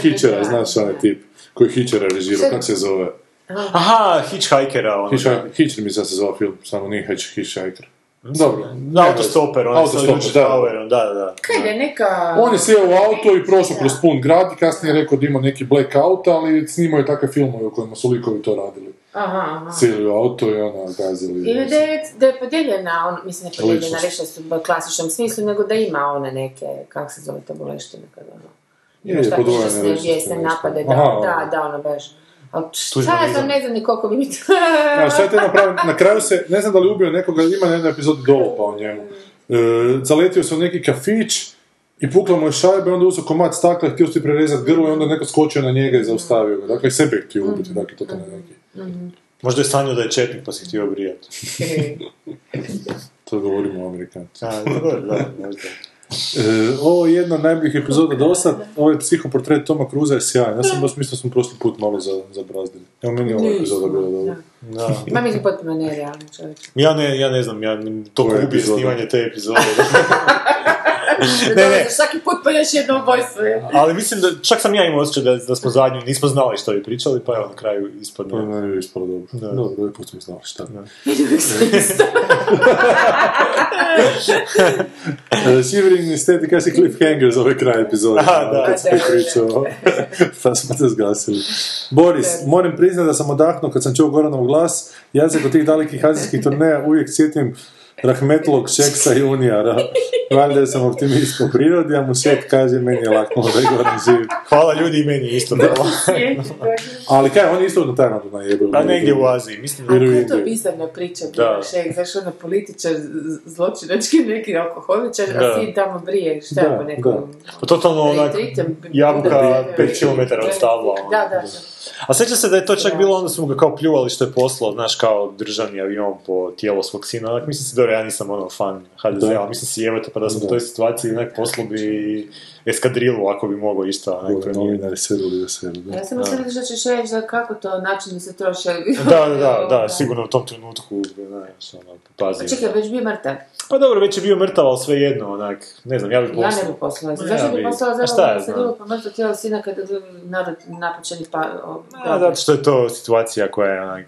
Hitchera, znaš onaj tip koji Hitchera režirao, Šta- kak se zove? Aha, Hitchhikera, ono. Hitchhiker, Hitcher mi se zove film, samo nije Hitch- Hitchhiker. Dobro. Da, autostoper, sa Autostoper, Richard da. Da, da, da. Kaj je neka... On je sjeo u auto i prošao kroz pun grad i kasnije je rekao da ima neki blackout, ali snimao je takve filmove u kojima su likovi to radili. Aha, aha. Sjeli u auto i ono, gazili. Ili da je, da je podijeljena, on, mislim ne podijeljena, Ličnost. u klasičnom smislu, nego da ima one neke, kako se zove to boleštine, kad ono... Je, ličnosti, bijesne nešto. napade, da, Aha. da, da, ono baš. Šta ja znam, ne znam ni koliko bi mi to... A šta je te napravio? Na kraju se, ne znam da li ubio nekoga, ima na jednoj epizodi dolopa o njemu. E, zaletio se u neki kafić i pukla mu je šajba i onda uzeo komad stakla i htio si prerezati grlo i onda neko skočio na njega i zaustavio ga. Dakle, sebe je htio ubiti, dakle, to ne neki. Možda je sanjao da je četnik pa se htio obrijati. To govorimo o Amerikanci. A, dobro, da, možda. E, ovo je jedna od najboljih epizoda do sad, ovaj psihoportret Toma Cruza je sjajan. Ja sam baš mislio da smo prošli put malo za, zabrazdili. Evo meni je ova epizoda bila dobra. Da. Ma mi je potpuno nerealno čovječ. Ja ne, ja ne znam, ja to epizoda? snimanje te epizode. Ne, ne. Svaki put pa još jedno ubojstvo. Ali mislim da, čak sam ja imao osjećaj da, da smo zadnju, nismo znali što bi pričali, pa evo na kraju ispadne. je meni je ispalo dobro. Da. Dobro, ovaj put smo znali šta. E, Shivering Aesthetic kaže cliffhanger za ovaj kraj epizode. Aha, da. Kad sam Da, da, da. pričao, pa smo te zgasili. Boris, moram priznati da sam odahnuo kad sam čuo Goranov glas. Ja se kod tih dalekih azijskih turneja uvijek sjetim Rahmetlog Šeksa i Unijara. Valjda sam optimist po prirodi, a mu svijet kaže meni je laknulo da je Goran živ. Hvala ljudi i meni isto. Da. Ali kaj, on je isto na Tajlandu najebao. A negdje u Aziji, mislim da... Kako je to bizarna priča Da. bila šek, znaš ono političar, zločinački neki alkoholičar, Da. a sin tamo brije, šta Da, po nekom... Pa totalno onak, jabuka da, 5 km od stabla. ono. Da, da, da. A sjeća se da je to čak bilo, onda su mu ga kao pljuvali što je poslao, znaš, kao državni avion po tijelo svog sina. Onak, mislim si, dobro, ja nisam ono fan HDZ, Da. ali mislim si, evo te, pa da sam u toj situaciji, onak, poslao bi eskadrilu, ako bi mogao Gore, premijer. Novinari da. Ja sam mislila da ćeš reći da kako to način da se troše... Da, da, da, da, sigurno u tom trenutku, znaš, ono, pazim. Pa čekaj, već bio mrtav. Pa dobro, već je bio mrtav, ali sve jedno, onak, ne znam, ja bih Ja poslao. ne bi poslala. Ja Zašto bi bi- poslala a šta za ja da se bilo po mrtvo tijelo sina kada je narod napučeni pa... o, A, groblje? zato što je to situacija koja je onak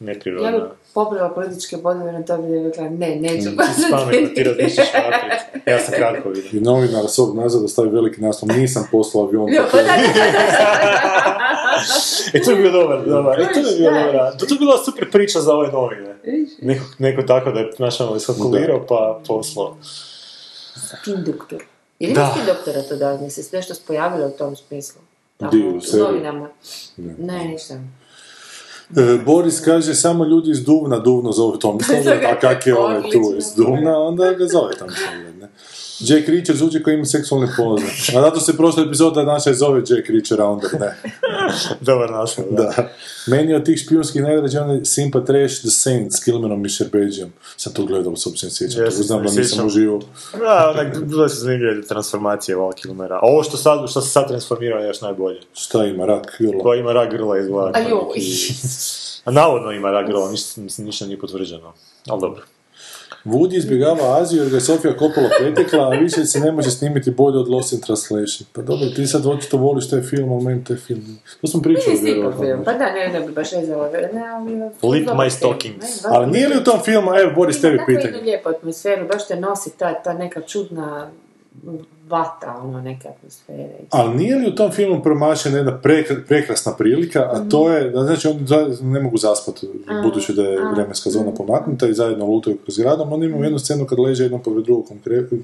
neprirodna. Ja bi pobrala političke bodove na to bi rekla ne, neću Mm, Ti si pametno, ti razmišljaš naprijed. Ja sam kratko vidim. I novinar svog nazad stavi veliki naslov, nisam poslao avion. Jo, po pa da, da, da, E, to je bio dobar, dobar. E, to je bio dobar. To, to je bila super priča za ove novine. Neko, neko tako da je naš ono iskalkulirao pa poslao. Spin doktor. Je li Da. doktora to da mi se nešto spojavilo u tom smislu? Tamo, Di, u novinama. Ne. Ne, ništa. E, Boris kaže, samo ljudi iz Duvna Duvno zovu Tomislav, a kak je ovaj tu iz Duvna, onda ga zove Tomislav? Jack Reacher zvuči koji ima seksualne poze. A zato se prošla epizoda naša i zove Jack Reacher, a onda ne. Dobar naslov, da. Da. Meni je od tih špijunskih najdrađe onaj Simpa Trash The Saint s Kilmerom i Šerbeđijom. Sam to gledao, se uopće ne sjećam, Ja to se znam da nisam uživao. Da, onak, bile su zanimljive transformacije Val Kilmera. A ovo što, sad, što se sad transformirao je još najbolje. Šta ima, rak, grla? Ko ima rak grla izgleda. A joj. A navodno ima rak grla, ništa, ništa nije potvrđeno. Ali dobro. Woody izbjegava Aziju jer ga je Sofija Coppola pretekla, a više se ne može snimiti bolje od Lost in Translation. Pa dobro, ti sad očito voliš taj film, ali meni taj film... To smo pričali. Nije vjerojatno. film. Pa da, ne, ne bi baš vezala. Ne, ali... Lick dobar my stockings. Ali nije li u tom filmu, evo Boris, tebi Tako jednu pitanje. lijepu atmosferu, baš te nosi ta, ta neka čudna vata, ono, neke atmosfere. Ali nije li u tom filmu promašena jedna prekra- prekrasna prilika, a to je, da znači oni ne mogu zaspati, budući da je vremenska zona pomaknuta i zajedno lutaju kroz gradom, oni imaju jednu scenu kad leže jedno pored drugog,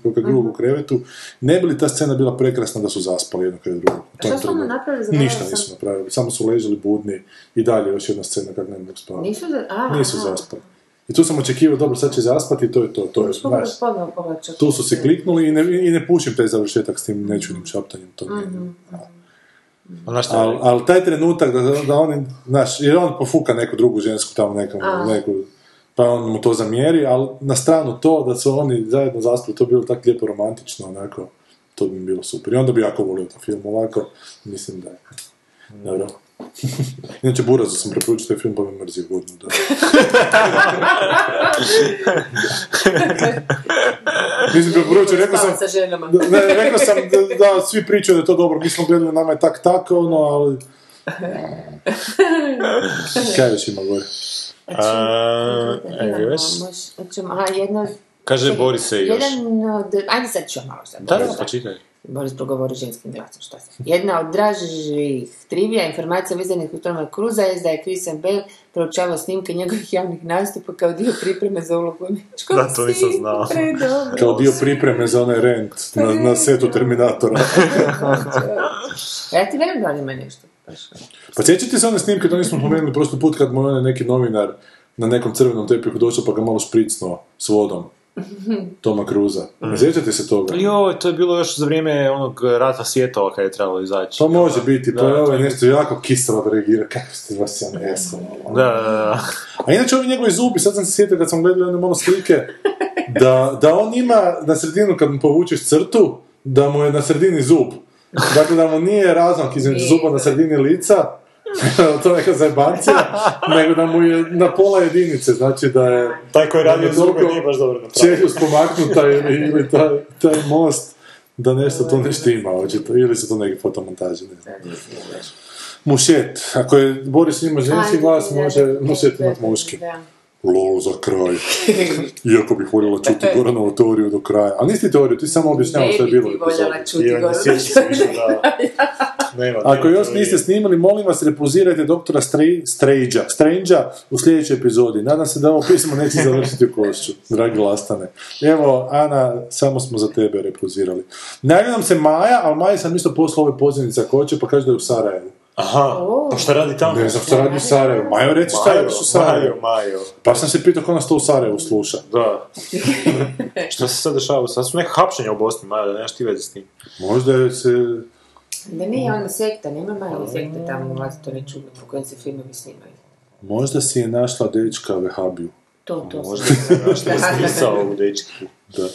pored drugog u krevetu, ne bi li ta scena bila prekrasna da su zaspali jedno pored drugog? šta su trenutku? napravili? Ništa sam. nisu napravili, samo su ležali budni i dalje još jedna scena kad ne mogu spavati. Nisu za... A, Nisu aha. zaspali. I tu sam očekivao, dobro, sad će zaspati, to je to, to je, znaš. Tu su se kliknuli i ne, i ne pušim taj završetak s tim nečudnim šaptanjem. To Mhm. A znaš šta, Ali al taj trenutak da, da oni, znaš, jer on pofuka neku drugu žensku tamo nekom, neku, pa on mu to zamjeri, ali na stranu to da su oni zajedno zaspali, to je bilo tako lijepo romantično, onako, to bi mi bilo super. I onda bi jako volio taj film ovako, mislim da je. Dobro. Inače, Burazu sam preporučio taj film, pa me mrzio godinu. Da. mislim, preporučio, rekao sam, ne, rekao sam da, da svi pričaju da je to dobro, mi smo gledali, nama je tak tako, ono, ali... Kaj još ima gore? Evo još. Kaže čekaj, Boris se još. Jedan. Ajde sad ću malo sad. Da, da, pa čitaj. Boris progovori ženskim glasom, šta se. Jedna od dražih trivija informacija vezanih u Toma Cruza je da je Christian Bale proučavao snimke njegovih javnih nastupa kao dio pripreme za ulogu američkog Da, to nisam znao. Kao dio pripreme za onaj rent na, na setu Terminatora. Ja ti velim da li ima nešto. Pa sjećate se one snimke, to nismo spomenuli prošli put kad mu je onaj neki novinar na nekom crvenom tepihu došao pa ga malo špricnuo s vodom. Toma Cruza. Ne sjećate se toga? Joj, to je bilo još za vrijeme onog rata svjetova kad je trebalo izaći. To može biti, pa Da, je to ovaj je- nešto jako kiselo da reagira, kako ste vas ja ne Da, da, da. A inače ovi njegovi zubi, sad sam se sjetio kad sam gledao one malo slike, da, da on ima na sredinu kad mu povučeš crtu, da mu je na sredini zub. Dakle, da mu nije razmak između zuba na sredini lica, to neka zajebancija, nego da mu je na pola jedinice, znači da je Taj koji toliko nije baš dobro napravio. čeljust pomaknuta ili, ili taj, taj most, da nešto to ne štima, očito, ili su to neke fotomontaže, ne znam. Mušet, ako je Boris ima ženski glas, može mušet da, imat da, muški. da. Lol, za kraj. Iako bih voljela čuti Goranovu teoriju do kraja. Ali nisi teoriju, ti samo objašnjavaš što je bilo. Ne bi ti voljela čuti da. Nema, Ako nema još niste snimali, molim vas, repuzirajte doktora Strange-a Strange-a u sljedećoj epizodi. Nadam se da ovo pismo neće završiti u košću, dragi lastane. Evo, Ana, samo smo za tebe repuzirali. Najavlja nam se Maja, ali Maja sam isto poslao ove pozivnice ako hoće, pa kaže da je u Sarajevu. Aha, O. pa šta radi tamo? Ne znam šta radi u Sarajevu. Majo, reci šta Majo, radiš u Sarajevu. Majo, Majo. Pa sam se pitao ko nas to u Sarajevu sluša. Da. Šta se sad dešava? Sad su neka hapšenja u Bosni, Majo, da nemaš ti veze s tim. Možda je se... Da nije ona sekta, nema manje sekte tamo u to ne čudno po kojem se filmovi snimaju. Možda si je našla dečka Vehabiju. To, to. Možda je našla smisao u dečku. Da.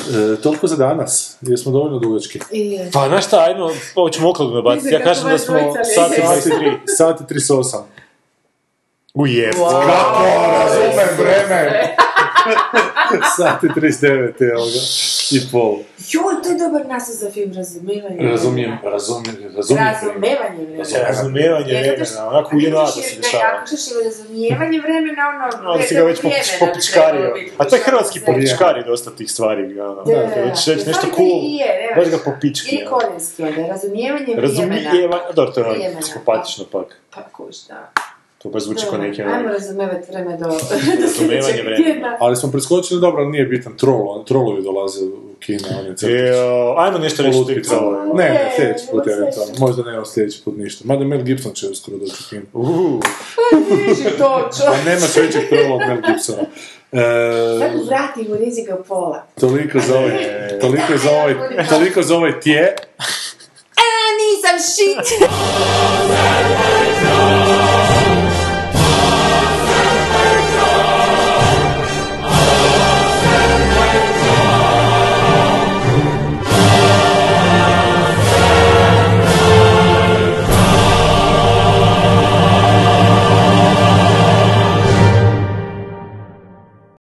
E, toliko za danas, jer smo dovoljno dugački. Pa, znaš šta, ajmo, ovo ćemo okladno nabaciti. Ja kažem da smo sat i liježe. 23. Sat i 38. Ujeb. Kako, razumem vreme! Sat i 39, evo ga. I pol. Joj, to je dobar naslov za film, razumevanje. Razumijem, razumijem, razumijem. Razumevanje vremena. Razumijevanje što- vremena, onako u a jedna vidiš, da se dešava. Ako ćeš razumijevanje vremena, ono... Onda si ga već vremena popičkario. A to je hrvatski popičkari dosta tih stvari. Ono, Da, već reći nešto cool, baš ga popički. Ili ono. korijenski onda, razumijevanje vremena. Razumijeva, dobro, to je ono Vremena. psihopatično pak. Pa kuš, da. To baš zvuči kao neki Ajmo ono... razumevati vreme do... Razumijevanje vremena. Ali smo preskočili, dobro, nije bitan, troll, trolovi dolaze u kina, on je crtić. Ajmo nešto reći Lutkica. trollovima. Ne, ne, sljedeći put eventualno. Možda ne, sljedeći put ništa. Mada Mel Gibson će uskoro doći u kino. Uuu, Niži to, čo. A nema većeg trola od Mel Gibsona. Sad E, vratimo rizika pola. toliko za ovaj, toliko za ovaj, toliko za ovaj tje. A, nisam shit!